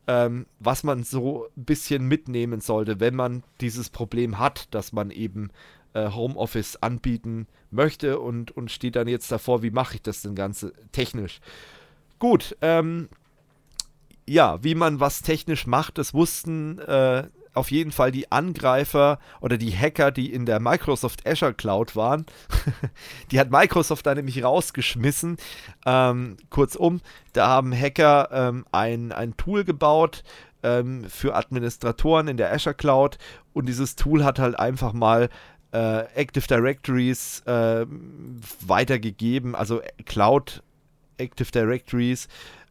ähm, was man so ein bisschen mitnehmen sollte, wenn man dieses Problem hat, dass man eben äh, Homeoffice anbieten möchte und, und steht dann jetzt davor, wie mache ich das denn Ganze technisch. Gut, ähm, ja, wie man was technisch macht, das wussten äh, auf jeden Fall die Angreifer oder die Hacker, die in der Microsoft Azure Cloud waren. die hat Microsoft da nämlich rausgeschmissen. Ähm, kurzum, da haben Hacker ähm, ein, ein Tool gebaut ähm, für Administratoren in der Azure Cloud und dieses Tool hat halt einfach mal äh, Active Directories äh, weitergegeben, also Cloud Active Directories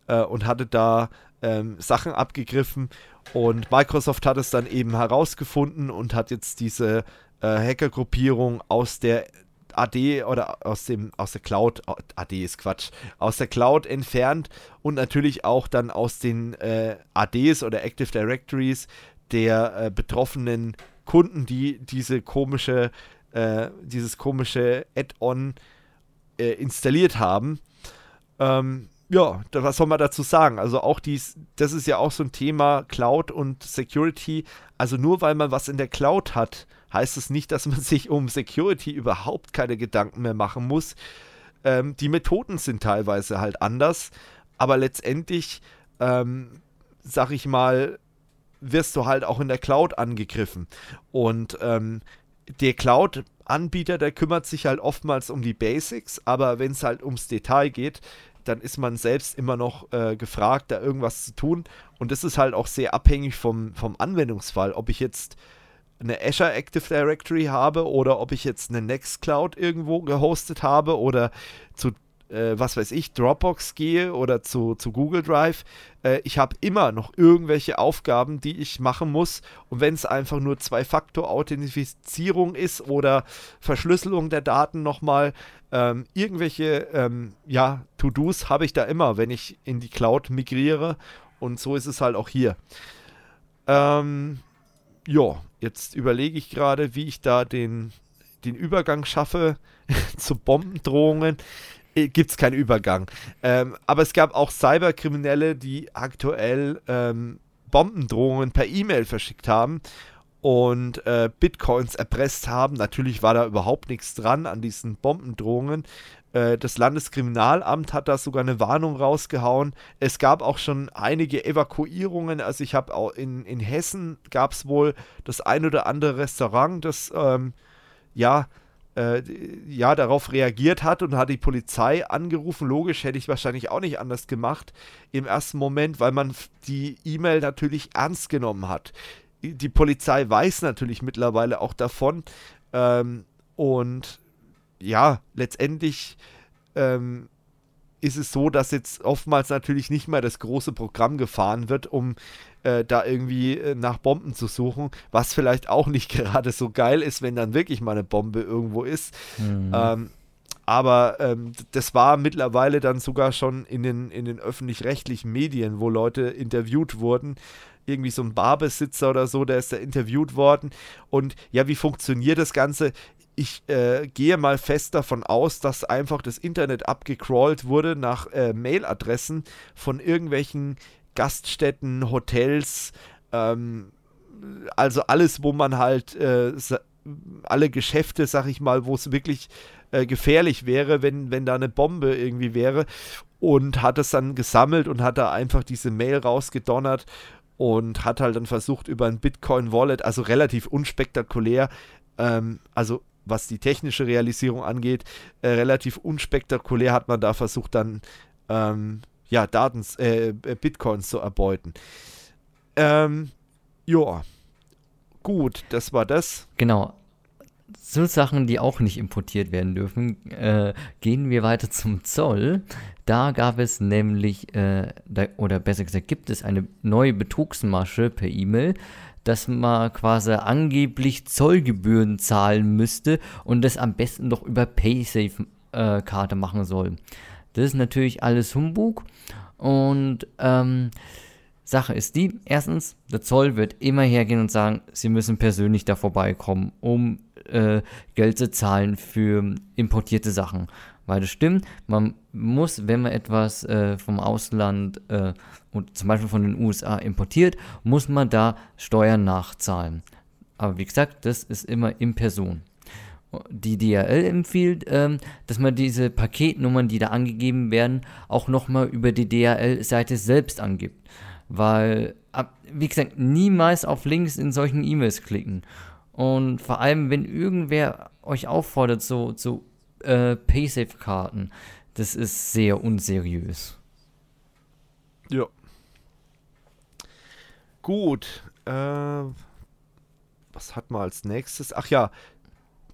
äh, und hatte da ähm, Sachen abgegriffen und Microsoft hat es dann eben herausgefunden und hat jetzt diese äh, Hackergruppierung aus der AD oder aus dem aus der Cloud AD ist Quatsch aus der Cloud entfernt und natürlich auch dann aus den äh, ADs oder Active Directories der äh, betroffenen Kunden, die diese komische äh, dieses komische Add-on äh, installiert haben. Ähm, ja, was soll man dazu sagen? Also auch dies, das ist ja auch so ein Thema Cloud und Security. Also nur weil man was in der Cloud hat, heißt es nicht, dass man sich um Security überhaupt keine Gedanken mehr machen muss. Ähm, die Methoden sind teilweise halt anders, aber letztendlich, ähm, sag ich mal, wirst du halt auch in der Cloud angegriffen. Und ähm, der Cloud-Anbieter, der kümmert sich halt oftmals um die Basics, aber wenn es halt ums Detail geht, dann ist man selbst immer noch äh, gefragt, da irgendwas zu tun. Und das ist halt auch sehr abhängig vom, vom Anwendungsfall, ob ich jetzt eine Azure Active Directory habe oder ob ich jetzt eine Nextcloud irgendwo gehostet habe oder zu äh, was weiß ich, Dropbox gehe oder zu, zu Google Drive, äh, ich habe immer noch irgendwelche Aufgaben, die ich machen muss. Und wenn es einfach nur Zwei-Faktor-Authentifizierung ist oder Verschlüsselung der Daten nochmal, ähm, irgendwelche ähm, ja, To-Dos habe ich da immer, wenn ich in die Cloud migriere. Und so ist es halt auch hier. Ähm, ja, jetzt überlege ich gerade, wie ich da den, den Übergang schaffe zu Bombendrohungen. Äh, gibt es keinen Übergang. Ähm, aber es gab auch Cyberkriminelle, die aktuell ähm, Bombendrohungen per E-Mail verschickt haben und äh, Bitcoins erpresst haben. Natürlich war da überhaupt nichts dran an diesen Bombendrohungen. Äh, das Landeskriminalamt hat da sogar eine Warnung rausgehauen. Es gab auch schon einige Evakuierungen. Also ich habe auch in, in Hessen gab es wohl das ein oder andere Restaurant, das ähm, ja äh, ja, darauf reagiert hat und hat die Polizei angerufen. Logisch hätte ich wahrscheinlich auch nicht anders gemacht im ersten Moment, weil man die E-Mail natürlich ernst genommen hat. Die Polizei weiß natürlich mittlerweile auch davon ähm, und ja, letztendlich ähm, ist es so, dass jetzt oftmals natürlich nicht mehr das große Programm gefahren wird, um äh, da irgendwie äh, nach Bomben zu suchen, was vielleicht auch nicht gerade so geil ist, wenn dann wirklich mal eine Bombe irgendwo ist. Mhm. Ähm, aber ähm, das war mittlerweile dann sogar schon in den, in den öffentlich-rechtlichen Medien, wo Leute interviewt wurden. Irgendwie so ein Barbesitzer oder so, der ist da interviewt worden. Und ja, wie funktioniert das Ganze? Ich äh, gehe mal fest davon aus, dass einfach das Internet abgecrawlt wurde nach äh, Mailadressen von irgendwelchen Gaststätten, Hotels, ähm, also alles, wo man halt äh, alle Geschäfte, sag ich mal, wo es wirklich äh, gefährlich wäre, wenn, wenn da eine Bombe irgendwie wäre. Und hat es dann gesammelt und hat da einfach diese Mail rausgedonnert und hat halt dann versucht über ein Bitcoin-Wallet, also relativ unspektakulär, ähm, also was die technische Realisierung angeht, äh, relativ unspektakulär hat man da versucht, dann ähm, ja, Daten, äh, äh, Bitcoins zu erbeuten. Ähm, ja, gut, das war das. Genau. Zu Sachen, die auch nicht importiert werden dürfen, äh, gehen wir weiter zum Zoll. Da gab es nämlich, äh, da, oder besser gesagt, gibt es eine neue Betrugsmasche per E-Mail dass man quasi angeblich Zollgebühren zahlen müsste und das am besten doch über Paysafe-Karte äh, machen soll. Das ist natürlich alles Humbug und ähm, Sache ist die, erstens, der Zoll wird immer hergehen und sagen, sie müssen persönlich da vorbeikommen, um äh, Geld zu zahlen für importierte Sachen. Weil das stimmt, man muss, wenn man etwas äh, vom Ausland äh, und zum Beispiel von den USA importiert, muss man da Steuern nachzahlen. Aber wie gesagt, das ist immer in Person. Die DRL empfiehlt, ähm, dass man diese Paketnummern, die da angegeben werden, auch nochmal über die DRL-Seite selbst angibt. Weil, wie gesagt, niemals auf Links in solchen E-Mails klicken. Und vor allem, wenn irgendwer euch auffordert, so, so äh, Paysafe-Karten. Das ist sehr unseriös. Ja. Gut. Äh, was hat man als nächstes? Ach ja,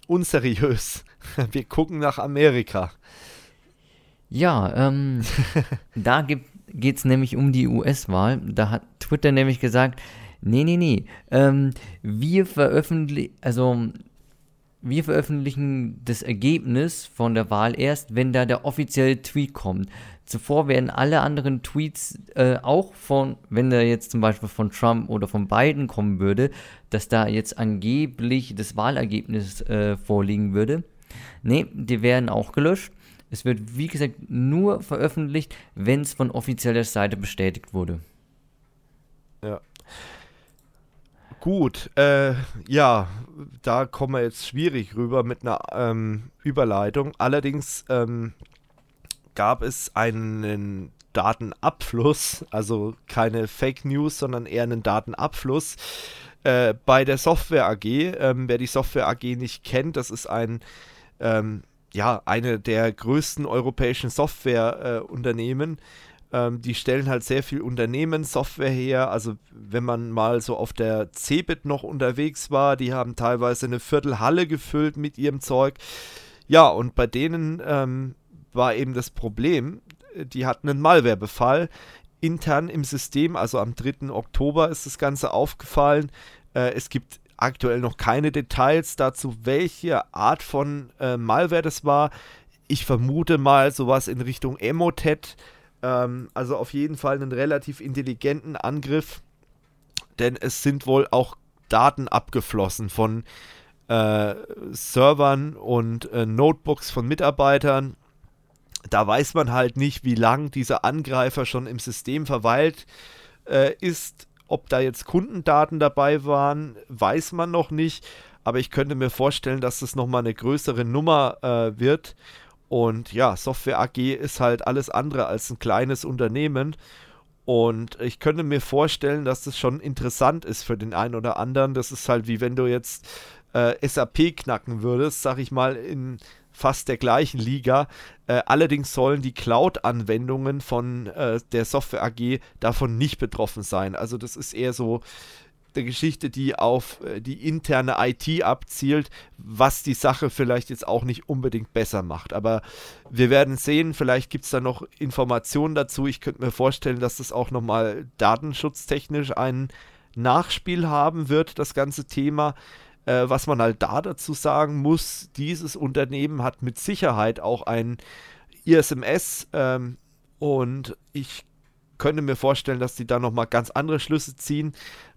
unseriös. Wir gucken nach Amerika. Ja, ähm, da geht es nämlich um die US-Wahl. Da hat Twitter nämlich gesagt, nee, nee, nee, ähm, wir veröffentlichen, also wir veröffentlichen das Ergebnis von der Wahl erst, wenn da der offizielle Tweet kommt. Zuvor werden alle anderen Tweets äh, auch von, wenn da jetzt zum Beispiel von Trump oder von Biden kommen würde, dass da jetzt angeblich das Wahlergebnis äh, vorliegen würde. Nee, die werden auch gelöscht. Es wird, wie gesagt, nur veröffentlicht, wenn es von offizieller Seite bestätigt wurde. Ja. Gut, äh, ja, da kommen wir jetzt schwierig rüber mit einer ähm, Überleitung. Allerdings ähm, gab es einen Datenabfluss, also keine Fake News, sondern eher einen Datenabfluss äh, bei der Software AG. Ähm, wer die Software AG nicht kennt, das ist ein ähm, ja, eine der größten europäischen Softwareunternehmen. Äh, ähm, die stellen halt sehr viel Unternehmenssoftware her. Also wenn man mal so auf der Cebit noch unterwegs war, die haben teilweise eine Viertelhalle gefüllt mit ihrem Zeug. Ja, und bei denen ähm, war eben das Problem, die hatten einen Malwarebefall intern im System. Also am 3. Oktober ist das Ganze aufgefallen. Äh, es gibt aktuell noch keine Details dazu, welche Art von äh, Malware das war. Ich vermute mal sowas in Richtung Emotet ähm, also auf jeden Fall einen relativ intelligenten Angriff, denn es sind wohl auch Daten abgeflossen von äh, Servern und äh, Notebooks von Mitarbeitern. da weiß man halt nicht, wie lang dieser Angreifer schon im System verweilt äh, ist. Ob da jetzt Kundendaten dabei waren, weiß man noch nicht. Aber ich könnte mir vorstellen, dass das nochmal eine größere Nummer äh, wird. Und ja, Software AG ist halt alles andere als ein kleines Unternehmen. Und ich könnte mir vorstellen, dass das schon interessant ist für den einen oder anderen. Das ist halt wie wenn du jetzt äh, SAP knacken würdest, sag ich mal, in fast der gleichen Liga. Äh, allerdings sollen die Cloud-Anwendungen von äh, der Software AG davon nicht betroffen sein. Also das ist eher so eine Geschichte, die auf äh, die interne IT abzielt, was die Sache vielleicht jetzt auch nicht unbedingt besser macht. Aber wir werden sehen, vielleicht gibt es da noch Informationen dazu. Ich könnte mir vorstellen, dass das auch nochmal datenschutztechnisch ein Nachspiel haben wird, das ganze Thema. Äh, was man halt da dazu sagen muss, dieses Unternehmen hat mit Sicherheit auch ein ISMS ähm, und ich könnte mir vorstellen, dass die da nochmal ganz andere Schlüsse ziehen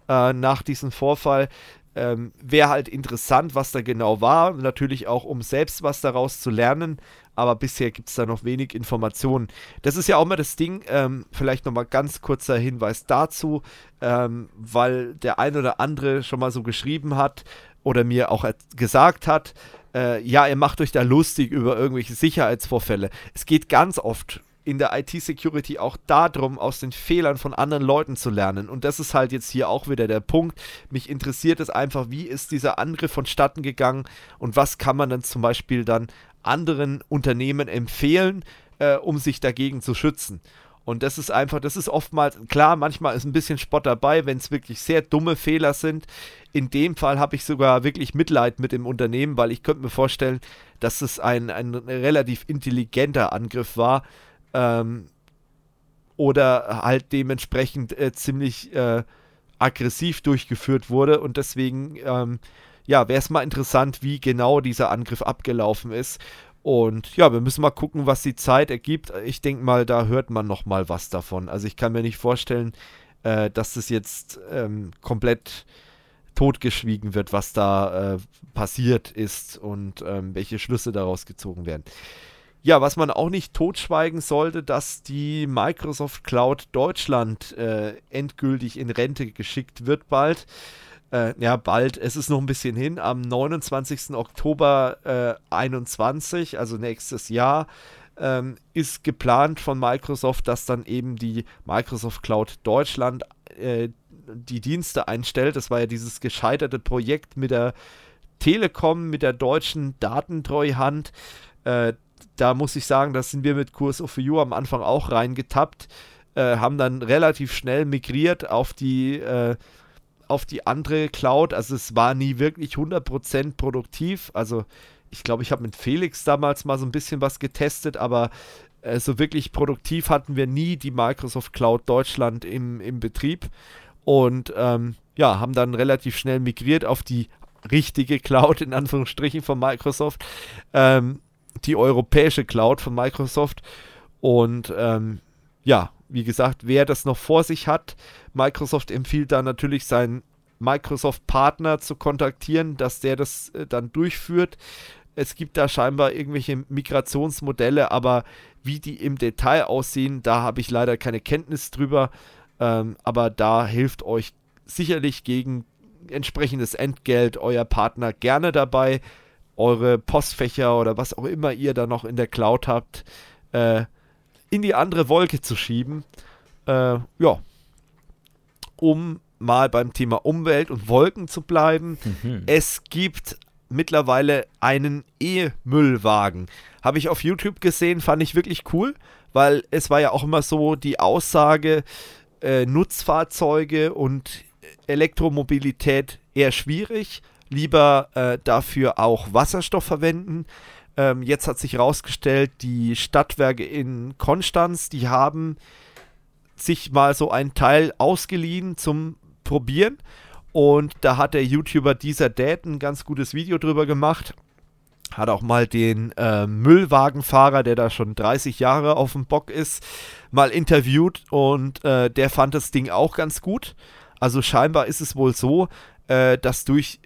äh, nach diesem Vorfall. Ähm, Wäre halt interessant, was da genau war. Natürlich auch, um selbst was daraus zu lernen. Aber bisher gibt es da noch wenig Informationen. Das ist ja auch mal das Ding. Ähm, vielleicht nochmal ganz kurzer Hinweis dazu, ähm, weil der ein oder andere schon mal so geschrieben hat oder mir auch gesagt hat, äh, ja, ihr macht euch da lustig über irgendwelche Sicherheitsvorfälle. Es geht ganz oft in der IT-Security auch darum, aus den Fehlern von anderen Leuten zu lernen. Und das ist halt jetzt hier auch wieder der Punkt. Mich interessiert es einfach, wie ist dieser Angriff vonstatten gegangen und was kann man dann zum Beispiel dann anderen Unternehmen empfehlen, äh, um sich dagegen zu schützen. Und das ist einfach, das ist oftmals, klar, manchmal ist ein bisschen Spott dabei, wenn es wirklich sehr dumme Fehler sind. In dem Fall habe ich sogar wirklich Mitleid mit dem Unternehmen, weil ich könnte mir vorstellen, dass es ein, ein relativ intelligenter Angriff war. Ähm, oder halt dementsprechend äh, ziemlich äh, aggressiv durchgeführt wurde. Und deswegen, ähm, ja, wäre es mal interessant, wie genau dieser Angriff abgelaufen ist. Und ja, wir müssen mal gucken, was die Zeit ergibt. Ich denke mal, da hört man noch mal was davon. Also ich kann mir nicht vorstellen, äh, dass das jetzt ähm, komplett totgeschwiegen wird, was da äh, passiert ist und ähm, welche Schlüsse daraus gezogen werden. Ja, was man auch nicht totschweigen sollte, dass die Microsoft Cloud Deutschland äh, endgültig in Rente geschickt wird bald äh, ja, bald, es ist noch ein bisschen hin, am 29. Oktober äh, 21, also nächstes Jahr, ähm, ist geplant von Microsoft, dass dann eben die Microsoft Cloud Deutschland äh, die Dienste einstellt. Das war ja dieses gescheiterte Projekt mit der Telekom, mit der deutschen Datentreuhand. Äh, da muss ich sagen, da sind wir mit Kurs of You am Anfang auch reingetappt, äh, haben dann relativ schnell migriert auf die äh, auf die andere Cloud. Also es war nie wirklich 100% produktiv. Also ich glaube, ich habe mit Felix damals mal so ein bisschen was getestet, aber äh, so wirklich produktiv hatten wir nie die Microsoft Cloud Deutschland im, im Betrieb. Und ähm, ja, haben dann relativ schnell migriert auf die richtige Cloud, in Anführungsstrichen, von Microsoft. Ähm, die europäische Cloud von Microsoft. Und ähm, ja, wie gesagt, wer das noch vor sich hat, Microsoft empfiehlt da natürlich seinen Microsoft-Partner zu kontaktieren, dass der das äh, dann durchführt. Es gibt da scheinbar irgendwelche Migrationsmodelle, aber wie die im Detail aussehen, da habe ich leider keine Kenntnis drüber. Ähm, aber da hilft euch sicherlich gegen entsprechendes Entgelt euer Partner gerne dabei, eure Postfächer oder was auch immer ihr da noch in der Cloud habt, äh, in die andere Wolke zu schieben. Äh, ja, um mal beim Thema Umwelt und Wolken zu bleiben. Mhm. Es gibt mittlerweile einen E-Müllwagen. Habe ich auf YouTube gesehen, fand ich wirklich cool, weil es war ja auch immer so die Aussage, äh, Nutzfahrzeuge und Elektromobilität eher schwierig, lieber äh, dafür auch Wasserstoff verwenden. Ähm, jetzt hat sich herausgestellt, die Stadtwerke in Konstanz, die haben sich mal so einen Teil ausgeliehen zum Probieren. Und da hat der YouTuber dieser Dad ein ganz gutes Video drüber gemacht. Hat auch mal den äh, Müllwagenfahrer, der da schon 30 Jahre auf dem Bock ist, mal interviewt und äh, der fand das Ding auch ganz gut. Also scheinbar ist es wohl so, äh, dass durch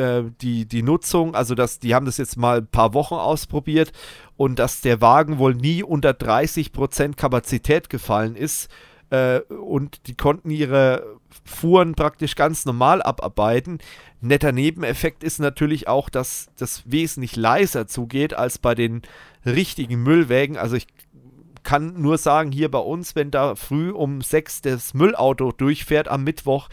äh, die, die Nutzung, also das, die haben das jetzt mal ein paar Wochen ausprobiert und dass der Wagen wohl nie unter 30% Kapazität gefallen ist äh, und die konnten ihre Fuhren praktisch ganz normal abarbeiten. Netter Nebeneffekt ist natürlich auch, dass das wesentlich leiser zugeht als bei den richtigen Müllwägen. Also ich kann nur sagen, hier bei uns, wenn da früh um sechs das Müllauto durchfährt am Mittwoch,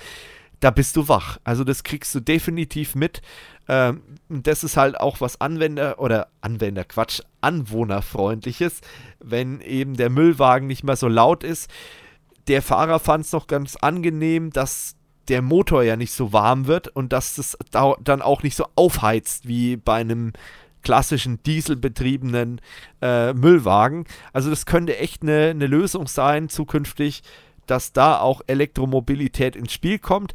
da bist du wach. Also das kriegst du definitiv mit. Ähm, das ist halt auch was Anwender oder Anwender, Quatsch, Anwohnerfreundliches, wenn eben der Müllwagen nicht mehr so laut ist. Der Fahrer fand es noch ganz angenehm, dass der Motor ja nicht so warm wird und dass das dann auch nicht so aufheizt wie bei einem klassischen dieselbetriebenen äh, Müllwagen. Also das könnte echt eine, eine Lösung sein zukünftig, dass da auch Elektromobilität ins Spiel kommt.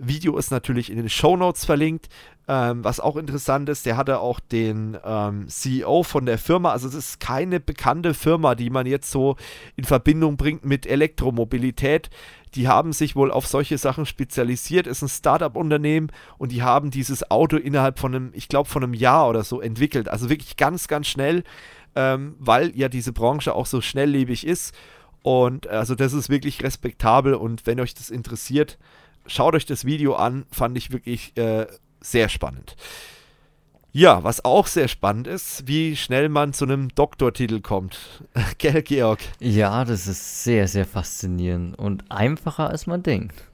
Video ist natürlich in den Show Notes verlinkt. Ähm, was auch interessant ist, der hatte auch den ähm, CEO von der Firma. Also es ist keine bekannte Firma, die man jetzt so in Verbindung bringt mit Elektromobilität. Die haben sich wohl auf solche Sachen spezialisiert, ist ein Startup-Unternehmen und die haben dieses Auto innerhalb von einem, ich glaube, von einem Jahr oder so entwickelt. Also wirklich ganz, ganz schnell, ähm, weil ja diese Branche auch so schnelllebig ist. Und also das ist wirklich respektabel und wenn euch das interessiert, schaut euch das Video an, fand ich wirklich äh, sehr spannend. Ja, was auch sehr spannend ist, wie schnell man zu einem Doktortitel kommt. Gell, Georg? Ja, das ist sehr, sehr faszinierend und einfacher als man denkt.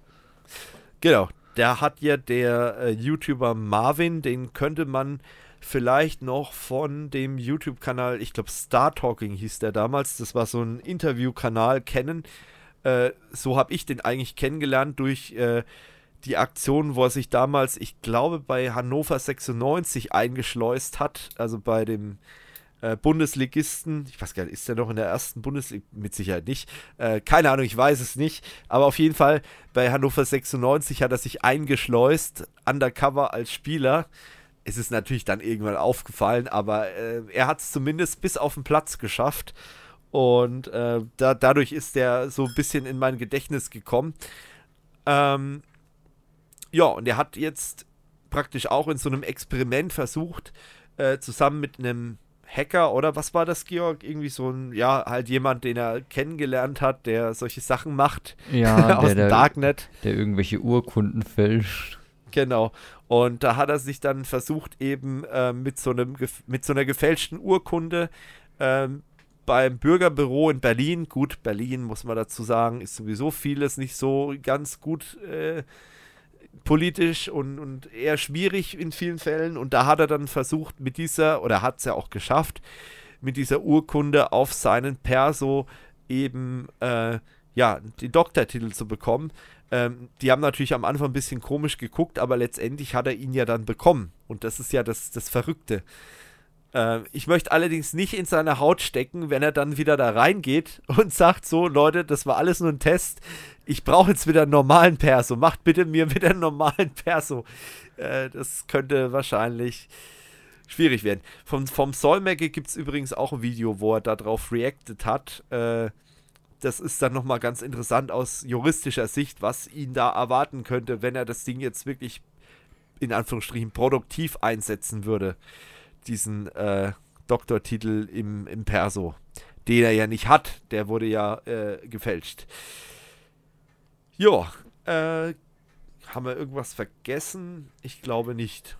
Genau, da hat ja der äh, YouTuber Marvin, den könnte man vielleicht noch von dem YouTube-Kanal, ich glaube Star Talking hieß der damals, das war so ein Interview-Kanal, kennen. Äh, so habe ich den eigentlich kennengelernt durch äh, die Aktion, wo er sich damals, ich glaube, bei Hannover 96 eingeschleust hat, also bei dem äh, Bundesligisten, ich weiß gar nicht, ist der noch in der ersten Bundesliga? Mit Sicherheit nicht. Äh, keine Ahnung, ich weiß es nicht. Aber auf jeden Fall bei Hannover 96 hat er sich eingeschleust, undercover als Spieler. Es ist natürlich dann irgendwann aufgefallen, aber äh, er hat es zumindest bis auf den Platz geschafft. Und äh, da, dadurch ist er so ein bisschen in mein Gedächtnis gekommen. Ähm, ja, und er hat jetzt praktisch auch in so einem Experiment versucht, äh, zusammen mit einem Hacker oder was war das, Georg? Irgendwie so ein, ja, halt jemand, den er kennengelernt hat, der solche Sachen macht. Ja, aus der, dem Darknet. Der irgendwelche Urkunden fälscht. Genau. Und da hat er sich dann versucht, eben äh, mit, so einem, mit so einer gefälschten Urkunde ähm, beim Bürgerbüro in Berlin, gut, Berlin muss man dazu sagen, ist sowieso vieles nicht so ganz gut äh, politisch und, und eher schwierig in vielen Fällen. Und da hat er dann versucht, mit dieser, oder hat es ja auch geschafft, mit dieser Urkunde auf seinen Perso eben äh, ja, den Doktortitel zu bekommen. Ähm, die haben natürlich am Anfang ein bisschen komisch geguckt, aber letztendlich hat er ihn ja dann bekommen. Und das ist ja das, das Verrückte. Äh, ich möchte allerdings nicht in seine Haut stecken, wenn er dann wieder da reingeht und sagt: So, Leute, das war alles nur ein Test ich brauche jetzt wieder einen normalen Perso. Macht bitte mir wieder einen normalen Perso. Äh, das könnte wahrscheinlich schwierig werden. Vom, vom Solmecke gibt es übrigens auch ein Video, wo er darauf reacted hat. Äh, das ist dann nochmal ganz interessant aus juristischer Sicht, was ihn da erwarten könnte, wenn er das Ding jetzt wirklich in Anführungsstrichen produktiv einsetzen würde. Diesen äh, Doktortitel im, im Perso. Den er ja nicht hat, der wurde ja äh, gefälscht. Ja, äh, haben wir irgendwas vergessen? Ich glaube nicht.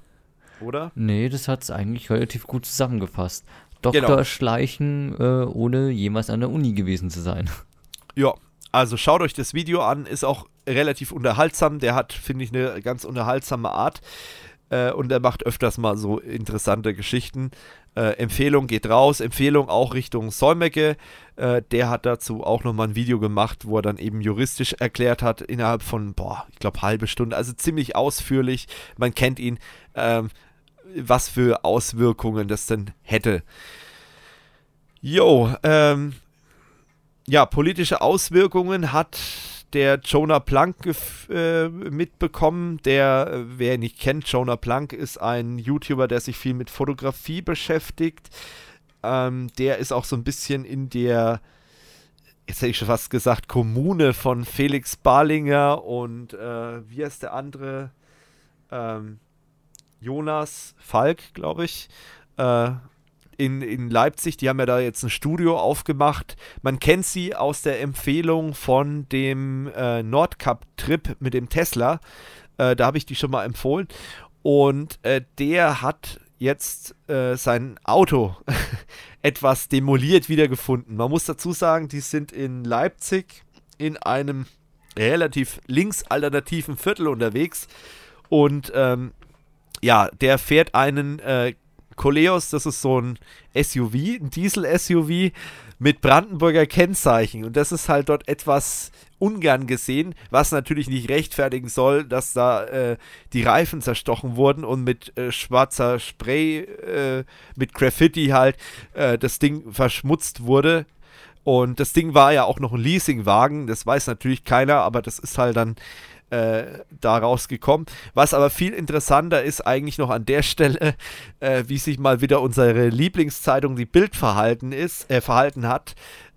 Oder? Nee, das hat es eigentlich relativ gut zusammengefasst. Doktor genau. schleichen, äh, ohne jemals an der Uni gewesen zu sein. Ja, also schaut euch das Video an, ist auch relativ unterhaltsam. Der hat, finde ich, eine ganz unterhaltsame Art. Äh, und er macht öfters mal so interessante Geschichten. Äh, Empfehlung geht raus. Empfehlung auch Richtung Solmecke. Äh, der hat dazu auch nochmal ein Video gemacht, wo er dann eben juristisch erklärt hat, innerhalb von, boah, ich glaube, halbe Stunde. Also ziemlich ausführlich. Man kennt ihn, ähm, was für Auswirkungen das denn hätte. Jo, ähm, ja, politische Auswirkungen hat der Jonah Plank äh, mitbekommen. Der, äh, wer ihn nicht kennt, Jonah Plank ist ein YouTuber, der sich viel mit Fotografie beschäftigt. Ähm, der ist auch so ein bisschen in der, jetzt hätte ich schon fast gesagt, Kommune von Felix Barlinger und äh, wie heißt der andere? Ähm, Jonas Falk, glaube ich, äh, in, in Leipzig. Die haben ja da jetzt ein Studio aufgemacht. Man kennt sie aus der Empfehlung von dem äh, Nordcup-Trip mit dem Tesla. Äh, da habe ich die schon mal empfohlen. Und äh, der hat jetzt äh, sein Auto etwas demoliert wiedergefunden. Man muss dazu sagen, die sind in Leipzig in einem relativ linksalternativen Viertel unterwegs. Und ähm, ja, der fährt einen äh, Coleos, das ist so ein SUV, ein Diesel-SUV mit Brandenburger Kennzeichen. Und das ist halt dort etwas ungern gesehen, was natürlich nicht rechtfertigen soll, dass da äh, die Reifen zerstochen wurden und mit äh, schwarzer Spray, äh, mit Graffiti halt, äh, das Ding verschmutzt wurde. Und das Ding war ja auch noch ein Leasingwagen, das weiß natürlich keiner, aber das ist halt dann äh, daraus gekommen. Was aber viel interessanter ist eigentlich noch an der Stelle, äh, wie sich mal wieder unsere Lieblingszeitung, die Bild verhalten ist, äh, verhalten hat.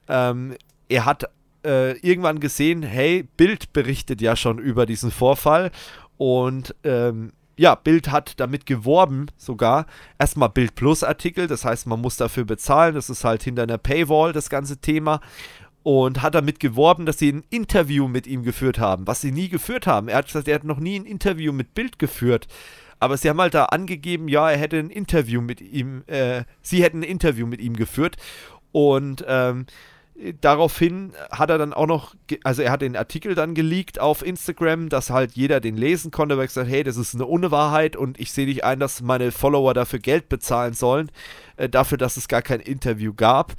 Ähm, er hat äh, irgendwann gesehen, hey, Bild berichtet ja schon über diesen Vorfall und ähm, ja, Bild hat damit geworben, sogar. Erstmal Bild Plus Artikel, das heißt, man muss dafür bezahlen. Das ist halt hinter einer Paywall, das ganze Thema und hat damit geworben, dass sie ein Interview mit ihm geführt haben, was sie nie geführt haben. Er hat gesagt, er hat noch nie ein Interview mit Bild geführt. Aber sie haben halt da angegeben, ja, er hätte ein Interview mit ihm, äh, sie hätten ein Interview mit ihm geführt. Und ähm, daraufhin hat er dann auch noch, also er hat den Artikel dann geleakt auf Instagram, dass halt jeder den lesen konnte, weil er gesagt, hey, das ist eine Unwahrheit und ich sehe nicht ein, dass meine Follower dafür Geld bezahlen sollen, äh, dafür, dass es gar kein Interview gab.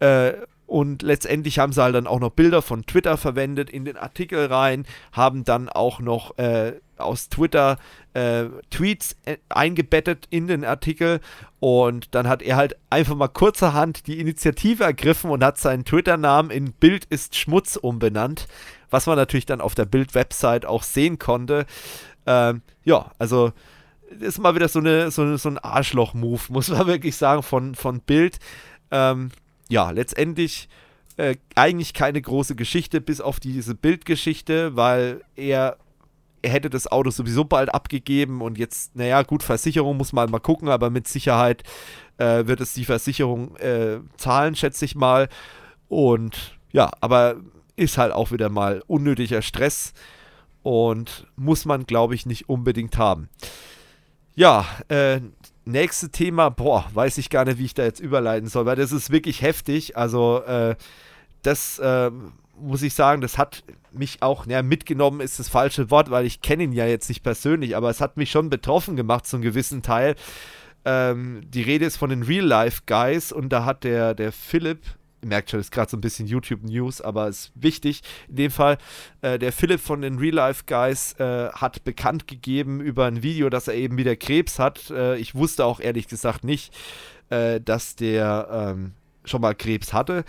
Äh, und letztendlich haben sie halt dann auch noch Bilder von Twitter verwendet in den Artikel rein, haben dann auch noch äh, aus Twitter äh, Tweets äh, eingebettet in den Artikel. Und dann hat er halt einfach mal kurzerhand die Initiative ergriffen und hat seinen Twitter-Namen in Bild ist Schmutz umbenannt, was man natürlich dann auf der Bild-Website auch sehen konnte. Ähm, ja, also ist mal wieder so, eine, so, so ein Arschloch-Move, muss man wirklich sagen, von, von Bild. Ähm, ja, letztendlich äh, eigentlich keine große Geschichte, bis auf diese Bildgeschichte, weil er, er hätte das Auto sowieso bald abgegeben und jetzt, naja, gut, Versicherung muss man mal gucken, aber mit Sicherheit äh, wird es die Versicherung äh, zahlen, schätze ich mal. Und ja, aber ist halt auch wieder mal unnötiger Stress und muss man, glaube ich, nicht unbedingt haben. Ja, äh, nächste Thema, boah, weiß ich gar nicht, wie ich da jetzt überleiten soll, weil das ist wirklich heftig. Also, äh, das äh, muss ich sagen, das hat mich auch, ja, mitgenommen ist das falsche Wort, weil ich kenne ihn ja jetzt nicht persönlich, aber es hat mich schon betroffen gemacht zu einem gewissen Teil. Ähm, die Rede ist von den Real-Life-Guys und da hat der, der Philipp, merkt schon, ist gerade so ein bisschen YouTube News, aber ist wichtig. In dem Fall, äh, der Philipp von den Real Life Guys äh, hat bekannt gegeben über ein Video, dass er eben wieder Krebs hat. Äh, ich wusste auch ehrlich gesagt nicht, äh, dass der ähm, schon mal Krebs hatte.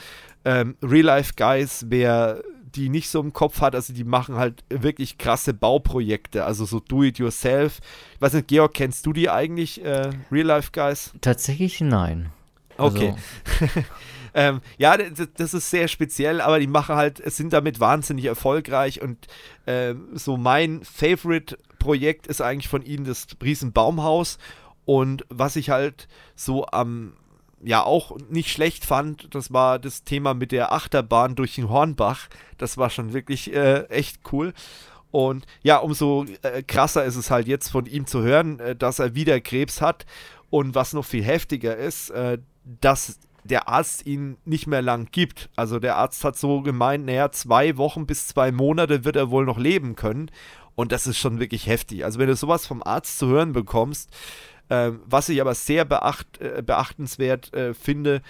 Ähm, Real Life Guys, wer die nicht so im Kopf hat, also die machen halt wirklich krasse Bauprojekte, also so do-it-yourself. Ich weiß nicht, Georg, kennst du die eigentlich, äh, Real Life Guys? Tatsächlich nein. Okay. Also. Ähm, ja, das, ist sehr speziell, aber die machen halt, sind damit wahnsinnig erfolgreich und äh, so mein Favorite-Projekt ist eigentlich von ihnen das Riesenbaumhaus und was ich halt so am ja auch nicht schlecht fand, das war das Thema mit der Achterbahn durch den Hornbach. Das war schon wirklich äh, echt cool. Und ja, umso äh, krasser ist es halt jetzt von ihm zu hören, äh, dass er wieder Krebs hat. Und was noch viel heftiger ist, äh, dass der Arzt ihn nicht mehr lang gibt. Also der Arzt hat so gemeint, naja, zwei Wochen bis zwei Monate wird er wohl noch leben können. Und das ist schon wirklich heftig. Also wenn du sowas vom Arzt zu hören bekommst, äh, was ich aber sehr beacht, äh, beachtenswert äh, finde,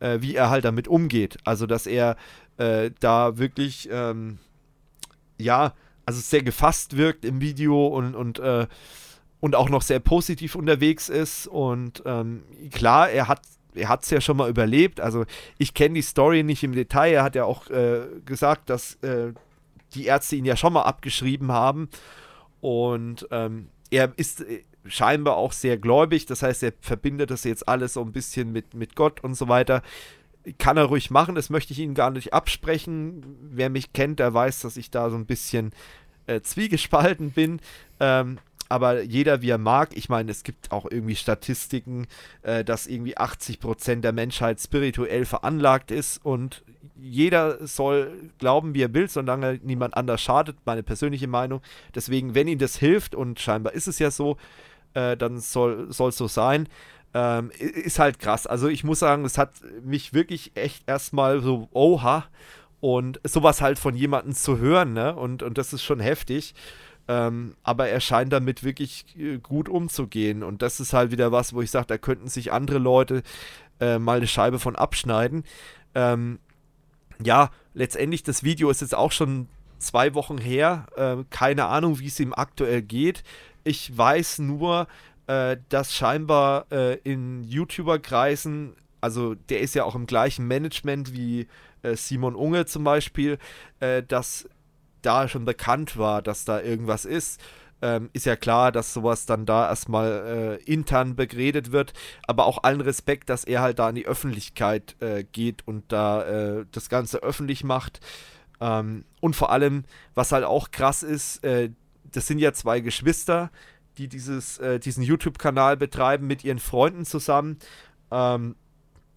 äh, wie er halt damit umgeht. Also dass er äh, da wirklich, ähm, ja, also sehr gefasst wirkt im Video und, und äh, und auch noch sehr positiv unterwegs ist. Und ähm, klar, er hat er hat es ja schon mal überlebt. Also ich kenne die Story nicht im Detail. Er hat ja auch äh, gesagt, dass äh, die Ärzte ihn ja schon mal abgeschrieben haben. Und ähm, er ist äh, scheinbar auch sehr gläubig. Das heißt, er verbindet das jetzt alles so ein bisschen mit, mit Gott und so weiter. Kann er ruhig machen, das möchte ich Ihnen gar nicht absprechen. Wer mich kennt, der weiß, dass ich da so ein bisschen äh, zwiegespalten bin. Ähm, aber jeder wie er mag. Ich meine, es gibt auch irgendwie Statistiken, äh, dass irgendwie 80% der Menschheit spirituell veranlagt ist und jeder soll glauben, wie er will, solange niemand anders schadet, meine persönliche Meinung. Deswegen, wenn ihm das hilft, und scheinbar ist es ja so, äh, dann soll es so sein. Ähm, ist halt krass. Also ich muss sagen, es hat mich wirklich echt erstmal so, oha, und sowas halt von jemandem zu hören, ne? Und, und das ist schon heftig. Ähm, aber er scheint damit wirklich äh, gut umzugehen. Und das ist halt wieder was, wo ich sage, da könnten sich andere Leute äh, mal eine Scheibe von abschneiden. Ähm, ja, letztendlich, das Video ist jetzt auch schon zwei Wochen her. Äh, keine Ahnung, wie es ihm aktuell geht. Ich weiß nur, äh, dass scheinbar äh, in YouTuber-Kreisen, also der ist ja auch im gleichen Management wie Simon Unge zum Beispiel, dass da schon bekannt war, dass da irgendwas ist. Ähm, ist ja klar, dass sowas dann da erstmal äh, intern begredet wird, aber auch allen Respekt, dass er halt da in die Öffentlichkeit äh, geht und da äh, das Ganze öffentlich macht. Ähm, und vor allem, was halt auch krass ist, äh, das sind ja zwei Geschwister, die dieses, äh, diesen YouTube-Kanal betreiben mit ihren Freunden zusammen. Ähm,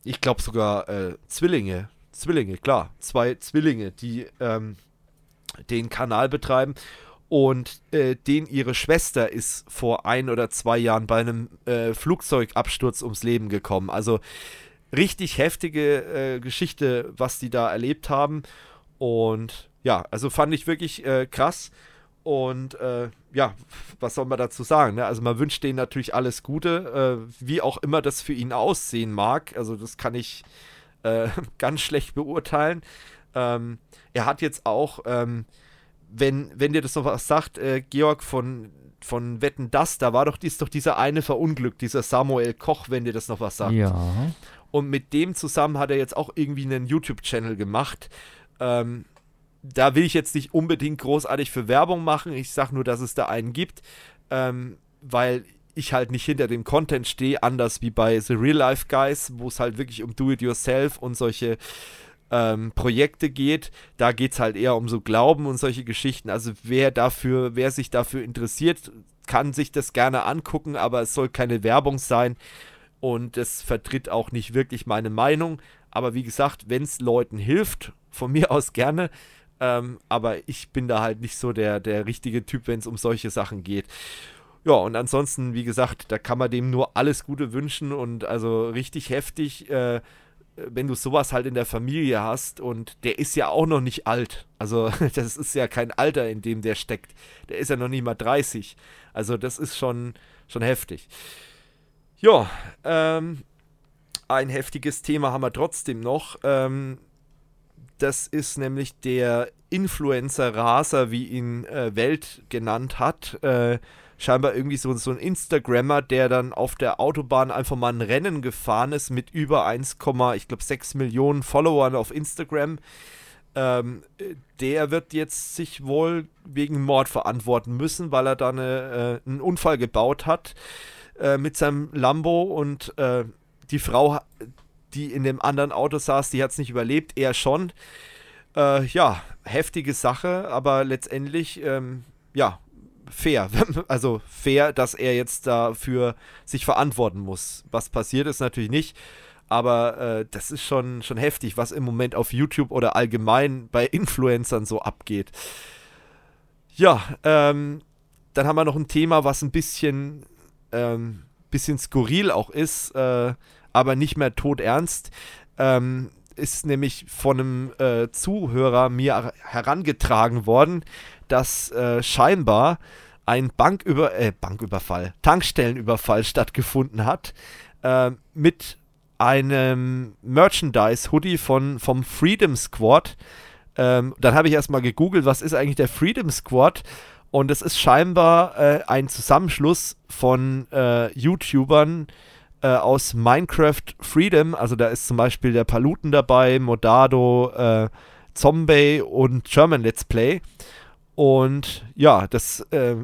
ich glaube sogar äh, Zwillinge. Zwillinge, klar. Zwei Zwillinge, die ähm, den Kanal betreiben und äh, den ihre Schwester ist vor ein oder zwei Jahren bei einem äh, Flugzeugabsturz ums Leben gekommen. Also richtig heftige äh, Geschichte, was die da erlebt haben. Und ja, also fand ich wirklich äh, krass. Und äh, ja, was soll man dazu sagen? Ne? Also man wünscht denen natürlich alles Gute, äh, wie auch immer das für ihn aussehen mag. Also das kann ich ganz schlecht beurteilen. Ähm, er hat jetzt auch ähm, wenn, wenn dir das noch was sagt, äh, Georg von, von Wetten das, da war doch, dies, doch dieser eine verunglückt, dieser Samuel Koch, wenn dir das noch was sagt. Ja. Und mit dem zusammen hat er jetzt auch irgendwie einen YouTube-Channel gemacht. Ähm, da will ich jetzt nicht unbedingt großartig für Werbung machen. Ich sage nur, dass es da einen gibt, ähm, weil ich halt nicht hinter dem Content stehe, anders wie bei The Real Life Guys, wo es halt wirklich um Do-It-Yourself und solche ähm, Projekte geht. Da geht es halt eher um so Glauben und solche Geschichten. Also wer dafür, wer sich dafür interessiert, kann sich das gerne angucken, aber es soll keine Werbung sein und es vertritt auch nicht wirklich meine Meinung. Aber wie gesagt, wenn es Leuten hilft, von mir aus gerne. Ähm, aber ich bin da halt nicht so der, der richtige Typ, wenn es um solche Sachen geht. Ja, und ansonsten, wie gesagt, da kann man dem nur alles Gute wünschen und also richtig heftig. Äh, wenn du sowas halt in der Familie hast und der ist ja auch noch nicht alt. Also das ist ja kein Alter, in dem der steckt. Der ist ja noch nicht mal 30. Also das ist schon, schon heftig. Ja, ähm, ein heftiges Thema haben wir trotzdem noch. Ähm, das ist nämlich der Influencer Raser, wie ihn äh, Welt genannt hat. Äh, scheinbar irgendwie so, so ein Instagrammer, der dann auf der Autobahn einfach mal ein Rennen gefahren ist mit über 1, ich glaube 6 Millionen Followern auf Instagram. Ähm, der wird jetzt sich wohl wegen Mord verantworten müssen, weil er da eine, äh, einen Unfall gebaut hat äh, mit seinem Lambo und äh, die Frau, die in dem anderen Auto saß, die hat es nicht überlebt, er schon. Äh, ja, heftige Sache, aber letztendlich, ähm, ja, fair. Also fair, dass er jetzt dafür sich verantworten muss. Was passiert ist natürlich nicht. Aber äh, das ist schon, schon heftig, was im Moment auf YouTube oder allgemein bei Influencern so abgeht. Ja, ähm, dann haben wir noch ein Thema, was ein bisschen, ähm, bisschen skurril auch ist, äh, aber nicht mehr todernst. Ähm, ist nämlich von einem äh, Zuhörer mir herangetragen worden, dass äh, scheinbar ein Banküber äh, Banküberfall, Tankstellenüberfall stattgefunden hat äh, mit einem Merchandise-Hoodie vom Freedom Squad. Ähm, dann habe ich erstmal gegoogelt, was ist eigentlich der Freedom Squad? Und es ist scheinbar äh, ein Zusammenschluss von äh, YouTubern äh, aus Minecraft Freedom. Also da ist zum Beispiel der Paluten dabei, Modado, äh, Zombie und German Let's Play. Und ja, das äh,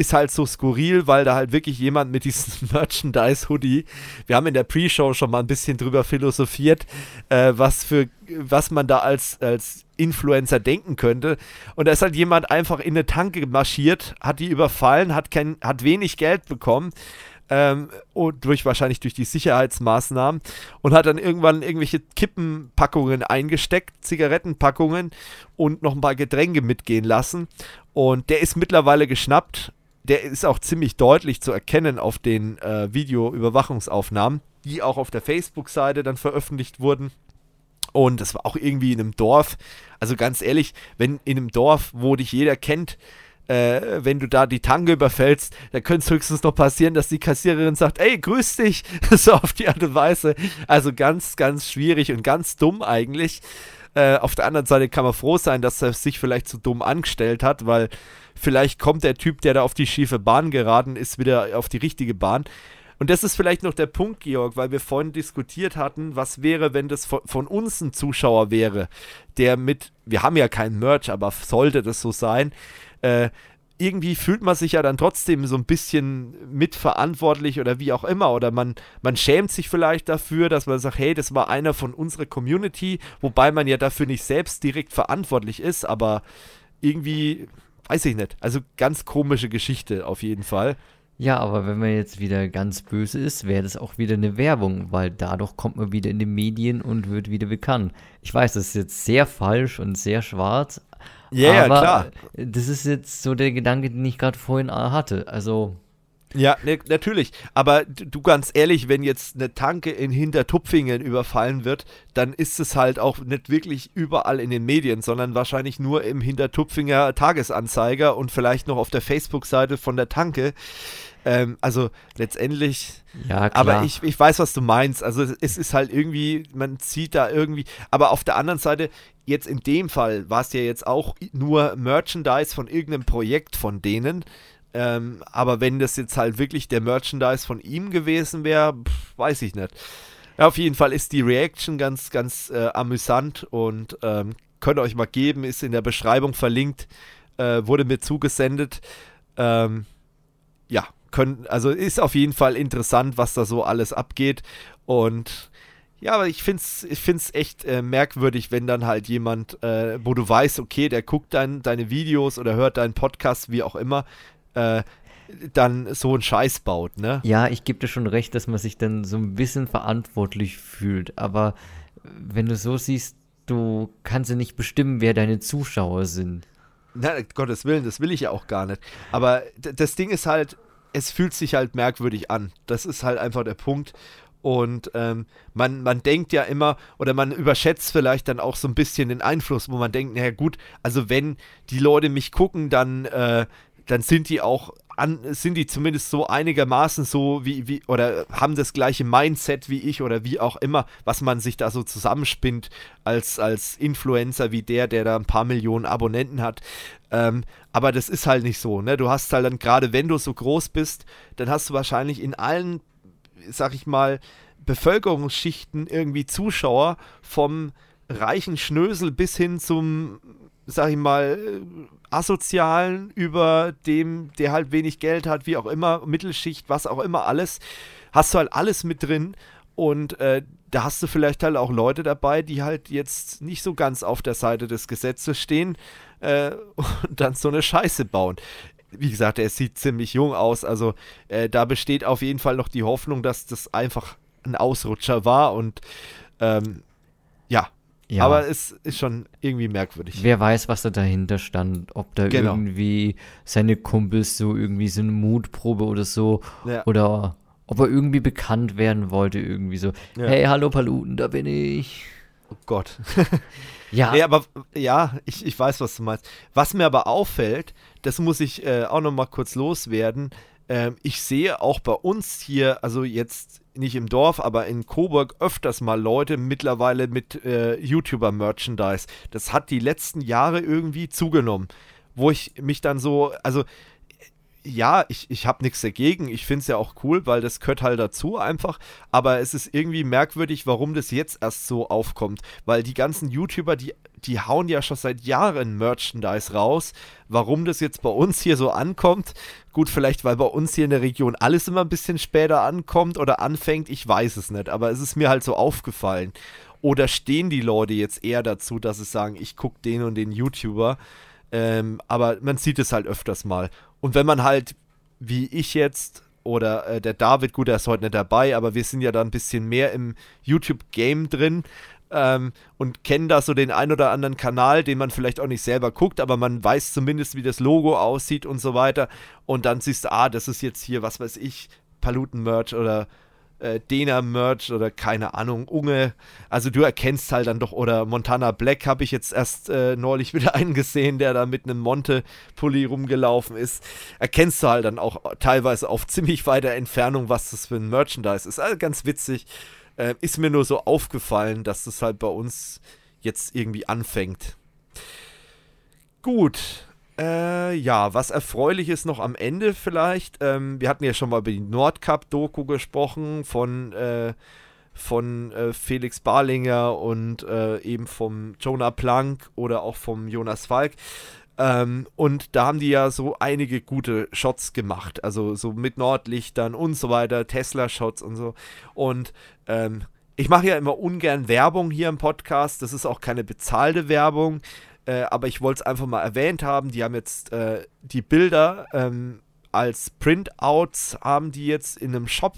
ist halt so skurril, weil da halt wirklich jemand mit diesem Merchandise-Hoodie, wir haben in der Pre-Show schon mal ein bisschen drüber philosophiert, äh, was für, was man da als, als Influencer denken könnte. Und da ist halt jemand einfach in eine Tanke marschiert, hat die überfallen, hat, kein, hat wenig Geld bekommen, ähm, und durch wahrscheinlich durch die Sicherheitsmaßnahmen und hat dann irgendwann irgendwelche Kippenpackungen eingesteckt, Zigarettenpackungen und noch ein paar Getränke mitgehen lassen. Und der ist mittlerweile geschnappt. Der ist auch ziemlich deutlich zu erkennen auf den äh, Videoüberwachungsaufnahmen, die auch auf der Facebook-Seite dann veröffentlicht wurden. Und das war auch irgendwie in einem Dorf. Also ganz ehrlich, wenn in einem Dorf, wo dich jeder kennt, äh, wenn du da die Tange überfällst, da könnte es höchstens noch passieren, dass die Kassiererin sagt, ey, grüß dich, so auf die Art und Weise. Also ganz, ganz schwierig und ganz dumm eigentlich. Äh, auf der anderen Seite kann man froh sein, dass er sich vielleicht zu so dumm angestellt hat, weil vielleicht kommt der Typ, der da auf die schiefe Bahn geraten ist, wieder auf die richtige Bahn. Und das ist vielleicht noch der Punkt, Georg, weil wir vorhin diskutiert hatten, was wäre, wenn das von, von, uns ein Zuschauer wäre, der mit, wir haben ja kein Merch, aber sollte das so sein, äh, irgendwie fühlt man sich ja dann trotzdem so ein bisschen mitverantwortlich oder wie auch immer. Oder man, man schämt sich vielleicht dafür, dass man sagt, hey, das war einer von unserer Community, wobei man ja dafür nicht selbst direkt verantwortlich ist, aber irgendwie, weiß ich nicht. Also ganz komische Geschichte auf jeden Fall. Ja, aber wenn man jetzt wieder ganz böse ist, wäre das auch wieder eine Werbung, weil dadurch kommt man wieder in die Medien und wird wieder bekannt. Ich weiß, das ist jetzt sehr falsch und sehr schwarz, ja, yeah, klar. Das ist jetzt so der Gedanke, den ich gerade vorhin äh, hatte. Also. Ja, ne, natürlich. Aber du ganz ehrlich, wenn jetzt eine Tanke in Hintertupfingen überfallen wird, dann ist es halt auch nicht wirklich überall in den Medien, sondern wahrscheinlich nur im Hintertupfinger Tagesanzeiger und vielleicht noch auf der Facebook-Seite von der Tanke. Ähm, also letztendlich. Ja, klar. Aber ich, ich weiß, was du meinst. Also es ist halt irgendwie, man zieht da irgendwie. Aber auf der anderen Seite, jetzt in dem Fall war es ja jetzt auch nur Merchandise von irgendeinem Projekt von denen. Ähm, aber wenn das jetzt halt wirklich der Merchandise von ihm gewesen wäre, weiß ich nicht. Ja, auf jeden Fall ist die Reaction ganz, ganz äh, amüsant und ähm, könnt ihr euch mal geben, ist in der Beschreibung verlinkt, äh, wurde mir zugesendet. Ähm, ja, können, also ist auf jeden Fall interessant, was da so alles abgeht. Und ja, aber ich finde es ich find's echt äh, merkwürdig, wenn dann halt jemand, äh, wo du weißt, okay, der guckt dein, deine Videos oder hört deinen Podcast, wie auch immer, äh, dann so einen Scheiß baut, ne? Ja, ich gebe dir schon recht, dass man sich dann so ein bisschen verantwortlich fühlt. Aber wenn du so siehst, du kannst ja nicht bestimmen, wer deine Zuschauer sind. Na, Gottes Willen, das will ich ja auch gar nicht. Aber das Ding ist halt, es fühlt sich halt merkwürdig an. Das ist halt einfach der Punkt. Und ähm, man, man denkt ja immer, oder man überschätzt vielleicht dann auch so ein bisschen den Einfluss, wo man denkt, naja gut, also wenn die Leute mich gucken, dann, äh, dann sind die auch an, sind die zumindest so einigermaßen so wie, wie, oder haben das gleiche Mindset wie ich oder wie auch immer, was man sich da so zusammenspinnt als, als Influencer wie der, der da ein paar Millionen Abonnenten hat. Ähm, aber das ist halt nicht so, ne? Du hast halt dann, gerade wenn du so groß bist, dann hast du wahrscheinlich in allen, sag ich mal, Bevölkerungsschichten irgendwie Zuschauer vom reichen Schnösel bis hin zum, sag ich mal, asozialen über dem, der halt wenig Geld hat, wie auch immer, Mittelschicht, was auch immer, alles. Hast du halt alles mit drin und äh, da hast du vielleicht halt auch Leute dabei, die halt jetzt nicht so ganz auf der Seite des Gesetzes stehen äh, und dann so eine Scheiße bauen. Wie gesagt, er sieht ziemlich jung aus, also äh, da besteht auf jeden Fall noch die Hoffnung, dass das einfach ein Ausrutscher war und ähm, ja. Aber es ist schon irgendwie merkwürdig. Wer weiß, was da dahinter stand. Ob da genau. irgendwie seine Kumpels so irgendwie so eine Mutprobe oder so. Ja. Oder ob er irgendwie bekannt werden wollte, irgendwie so. Ja. Hey, hallo Paluten, da bin ich. Oh Gott. ja. Nee, aber ja, ich, ich weiß, was du meinst. Was mir aber auffällt, das muss ich äh, auch noch mal kurz loswerden. Ähm, ich sehe auch bei uns hier, also jetzt nicht im Dorf, aber in Coburg öfters mal Leute mittlerweile mit äh, YouTuber-Merchandise. Das hat die letzten Jahre irgendwie zugenommen. Wo ich mich dann so, also ja, ich, ich habe nichts dagegen. Ich finde es ja auch cool, weil das gehört halt dazu einfach. Aber es ist irgendwie merkwürdig, warum das jetzt erst so aufkommt. Weil die ganzen YouTuber, die, die hauen ja schon seit Jahren Merchandise raus. Warum das jetzt bei uns hier so ankommt, gut, vielleicht weil bei uns hier in der Region alles immer ein bisschen später ankommt oder anfängt, ich weiß es nicht. Aber es ist mir halt so aufgefallen. Oder stehen die Leute jetzt eher dazu, dass sie sagen, ich gucke den und den YouTuber? Ähm, aber man sieht es halt öfters mal. Und wenn man halt, wie ich jetzt, oder äh, der David, gut, der ist heute nicht dabei, aber wir sind ja da ein bisschen mehr im YouTube-Game drin ähm, und kennen da so den ein oder anderen Kanal, den man vielleicht auch nicht selber guckt, aber man weiß zumindest, wie das Logo aussieht und so weiter. Und dann siehst du, ah, das ist jetzt hier, was weiß ich, Paluten-Merch oder äh, Dena-Merch oder keine Ahnung, Unge. Also du erkennst halt dann doch, oder Montana Black habe ich jetzt erst äh, neulich wieder einen gesehen, der da mit einem Monte-Pulli rumgelaufen ist. Erkennst du halt dann auch teilweise auf ziemlich weiter Entfernung, was das für ein Merchandise ist. Also ganz witzig. Äh, ist mir nur so aufgefallen, dass das halt bei uns jetzt irgendwie anfängt. Gut, äh, ja, was erfreulich ist noch am Ende vielleicht. Ähm, wir hatten ja schon mal über die Nordcup-Doku gesprochen von, äh, von äh, Felix Barlinger und äh, eben vom Jonah Plank oder auch vom Jonas Falk. Ähm, und da haben die ja so einige gute Shots gemacht. Also so mit Nordlichtern und so weiter, Tesla-Shots und so. Und ähm, ich mache ja immer ungern Werbung hier im Podcast. Das ist auch keine bezahlte Werbung. Äh, aber ich wollte es einfach mal erwähnt haben. Die haben jetzt äh, die Bilder ähm, als Printouts, haben die jetzt in einem Shop.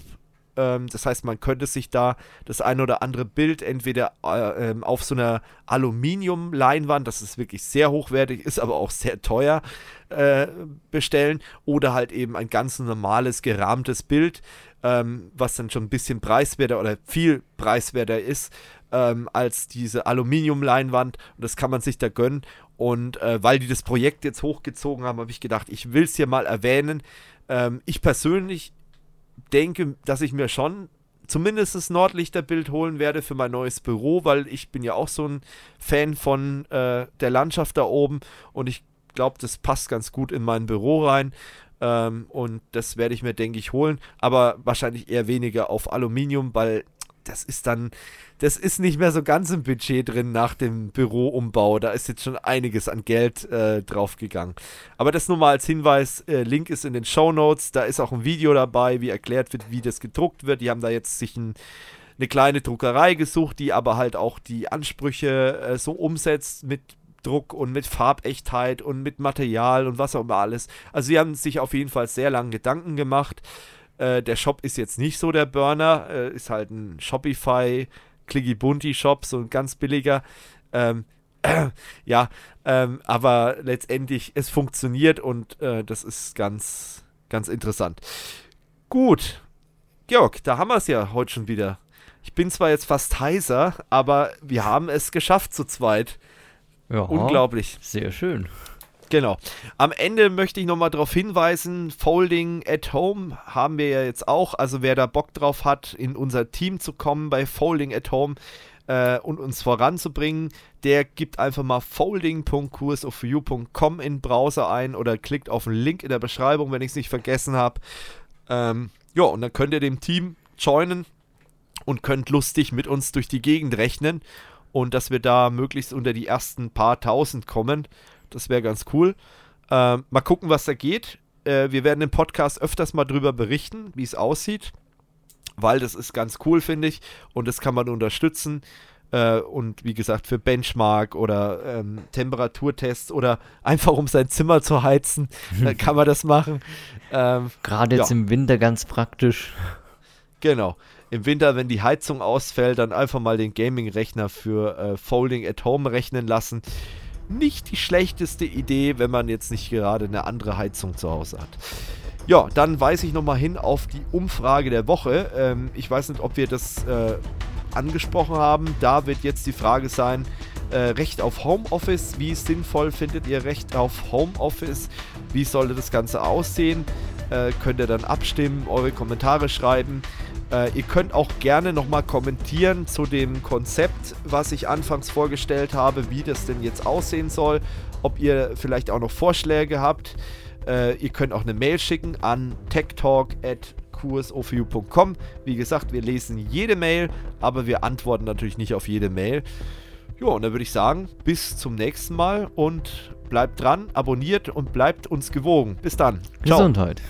Ähm, das heißt, man könnte sich da das ein oder andere Bild entweder äh, ähm, auf so einer Aluminiumleinwand, das ist wirklich sehr hochwertig, ist aber auch sehr teuer, äh, bestellen. Oder halt eben ein ganz normales, gerahmtes Bild. Ähm, was dann schon ein bisschen preiswerter oder viel preiswerter ist ähm, als diese Aluminiumleinwand. Und das kann man sich da gönnen. Und äh, weil die das Projekt jetzt hochgezogen haben, habe ich gedacht, ich will es hier mal erwähnen. Ähm, ich persönlich denke, dass ich mir schon zumindest das Nordlichterbild holen werde für mein neues Büro, weil ich bin ja auch so ein Fan von äh, der Landschaft da oben und ich glaube, das passt ganz gut in mein Büro rein. Ähm, und das werde ich mir, denke ich, holen. Aber wahrscheinlich eher weniger auf Aluminium, weil das ist dann, das ist nicht mehr so ganz im Budget drin nach dem Büroumbau. Da ist jetzt schon einiges an Geld äh, draufgegangen. Aber das nur mal als Hinweis: äh, Link ist in den Show Notes. Da ist auch ein Video dabei, wie erklärt wird, wie das gedruckt wird. Die haben da jetzt sich ein, eine kleine Druckerei gesucht, die aber halt auch die Ansprüche äh, so umsetzt mit Druck und mit Farbechtheit und mit Material und was auch immer alles. Also sie haben sich auf jeden Fall sehr lange Gedanken gemacht. Äh, der Shop ist jetzt nicht so der Burner, äh, ist halt ein Shopify, Clicky Bunti Shop, so ein ganz billiger. Ähm, äh, ja, ähm, aber letztendlich, es funktioniert und äh, das ist ganz, ganz interessant. Gut, Georg, da haben wir es ja heute schon wieder. Ich bin zwar jetzt fast heiser, aber wir haben es geschafft zu zweit. Ja, Unglaublich. Sehr schön. Genau. Am Ende möchte ich nochmal darauf hinweisen, Folding at Home haben wir ja jetzt auch. Also wer da Bock drauf hat, in unser Team zu kommen bei Folding at Home äh, und uns voranzubringen, der gibt einfach mal folding.kursoforyou.com in Browser ein oder klickt auf den Link in der Beschreibung, wenn ich es nicht vergessen habe. Ähm, ja, und dann könnt ihr dem Team joinen und könnt lustig mit uns durch die Gegend rechnen und dass wir da möglichst unter die ersten paar tausend kommen. Das wäre ganz cool. Ähm, mal gucken, was da geht. Äh, wir werden im Podcast öfters mal drüber berichten, wie es aussieht, weil das ist ganz cool, finde ich. Und das kann man unterstützen. Äh, und wie gesagt, für Benchmark oder ähm, Temperaturtests oder einfach um sein Zimmer zu heizen, äh, kann man das machen. Ähm, Gerade jetzt ja. im Winter ganz praktisch. Genau. Im Winter, wenn die Heizung ausfällt, dann einfach mal den Gaming-Rechner für äh, Folding at Home rechnen lassen nicht die schlechteste Idee, wenn man jetzt nicht gerade eine andere Heizung zu Hause hat. Ja, dann weise ich nochmal hin auf die Umfrage der Woche. Ähm, ich weiß nicht, ob wir das äh, angesprochen haben. Da wird jetzt die Frage sein, äh, Recht auf Homeoffice. Wie sinnvoll findet ihr Recht auf Homeoffice? Wie sollte das Ganze aussehen? Äh, könnt ihr dann abstimmen, eure Kommentare schreiben. Äh, ihr könnt auch gerne nochmal kommentieren zu dem Konzept, was ich anfangs vorgestellt habe, wie das denn jetzt aussehen soll. Ob ihr vielleicht auch noch Vorschläge habt. Äh, ihr könnt auch eine Mail schicken an techtalk.qsofu.com. Wie gesagt, wir lesen jede Mail, aber wir antworten natürlich nicht auf jede Mail. Ja, und dann würde ich sagen, bis zum nächsten Mal und bleibt dran, abonniert und bleibt uns gewogen. Bis dann. Ciao. Gesundheit.